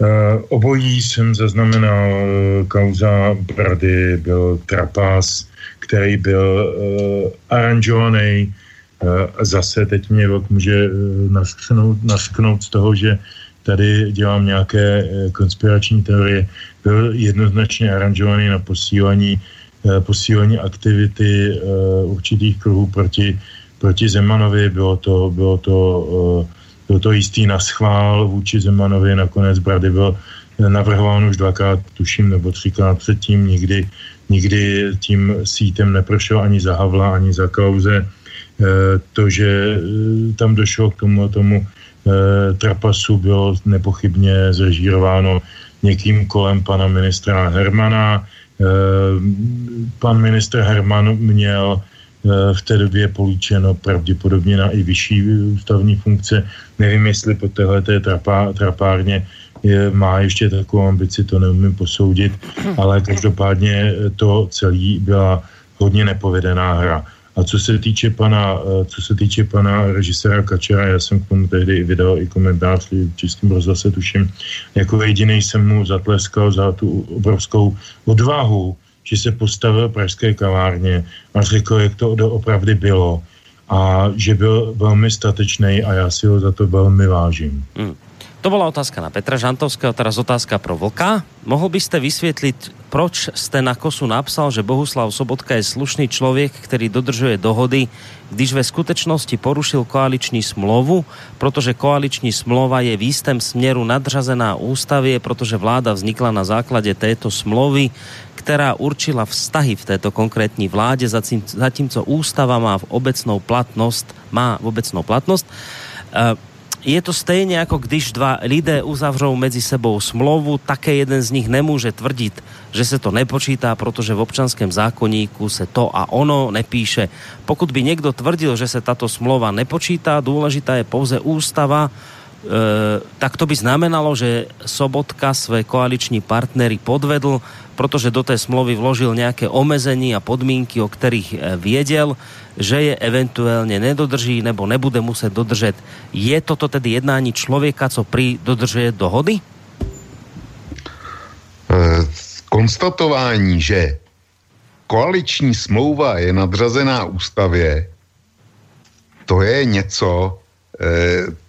Uh, obojí jsem zaznamenal uh, kauza Brady, byl trapas, který byl uh, aranžovaný. Uh, zase teď mě může uh, nasknout, nasknout z toho, že tady dělám nějaké uh, konspirační teorie. Byl jednoznačně aranžovaný na posílení, uh, posílení aktivity uh, určitých kruhů proti, proti Zemanovi. Bylo to, bylo to uh, byl to jistý naschvál vůči Zemanovi, nakonec Brady byl navrhován už dvakrát, tuším, nebo třikrát předtím, nikdy, nikdy tím sítem neprošel ani za Havla, ani za Kauze. To, že tam došlo k tomu, tomu trapasu, bylo nepochybně zrežírováno někým kolem pana ministra Hermana. Pan ministr Herman měl v té době políčeno pravděpodobně na i vyšší ústavní funkce. Nevím, jestli po téhle té trapá, trapárně je, má ještě takovou ambici, to neumím posoudit, ale každopádně to celý byla hodně nepovedená hra. A co se týče pana, eh, co se týče pana režiséra Kačera, já jsem k tomu tehdy vydal i komentář v Českém rozhlase, tuším, jako jediný jsem mu zatleskal za tu obrovskou odvahu, že se postavil pražské kavárně a řekl, jak to opravdu bylo a že byl velmi statečný a já si ho za to velmi vážím. Hmm. To bola otázka na Petra Žantovského, teraz otázka pro Vlka. Mohl byste vysvětlit, proč jste na kosu napsal, že Bohuslav Sobotka je slušný člověk, který dodržuje dohody, když ve skutečnosti porušil koaliční smlouvu, protože koaliční smlouva je v jistém směru nadřazená ústavě, protože vláda vznikla na základě této smlouvy, která určila vztahy v této konkrétní vládě, zatímco ústava má v obecnou platnost, má v obecnou platnost. Uh, je to stejně jako když dva lidé uzavřou mezi sebou smlouvu, také jeden z nich nemůže tvrdit, že se to nepočítá, protože v občanském zákonníku se to a ono nepíše. Pokud by někdo tvrdil, že se tato smlouva nepočítá, důležitá je pouze ústava, e, tak to by znamenalo, že Sobotka své koaliční partnery podvedl, protože do té smlouvy vložil nějaké omezení a podmínky, o kterých e, věděl, že je eventuálně nedodrží nebo nebude muset dodržet. Je toto tedy jednání člověka, co pri dodržuje dohody? E, konstatování, že koaliční smlouva je nadřazená ústavě, to je něco, e,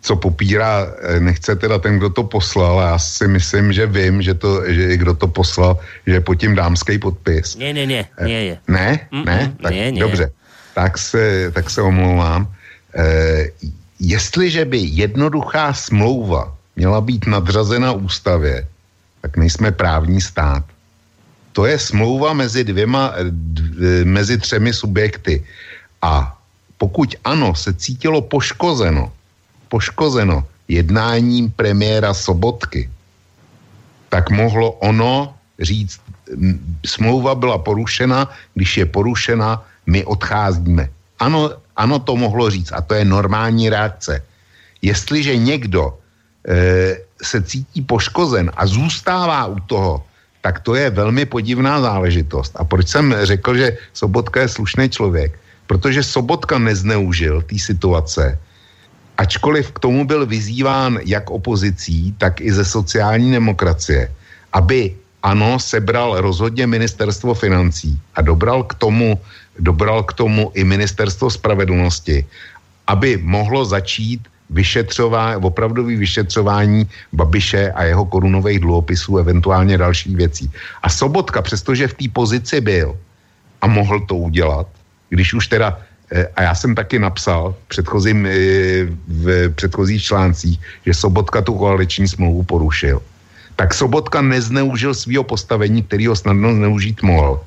co popírá, eh, nechce teda ten, kdo to poslal, já si myslím, že vím, že, to, že kdo to poslal, že je pod tím dámský podpis. Ne, ne, ne, ne je. Ne? Mm, ne? Tak ne, ne. dobře, tak se, tak se omlouvám. E, jestliže by jednoduchá smlouva měla být nadřazena ústavě, tak nejsme právní stát. To je smlouva mezi dvěma, dv, mezi třemi subjekty. A pokud ano, se cítilo poškozeno, poškozeno jednáním premiéra Sobotky, tak mohlo ono říct, smlouva byla porušena, když je porušena, my odcházíme. Ano, ano, to mohlo říct a to je normální reakce. Jestliže někdo e, se cítí poškozen a zůstává u toho, tak to je velmi podivná záležitost. A proč jsem řekl, že Sobotka je slušný člověk? Protože Sobotka nezneužil té situace ačkoliv k tomu byl vyzýván jak opozicí, tak i ze sociální demokracie, aby ano, sebral rozhodně ministerstvo financí a dobral k tomu, dobral k tomu i ministerstvo spravedlnosti, aby mohlo začít vyšetřování, opravdový vyšetřování Babiše a jeho korunových dluhopisů, eventuálně dalších věcí. A Sobotka, přestože v té pozici byl a mohl to udělat, když už teda a já jsem taky napsal v, předchozím, eh, v předchozích článcích, že Sobotka tu koaliční smlouvu porušil. Tak Sobotka nezneužil svého postavení, který ho snadno zneužít mohl.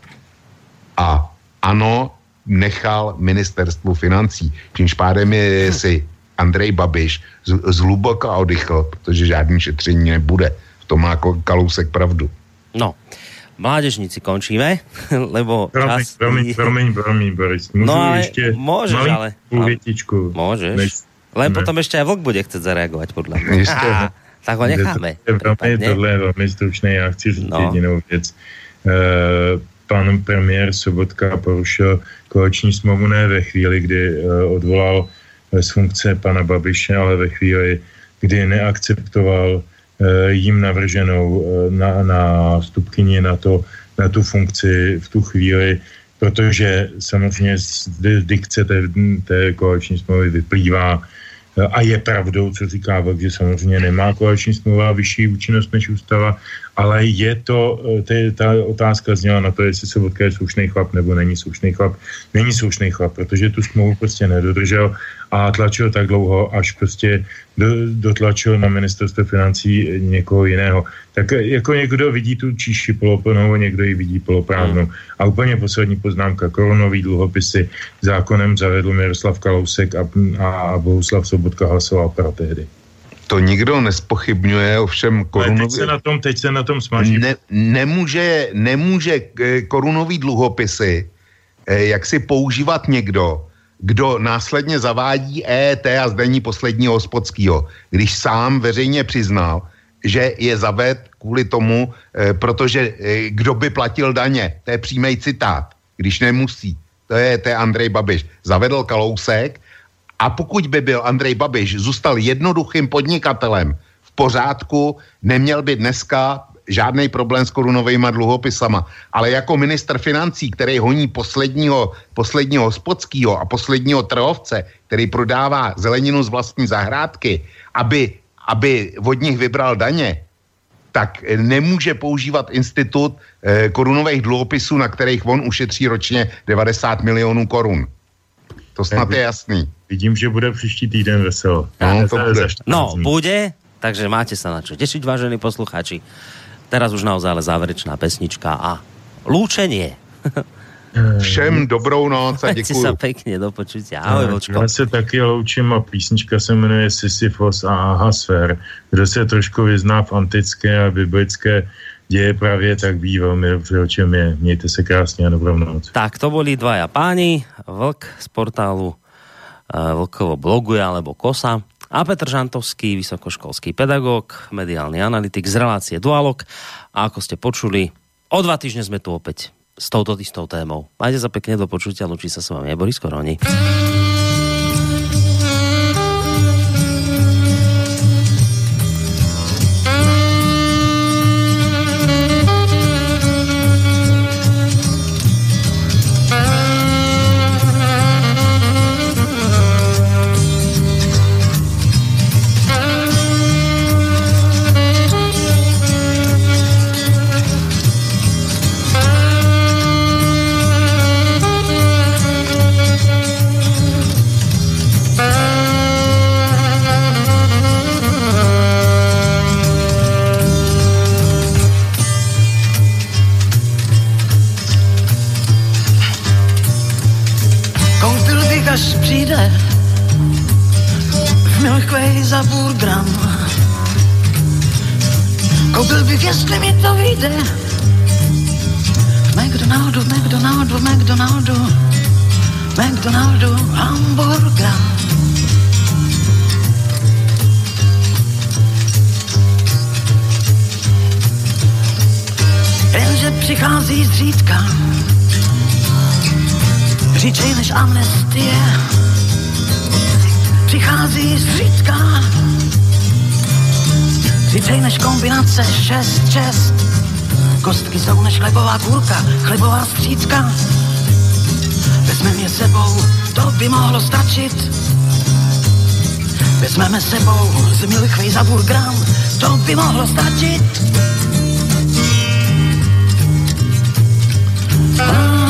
A ano, nechal ministerstvu financí. Čímž pádem je si Andrej Babiš zhluboka oddychl, protože žádný šetření nebude. V tom má Kalousek pravdu. No, mládežníci končíme, lebo promiň, čas... Promiň, promiň, promiň, Boris. Můžu no ale ještě môžeš, ale... Větičku, môžeš. Než... Len ne. potom ještě aj Vlk bude chcet zareagovat, podle mě. Ještě. tak ho necháme. Velmi, tohle je velmi stručné, já chci říct no. jedinou věc. Uh, pan premiér Sobotka porušil koaliční smlouvu ne ve chvíli, kdy uh, odvolal z funkce pana Babiše, ale ve chvíli, kdy neakceptoval Eh, jim navrženou eh, na, na stupkyni na, to, na tu funkci v tu chvíli, protože samozřejmě z dikce té, té koaliční smlouvy vyplývá, a je pravdou, co říká Vlk, že samozřejmě nemá koaliční smlouva vyšší účinnost než ústava, ale je to, eh, ty, ta otázka zněla na to, jestli se je slušný chlap nebo není slušný chlap. Není slušný chlap, protože tu smlouvu prostě nedodržel a tlačil tak dlouho, až prostě do, dotlačil na ministerstvo financí někoho jiného. Tak jako někdo vidí tu číši poloplnou, někdo ji vidí poloprázdnou. A úplně poslední poznámka, koronový dluhopisy zákonem zavedl Miroslav Kalousek a, a Bohuslav Sobotka hlasoval pro tehdy. To nikdo nespochybňuje, ovšem korunový... teď se na tom, teď se na tom smaží. Ne, nemůže, nemůže eh, korunový dluhopisy eh, jak si používat někdo, kdo následně zavádí EET a zdení posledního hospodského, když sám veřejně přiznal, že je zaved kvůli tomu, e, protože kdo by platil daně, to je přímý citát, když nemusí. to je, to je Andrej Babiš, zavedl Kalousek a pokud by byl Andrej Babiš zůstal jednoduchým podnikatelem v pořádku, neměl by dneska žádný problém s korunovými dluhopisama. Ale jako minister financí, který honí posledního, posledního hospodského a posledního trhovce, který prodává zeleninu z vlastní zahrádky, aby, aby od nich vybral daně, tak nemůže používat institut eh, korunových dluhopisů, na kterých on ušetří ročně 90 milionů korun. To snad je jasný. Vidím, že bude příští týden veselo. No, to bude. No, bude, takže máte sa na čo tešiť, vážení posluchači. Teraz už naozaj ale záverečná pesnička a lúčenie. Všem dobrou noc a děkuji. sa pekne, do počutia. Ahoj, Vočko. Já se taky loučím a písnička se jmenuje Sisyphos a Ahasfer. Kdo se trošku vyzná v antické a biblické děje právě, tak ví velmi dobře, o čem je. Mějte se krásně a dobrou noc. Tak, to boli dvaja páni, Vlk z portálu uh, Vlkovo blogu alebo Kosa a Petr Žantovský, vysokoškolský pedagóg, mediálny analytik z relácie Dualog. A ako ste počuli, o dva týždne sme tu opäť s touto istou témou. Majte sa pekne do počutia, lučí sa s vami Boris Koroni. Bych, jestli mi to vyjde McDonaldu, McDonaldu, McDonaldu, McDonaldu hamburger. Jenže přichází zřídka, říčej než amnestie. Přichází zřídka, říčej než kombinace 6-6. Kostky jsou než chlebová kůrka, chlebová střídka. Vezmeme je sebou, to by mohlo stačit. Vezmeme sebou z Milchvej za burgram, to by mohlo stačit. Vezmeme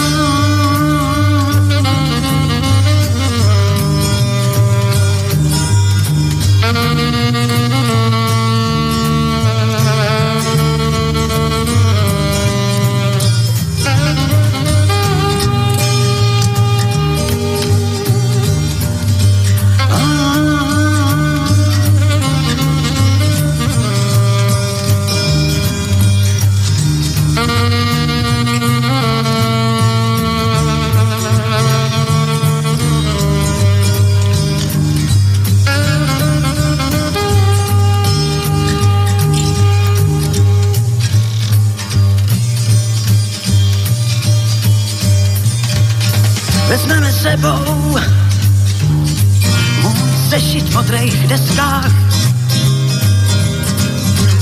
sebou můj sešit v modrých deskách.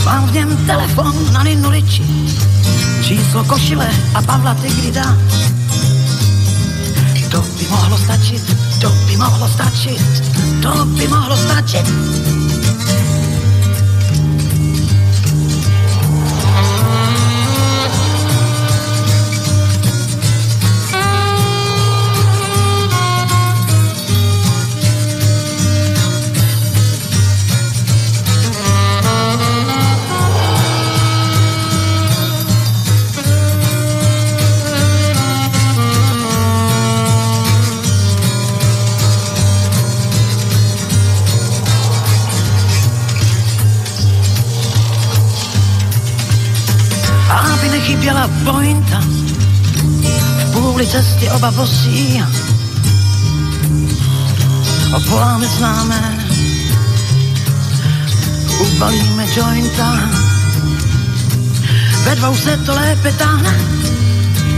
Mám v něm telefon na Ninu Riči, číslo košile a Pavla Tigrida. To by mohlo stačit, to by mohlo stačit, to by mohlo stačit. Aby nechyběla pointa, v půli cesty oba bosí, opoláme známé, ubalíme jointa, ve dvou se to lépe táhne,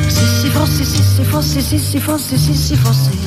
Sisyfosy, Sisyfosy, Sisyfosy, Sisyfosy.